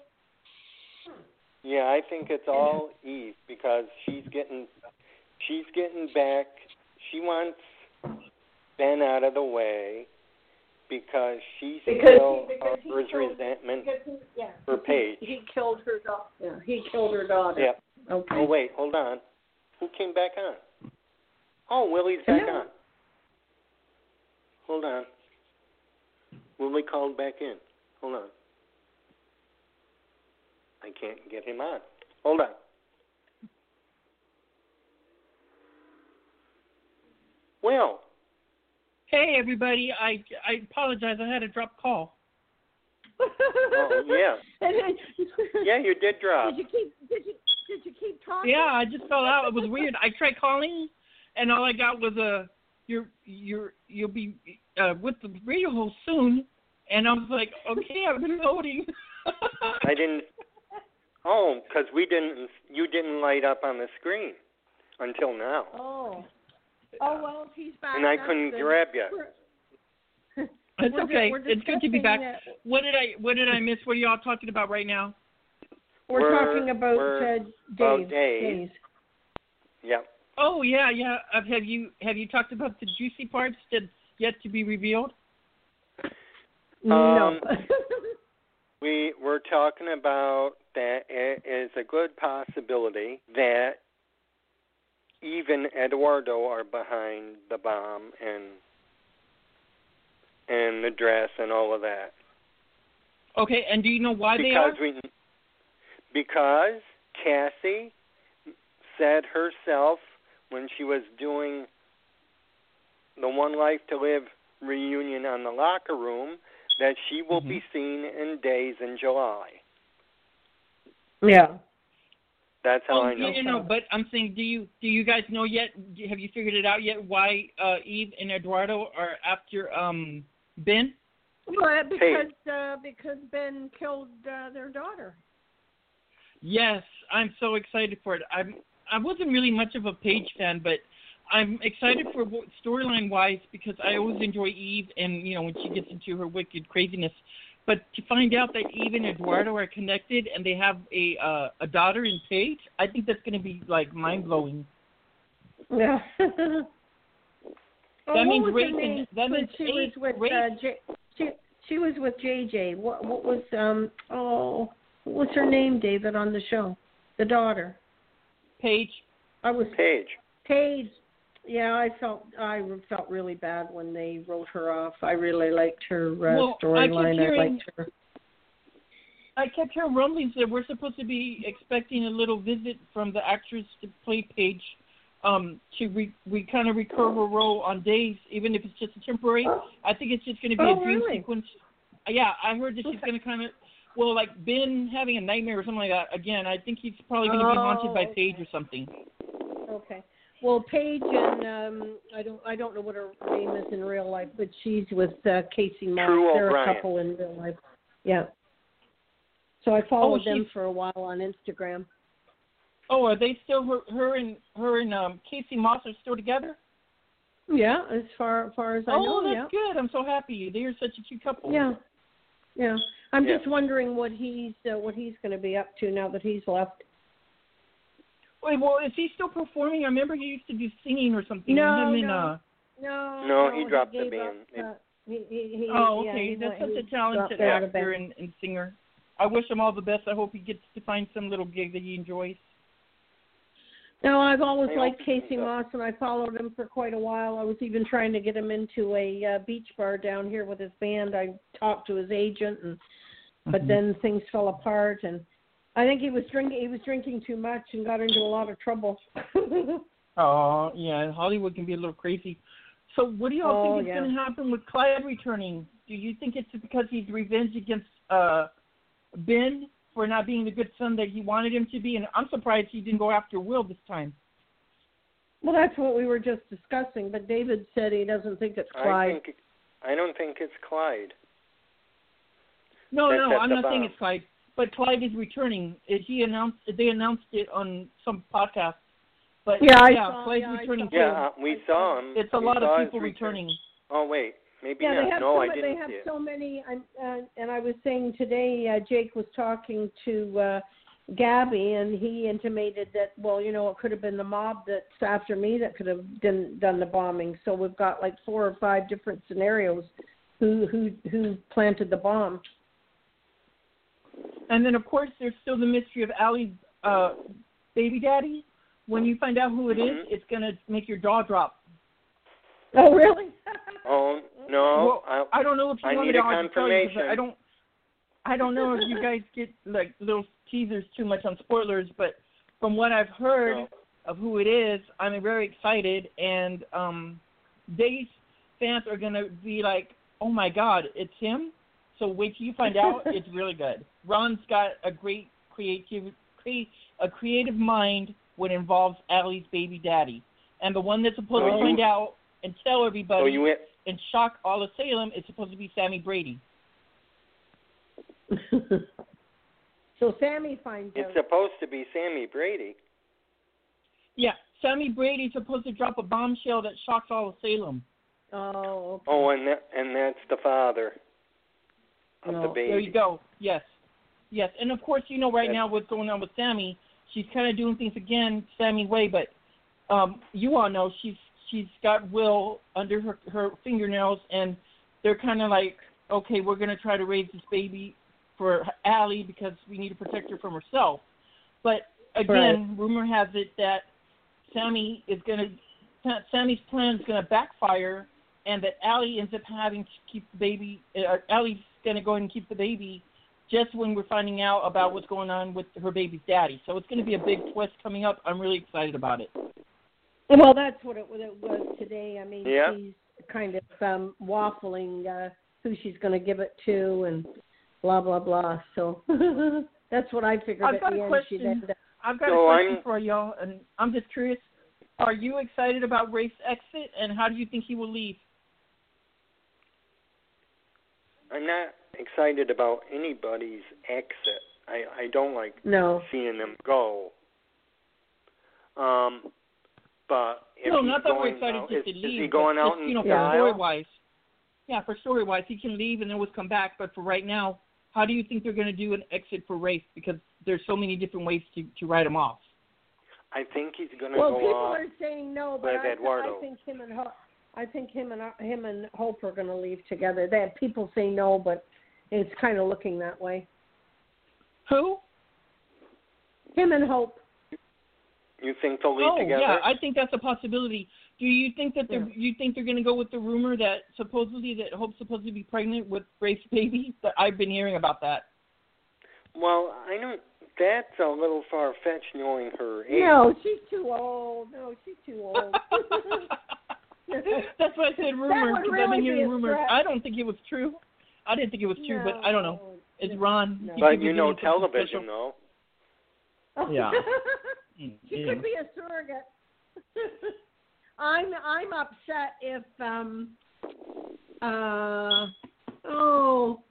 Speaker 3: Yeah, I think it's all Eve because she's getting she's getting back. She wants Ben out of the way because she
Speaker 5: Because
Speaker 3: still
Speaker 5: he, because um, he
Speaker 3: harbors
Speaker 5: killed,
Speaker 3: resentment
Speaker 5: because he, yeah,
Speaker 3: for [laughs] Paige.
Speaker 5: He, he killed her daughter. Yeah, he killed her daughter.
Speaker 3: Yep.
Speaker 5: Okay.
Speaker 3: Oh wait, hold on. Who came back on? Oh, Willie's back on. Hold on. Willie called back in. Hold on. I can't get him on. Hold on. Will,
Speaker 7: Hey, Hey everybody, I I apologize. I had a drop call.
Speaker 3: Oh, yeah. [laughs] [laughs] Yeah, you did drop.
Speaker 5: Did you keep? Did you? Did you keep talking?
Speaker 7: Yeah, I just fell out. It was weird. I tried calling, and all I got was a you're you're you'll be uh, with the radio host soon, and I was like, okay, I've been loading. [laughs]
Speaker 3: I didn't. Oh, because we didn't. You didn't light up on the screen until now,
Speaker 5: Oh. Oh well, he's back.
Speaker 3: and I
Speaker 5: That's
Speaker 3: couldn't
Speaker 5: good.
Speaker 3: grab you.
Speaker 5: We're-
Speaker 7: It's
Speaker 5: we're
Speaker 7: okay.
Speaker 5: di-
Speaker 7: It's good to be back.
Speaker 5: discussing, uh,
Speaker 7: What did I What did I miss? What are y'all talking about right now?
Speaker 5: We're,
Speaker 3: We're-
Speaker 5: talking about
Speaker 3: we're
Speaker 5: uh,
Speaker 3: about
Speaker 5: Dave.
Speaker 3: Dave.
Speaker 5: Days.
Speaker 3: Yep.
Speaker 7: Oh yeah, yeah. Uh, have you Have you talked about the juicy parts that's yet to be revealed?
Speaker 5: no.
Speaker 3: Um, [laughs] We were talking about that it is a good possibility that even Eduardo are behind the bomb and and the dress and all of that.
Speaker 7: Okay, and do you know why they are?
Speaker 3: because we because Kassie said herself when she was doing the One Life to Live reunion on the Locher Room that she will be mm-hmm. seen in days in July.
Speaker 5: yeah.
Speaker 3: That's how
Speaker 7: Oh,
Speaker 3: I know.
Speaker 7: yeah, no, but I'm saying, do you do you guys know yet? Have you figured it out yet? Why uh, Eve and Eduardo are after um Ben?
Speaker 5: Well, because uh, because Ben killed uh, their daughter.
Speaker 7: Yes, I'm so excited for it. I'm I wasn't really much of a Paige fan, but I'm excited for storyline wise because I always enjoy Eve and you know when she gets into her wicked craziness. But to find out that Eve and Eduardo are connected and they have a uh, a daughter in Paige, I think that's going to be like mind blowing.
Speaker 5: Yeah. oh, [laughs]
Speaker 7: That means
Speaker 5: what was
Speaker 7: Rafe and- that means
Speaker 5: she
Speaker 7: Ace-
Speaker 5: was with
Speaker 7: Rafe-
Speaker 5: uh, J, she she was with JJ. What what was um oh what was her name, David, on the show? The daughter.
Speaker 7: Paige.
Speaker 5: I was
Speaker 3: Paige.
Speaker 5: Paige. Yeah, I felt I felt really bad when they wrote her off. I really liked her uh,
Speaker 7: Well,
Speaker 5: storyline. I
Speaker 7: hearing-
Speaker 5: liked her.
Speaker 7: I kept hearing rumblings that we're supposed to be expecting a little visit from the actress to play Paige um, to re, we kind of recur her role on days, even if it's just a temporary. I think it's just going to be
Speaker 5: Oh,
Speaker 7: a dream
Speaker 5: really?
Speaker 7: sequence. Yeah, I heard that she's going to kind of, well, like Ben having a nightmare or something like that. Again, I think he's probably going to be haunted by
Speaker 5: Oh,
Speaker 7: Paige or something.
Speaker 5: Okay. Well, Paige and um I don't I don't know what her name is in real life, but she's with uh, Casey Moss.
Speaker 3: True
Speaker 5: They're
Speaker 3: O'Brien.
Speaker 5: a couple in real life. Yeah. So I followed
Speaker 7: Oh,
Speaker 5: them for a while on Instagram.
Speaker 7: Oh, are they still her, her and her and um, Casey Moss are still together?
Speaker 5: Yeah, as far as far as I
Speaker 7: oh,
Speaker 5: know, Oh,
Speaker 7: that's good. I'm so happy. They're such a cute couple.
Speaker 5: yeah. Yeah. Yeah. I'm
Speaker 3: Yeah.
Speaker 5: just wondering what he's uh, what he's going to be up to now that he's left.
Speaker 7: Wait, well, is he still performing? I remember he used to do singing or something.
Speaker 5: No,
Speaker 7: Him and,
Speaker 5: no.
Speaker 7: uh,
Speaker 5: No.
Speaker 3: No, he dropped the band.
Speaker 5: up, uh, he, he, he,
Speaker 7: Oh,
Speaker 5: yeah,
Speaker 7: okay.
Speaker 5: he
Speaker 7: That's
Speaker 5: went-
Speaker 7: such
Speaker 5: he
Speaker 7: a talented
Speaker 5: dropped out
Speaker 7: actor and, and singer. I wish him all the best. I hope he gets to find some little gig that he enjoys.
Speaker 5: No, I've always
Speaker 3: I
Speaker 5: liked Casey
Speaker 3: comes
Speaker 5: Moss, and I followed him for quite a while. I was even trying to get him into a uh, beach bar down here with his band. I talked to his agent, and but
Speaker 7: Mhm.
Speaker 5: then things fell apart, and I think he was drinking. He was drinking too much and got into a lot of trouble. [laughs]
Speaker 7: Oh, yeah. Hollywood can be a little crazy. So, what do y'all
Speaker 5: Oh,
Speaker 7: think is
Speaker 5: yeah.
Speaker 7: going to happen with Clyde returning? Do you think it's because he's revenge against uh Ben for not being the good son that he wanted him to be? And I'm surprised he didn't go after Will this time.
Speaker 5: well, that's what we were just discussing. But David said he doesn't think it's
Speaker 3: I
Speaker 5: Clyde.
Speaker 3: think I don't think it's Clyde.
Speaker 7: No,
Speaker 3: That's
Speaker 7: no, I'm
Speaker 3: the
Speaker 7: not saying it's Clyde, but Clyde is returning. It, he announced they announced it on some podcast. But
Speaker 5: Yeah, I
Speaker 7: yeah,
Speaker 5: saw-
Speaker 7: Clyde's
Speaker 5: yeah, I
Speaker 7: returning
Speaker 5: saw.
Speaker 3: Yeah, uh, we saw him.
Speaker 7: It's a
Speaker 3: We
Speaker 7: lot of people returning.
Speaker 3: Oh wait, maybe
Speaker 5: Yeah,
Speaker 3: not.
Speaker 5: they have
Speaker 3: no,
Speaker 5: so
Speaker 3: I didn't
Speaker 5: they have
Speaker 3: see it.
Speaker 5: so many. I'm, uh, and I was saying today, uh, Jake was talking to uh, Gabby, and he intimated that well, you know, it could have been the mob that's after me that could have done done the bombing. So we've got like four or five different scenarios who who who planted the bomb.
Speaker 7: And then of course there's still the mystery of Allie's uh, baby daddy. When you find out who it is,
Speaker 3: Mhm.
Speaker 7: it's gonna make your jaw drop.
Speaker 5: Oh, really?
Speaker 3: Oh no,
Speaker 7: Well, I don't know if you
Speaker 3: I
Speaker 7: want
Speaker 3: need
Speaker 7: me
Speaker 3: a
Speaker 7: to I'll just tell you, 'cause
Speaker 3: confirmation.
Speaker 7: I don't. I don't know if you guys get like little teasers too much on spoilers, but from what I've heard
Speaker 3: No.
Speaker 7: of who it is, I'm very excited. And um, Days fans are gonna be like, "Oh my God, it's him!" So wait till you find [laughs] out. it's really good. Ron's got a great creative, cre- a creative mind when it involves Allie's baby daddy, and the one that's supposed
Speaker 3: Oh,
Speaker 7: to
Speaker 3: you-
Speaker 7: find out and tell
Speaker 3: So
Speaker 7: everybody
Speaker 3: you
Speaker 7: and shock all of Salem is supposed to be Sami Brady. [laughs]
Speaker 5: so Sami finds
Speaker 3: it's
Speaker 5: out.
Speaker 3: supposed to be Sami Brady.
Speaker 7: Yeah, Sami Brady's supposed to drop a bombshell that shocks all of Salem.
Speaker 5: Oh, okay.
Speaker 3: Oh, and that, and that's the father of
Speaker 5: No,
Speaker 3: the baby.
Speaker 7: There you go. Yes, yes, and of course you know right
Speaker 3: That's-
Speaker 7: now what's going on with Sami. She's kind of doing things again, Sami way, but um, you all know she's she's got Will under her her fingernails, and they're kind of like, okay, we're gonna try to raise this baby for Allie because we need to protect her from herself. But again, rumor has it that Sami is gonna Sami's plan is gonna backfire, and that Allie ends up having to keep the baby. Uh, Allie's gonna go and keep the baby just when we're finding out about what's going on with her baby's daddy. So it's going to be a big twist coming up. I'm really excited about it.
Speaker 5: Well, that's what it, what it was today. I mean,
Speaker 3: Yeah.
Speaker 5: she's kind of um, waffling uh, who she's going to give it to and blah blah blah. So [laughs] that's what I figured
Speaker 7: I've
Speaker 5: at
Speaker 7: got
Speaker 5: the
Speaker 7: a
Speaker 5: end
Speaker 7: question.
Speaker 5: she'd end up.
Speaker 7: I've got
Speaker 3: So
Speaker 7: a question
Speaker 3: I'm-
Speaker 7: for y'all, and I'm just curious. Are you excited about Rafe's exit, and how do you think he will leave?
Speaker 3: I'm not excited about anybody's exit. I I don't like
Speaker 5: No.
Speaker 3: seeing them go. Um, but if
Speaker 7: no,
Speaker 3: he's
Speaker 7: not that we're excited
Speaker 3: out,
Speaker 7: just
Speaker 3: is,
Speaker 7: to
Speaker 3: is
Speaker 7: leave.
Speaker 3: he going out
Speaker 7: just,
Speaker 3: in
Speaker 7: you know, for story wise. Yeah, for story wise, he can leave and then always come back. But for right now, how do you think they're going to do an exit for Rafe? Because there's so many different ways to to write him off.
Speaker 3: I think he's going to
Speaker 5: Well,
Speaker 3: go
Speaker 5: people are saying no, but I, I think him and Ho- I think him and him and Hope are going to leave together. That people say no, but it's kind of looking that way.
Speaker 7: Who?
Speaker 5: Him and Hope.
Speaker 3: You think they'll leave
Speaker 7: oh
Speaker 3: together?
Speaker 7: yeah, I think that's a possibility. Do you think that they're
Speaker 5: Yeah.
Speaker 7: you think they're going to go with the rumor that supposedly that Hope's supposed to be pregnant with Rafe's baby? That I've been hearing about that.
Speaker 3: Well, I don't. That's a little far fetched, knowing her age.
Speaker 5: No, she's too old. No, she's too old. [laughs] [laughs] [laughs]
Speaker 7: That's why I said rumor
Speaker 5: would
Speaker 7: because I've been hearing
Speaker 5: a
Speaker 7: rumors.
Speaker 5: threat.
Speaker 7: I don't think it was true. I didn't think it was true, but I don't know. It's Ron.
Speaker 5: No.
Speaker 7: He
Speaker 3: But
Speaker 7: could be
Speaker 3: you know television,
Speaker 7: special.
Speaker 3: though.
Speaker 7: Yeah. [laughs]
Speaker 5: she
Speaker 7: Yeah.
Speaker 5: could be a surrogate. [laughs] I'm I'm upset if um uh oh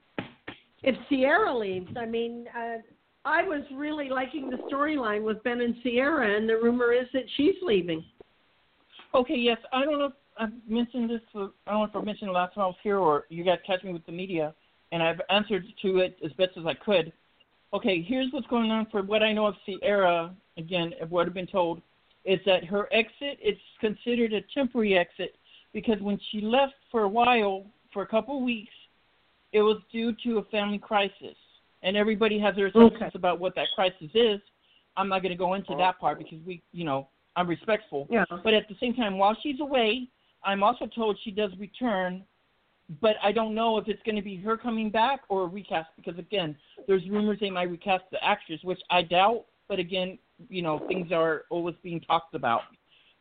Speaker 5: if Ciara leaves. I mean, uh, I was really liking the storyline with Ben and Ciara, and the rumor is that she's leaving.
Speaker 7: Okay, yes. I don't know I've mentioned this. uh, I don't know if I mentioned it last time I was here or you guys catch me with the media, and I've answered to it as best as I could. Okay, here's what's going on for what I know of Ciara, again, of what I've been told, is that her exit is considered a temporary exit because when she left for a while, for a couple of weeks, it was due to a family crisis. And everybody has their assumptions
Speaker 5: Okay.
Speaker 7: about what that crisis is. I'm not going to go into that part because we, you know, I'm respectful.
Speaker 5: Yeah.
Speaker 7: But at the same time, while she's away, I'm also told she does return, but I don't know if it's going to be her coming back or a recast because again, there's rumors they might recast the actress, which I doubt. But again, you know, things are always being talked about.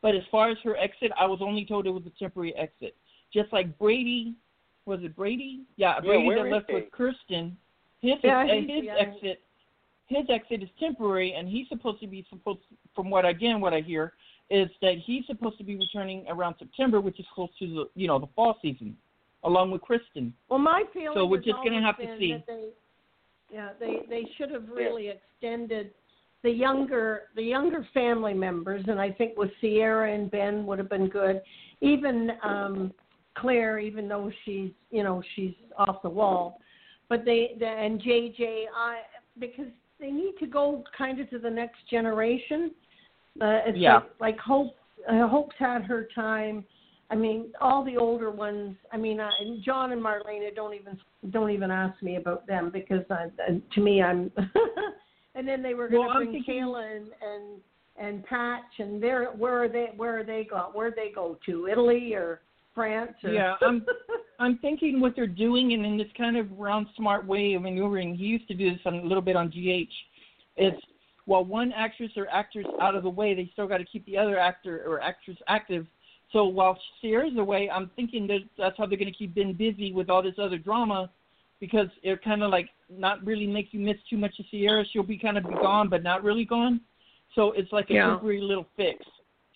Speaker 7: But as far as her exit, I was only told it was a temporary exit. Just like Brady, was it Brady? Yeah,
Speaker 3: Yeah,
Speaker 7: Brady that left
Speaker 3: he?
Speaker 7: with Kristen. His
Speaker 5: Yeah,
Speaker 7: uh,
Speaker 5: he's-
Speaker 7: his
Speaker 5: yeah.
Speaker 7: exit his exit is temporary, and he's supposed to be supposed, from what again what I hear, is that he's supposed to be returning around September, which is close to the you know the fall season, along with Kristen.
Speaker 5: Well, my feeling
Speaker 7: So we're just gonna have to see.
Speaker 5: They, yeah, they they should have really extended the younger the younger family members, and I think with Ciara and Ben would have been good. Even um Claire, even though she's you know she's off the wall, but they, the and JJ, I because they need to go kind of to the next generation. Uh, it's
Speaker 7: Yeah.
Speaker 5: like, like Hope uh, Hope's had her time. I mean, all the older ones. I mean, uh, and John and Marlena don't even don't even ask me about them because I, uh, to me, I'm. [laughs] and then they were going to
Speaker 7: Well,
Speaker 5: bring
Speaker 7: thinking-
Speaker 5: Kayla and and and Patch, and they're where are they? Where are they go? Where they go to? Italy or France? Or...
Speaker 7: Yeah, I'm [laughs] I'm thinking what they're doing, and in this kind of round smart way of maneuvering. He used to do this on, a little bit on GH. It's while one actress or actor's out of the way, they still got to keep the other actor or actress active So while Ciara's away, I'm thinking that that's how they're going to keep Ben busy with all this other drama, because it kind of like not really make you miss too much of Ciara. She'll be kind of be gone, but not really gone. So it's like a
Speaker 5: Yeah.
Speaker 7: temporary little fix.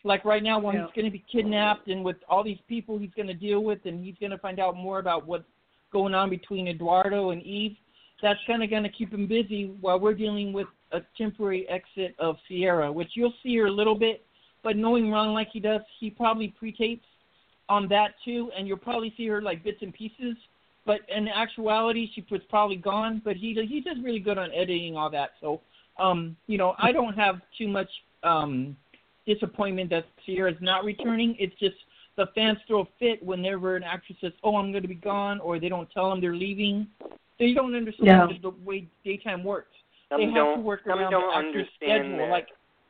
Speaker 7: Like right now, when
Speaker 5: Yeah.
Speaker 7: he's going to be kidnapped and with all these people he's going to deal with, and he's going to find out more about what's going on between Eduardo and Eve. That's kind of going to keep him busy while we're dealing with a temporary exit of Ciara, which you'll see her a little bit. But knowing Ron like he does, he probably pre-tapes on that too, and you'll probably see her like bits and pieces. But in actuality, she was probably gone. But he he does really good on editing all that. So, um, you know, I don't have too much um disappointment that Ciara's not returning. It's just the fans throw a fit whenever an actress says, "Oh, I'm going to be gone," or they don't tell them they're leaving. They don't understand the, the way daytime works.
Speaker 3: Some
Speaker 7: they have
Speaker 3: don't.
Speaker 7: to work around
Speaker 3: don't
Speaker 7: the actor's schedule.
Speaker 3: that.
Speaker 7: Like,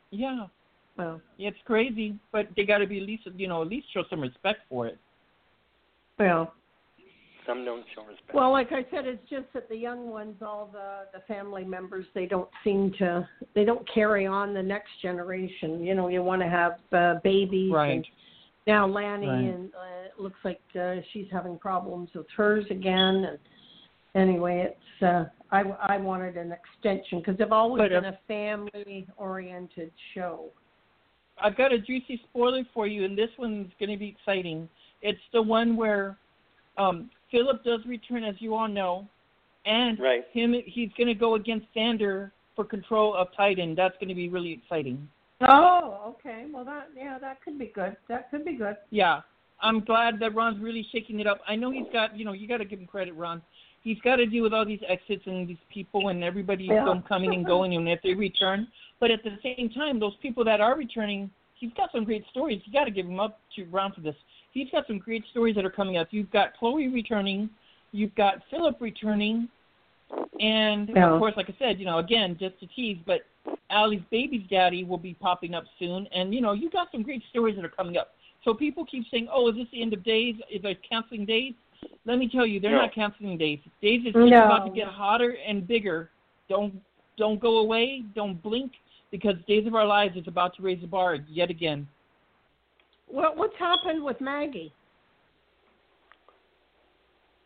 Speaker 7: yeah,
Speaker 5: Well,
Speaker 7: it's crazy, but they got to be at least, you know, at least show some respect for it.
Speaker 5: well,
Speaker 3: some don't show respect.
Speaker 5: well. Like I said, it's just that the young ones, all the the family members, they don't seem to, they don't carry on the next generation. You know, you want to have uh, babies.
Speaker 7: Right.
Speaker 5: And now Lani,
Speaker 7: Right.
Speaker 5: and uh, it looks like uh, she's having problems with hers again. And anyway, it's uh, I I wanted an extension because they've always
Speaker 7: But,
Speaker 5: been a family oriented show.
Speaker 7: I've got a juicy spoiler for you, and this one's going to be exciting. It's the one where um, Philip does return, as you all know, and
Speaker 3: Right.
Speaker 7: him he's going to go against Xander for control of Titan. That's going to be really exciting.
Speaker 5: Oh, okay. Well, that yeah, that could be good. That could be good.
Speaker 7: Yeah, I'm glad that Ron's really shaking it up. I know he's got, you know, you got to give him credit, Ron. He's got to deal with all these exits and these people and everybody
Speaker 5: Yeah.
Speaker 7: coming and going, and if they return. But at the same time, those people that are returning, he's got some great stories. You got to give him up to Ron for this. He's got some great stories that are coming up. You've got Chloe returning, you've got Philip returning, and
Speaker 5: Yeah.
Speaker 7: of course, like I said, you know, again, just to tease, but Allie's baby's daddy will be popping up soon, and you know, you got some great stories that are coming up. So people keep saying, "Oh, is this the end of days? Is they canceling days?" Let me tell you, they're
Speaker 3: No.
Speaker 7: not canceling days. Days is just
Speaker 5: No.
Speaker 7: about to get hotter and bigger. Don't don't go away. Don't blink because Days of Our Lives is about to raise the bar yet again.
Speaker 5: What what's happened with Maggie?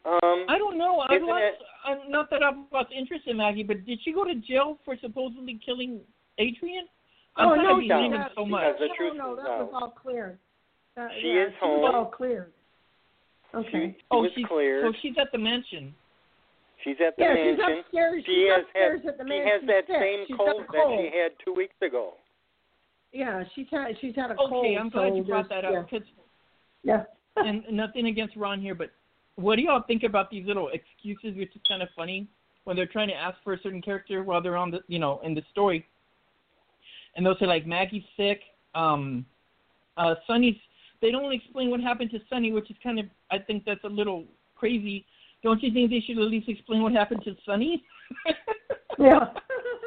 Speaker 3: Um,
Speaker 7: I don't know. I've
Speaker 3: Isn't
Speaker 7: lost,
Speaker 3: it-
Speaker 7: I'm not that I've lost interest in Maggie, but did she go to jail for supposedly killing Adrian? I'm
Speaker 5: oh
Speaker 7: tired
Speaker 5: no,
Speaker 7: of
Speaker 5: she
Speaker 7: blaming
Speaker 3: no,
Speaker 7: so much.
Speaker 3: the
Speaker 5: no, no,
Speaker 3: is
Speaker 5: that was all cleared. Uh,
Speaker 3: She
Speaker 5: yeah,
Speaker 3: is
Speaker 5: she was
Speaker 3: home.
Speaker 5: all cleared. Okay.
Speaker 3: she, she
Speaker 7: oh,
Speaker 3: was
Speaker 7: she's
Speaker 3: cleared.
Speaker 7: so she's at the mansion.
Speaker 3: she's at the
Speaker 5: yeah, she's
Speaker 3: mansion.
Speaker 5: upstairs.
Speaker 3: she
Speaker 5: she's
Speaker 3: has
Speaker 5: upstairs
Speaker 3: had,
Speaker 5: at the mansion.
Speaker 3: she has that
Speaker 5: sick.
Speaker 3: same
Speaker 5: she's
Speaker 3: cold,
Speaker 5: got
Speaker 3: that she had two weeks ago.
Speaker 5: Yeah, she's had she's had a cold.
Speaker 7: Okay, I'm glad
Speaker 5: so
Speaker 7: you brought that up because
Speaker 5: Yeah. [laughs]
Speaker 7: and nothing against Ron here, but what do y'all think about these little excuses, which is kind of funny when they're trying to ask for a certain character while they're on the, you know, in the story, and they'll say like Maggie's sick, um, uh, Sonny's. They don't explain what happened to Sonny, which is kind of, I think that's a little crazy. Don't you think they should at least explain what happened to Sonny? [laughs]
Speaker 5: yeah.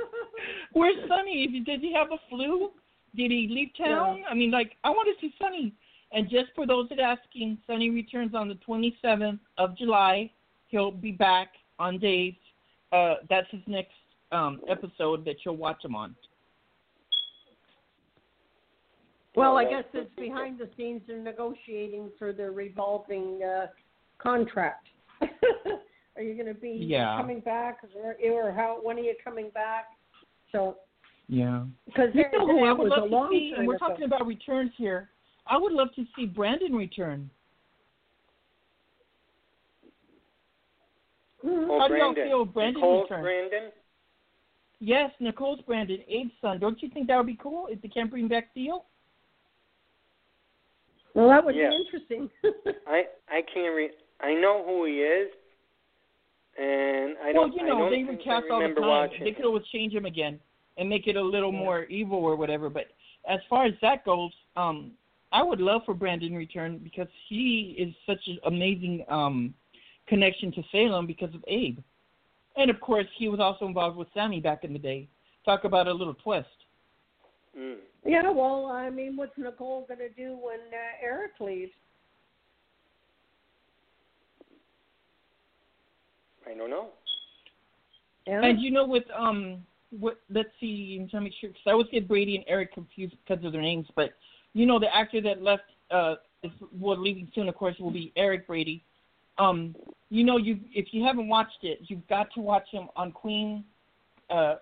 Speaker 5: [laughs]
Speaker 7: Where's Sonny? Did he have a flu? Did he leave town? I mean, like, I want to see Sonny. And just for those that are asking, Sonny returns on the 27th of July. He'll be back on days. Uh, that's his next um, episode that you'll watch him on.
Speaker 5: Well, I guess it's [laughs] behind the scenes. They're negotiating for the revolving uh, contract. [laughs] are you going to be
Speaker 7: Yeah.
Speaker 5: coming back, or, or how? When are you coming back? So,
Speaker 7: Yeah.
Speaker 5: because
Speaker 7: You know who I would
Speaker 5: was a
Speaker 7: love
Speaker 5: long
Speaker 7: to see, and we're talking about returns here. I would love to see Brandon return.
Speaker 3: Oh,
Speaker 7: How do y'all
Speaker 3: Brandon.
Speaker 7: feel Brandon
Speaker 3: Nicole's
Speaker 7: return?
Speaker 3: Brandon.
Speaker 7: Yes, Nicole's Brandon, Abe's son. Don't you think that would be cool if they can't bring back Theo?
Speaker 5: Well, that would
Speaker 3: Yeah.
Speaker 5: be interesting. [laughs]
Speaker 3: I I can't re. I know who he is, and I
Speaker 7: well,
Speaker 3: don't.
Speaker 7: Well,
Speaker 3: you
Speaker 7: know, they recast all the time.
Speaker 3: watching.
Speaker 7: They could always change him again and make it a little more evil or whatever. But as far as that goes, um, I would love for Brandon to return because he is such an amazing um connection to Salem because of Abe, and of course he was also involved with Sami back in the day. Talk about a little twist.
Speaker 3: Mm.
Speaker 5: yeah, well, I mean, what's Nicole going to do when uh, Eric leaves?
Speaker 3: I don't know.
Speaker 5: Yeah.
Speaker 7: And you know, with um, what? Let's see. I'm trying to make sure because I always get Brady and Eric confused because of their names. But you know, the actor that left uh is well leaving soon. Of course, will be Eric Brady. Um, you know, you if you haven't watched it, you've got to watch him on Queen. Uh,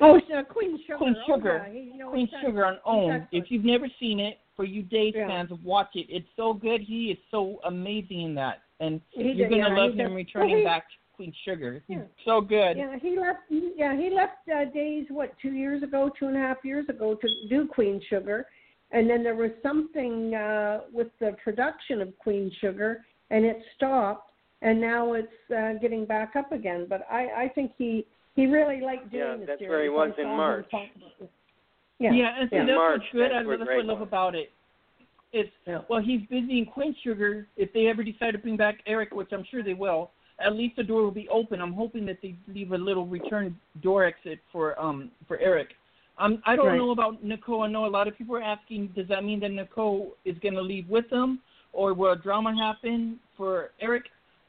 Speaker 5: oh, so Queen Sugar.
Speaker 7: Queen
Speaker 5: oh,
Speaker 7: Sugar.
Speaker 5: yeah. he, you know,
Speaker 7: Queen Sugar on OWN. If you've never seen it, for you Dave
Speaker 5: Yeah.
Speaker 7: fans, watch it. It's so good. He is so amazing in that, and
Speaker 5: He
Speaker 7: you're
Speaker 5: did-
Speaker 7: gonna
Speaker 5: yeah,
Speaker 7: love him
Speaker 5: did.
Speaker 7: returning
Speaker 5: Well, he-
Speaker 7: back to Queen Sugar. He's
Speaker 5: Yeah.
Speaker 7: so good.
Speaker 5: Yeah, he left. Yeah, he left uh, Days what two years ago, two and a half years ago to do Queen Sugar, and then there was something uh, with the production of Queen Sugar, and it stopped, and now it's uh, getting back up again. But I, I think he he really liked doing
Speaker 3: Yeah,
Speaker 5: the
Speaker 3: that's
Speaker 5: series.
Speaker 3: where he was in
Speaker 5: saw
Speaker 3: March.
Speaker 5: talk about this. Yeah,
Speaker 7: Yeah, and see,
Speaker 5: yeah.
Speaker 7: that's
Speaker 3: March,
Speaker 7: what's good.
Speaker 3: that's
Speaker 7: I,
Speaker 3: where
Speaker 7: that's what I love
Speaker 3: was.
Speaker 7: about it. It's
Speaker 5: Yeah.
Speaker 7: well, he's busy in Queen Sugar. If they ever decide to bring back Eric, which I'm sure they will, at least the door will be open. I'm hoping that they leave a little return door exit for um for Eric. Um, I don't
Speaker 5: Right.
Speaker 7: know about Nicole. I know a lot of people are asking, does that mean that Nicole is going to leave with them, or will a drama happen for Eric?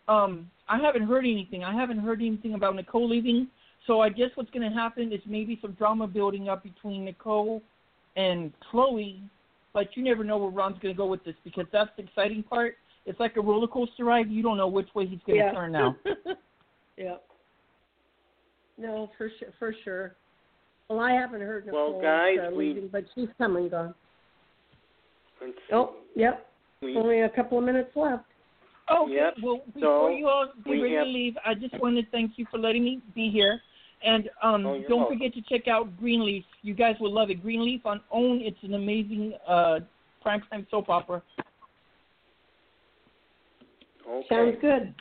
Speaker 7: Um, I haven't heard anything. I haven't heard anything about Nicole leaving. So I guess what's going to happen is maybe some drama building up between Nicole and Chloe, but you never know where Ron's going to go with this because that's the exciting part. It's like a roller coaster ride. You don't know which way he's going to
Speaker 5: yeah.
Speaker 7: turn now. [laughs]
Speaker 5: yeah. No, for sure, for sure. Well, I haven't heard
Speaker 3: Well,
Speaker 5: Nicole
Speaker 3: guys,
Speaker 5: uh,
Speaker 3: we-
Speaker 5: leaving, but she's come and gone.
Speaker 3: Let's.
Speaker 5: Oh, yep.
Speaker 3: We-
Speaker 5: Only a couple of minutes left.
Speaker 7: Okay.
Speaker 3: Yep.
Speaker 7: Well, before
Speaker 3: So,
Speaker 7: you all get
Speaker 3: we
Speaker 7: ready
Speaker 3: have-
Speaker 7: to leave, I just want to thank you for letting me be here. And um,
Speaker 3: Oh,
Speaker 7: don't
Speaker 3: welcome.
Speaker 7: forget to check out Greenleaf. You guys will love it. Greenleaf on OWN. It's an amazing uh, primetime soap opera.
Speaker 3: Okay.
Speaker 5: Sounds good.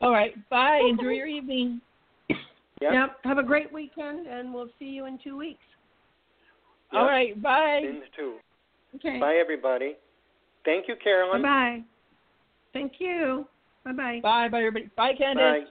Speaker 7: All right. Bye. Enjoy your evening.
Speaker 3: Yep.
Speaker 5: Yep. Have a great weekend, and we'll see you in two weeks.
Speaker 3: Yep.
Speaker 7: All right. Bye.
Speaker 3: Sins too.
Speaker 5: Okay.
Speaker 3: Bye, everybody. Thank you, Carolyn.
Speaker 5: Bye. Thank you. Bye bye.
Speaker 7: Bye. Bye, everybody. Bye, Candice.
Speaker 3: Bye.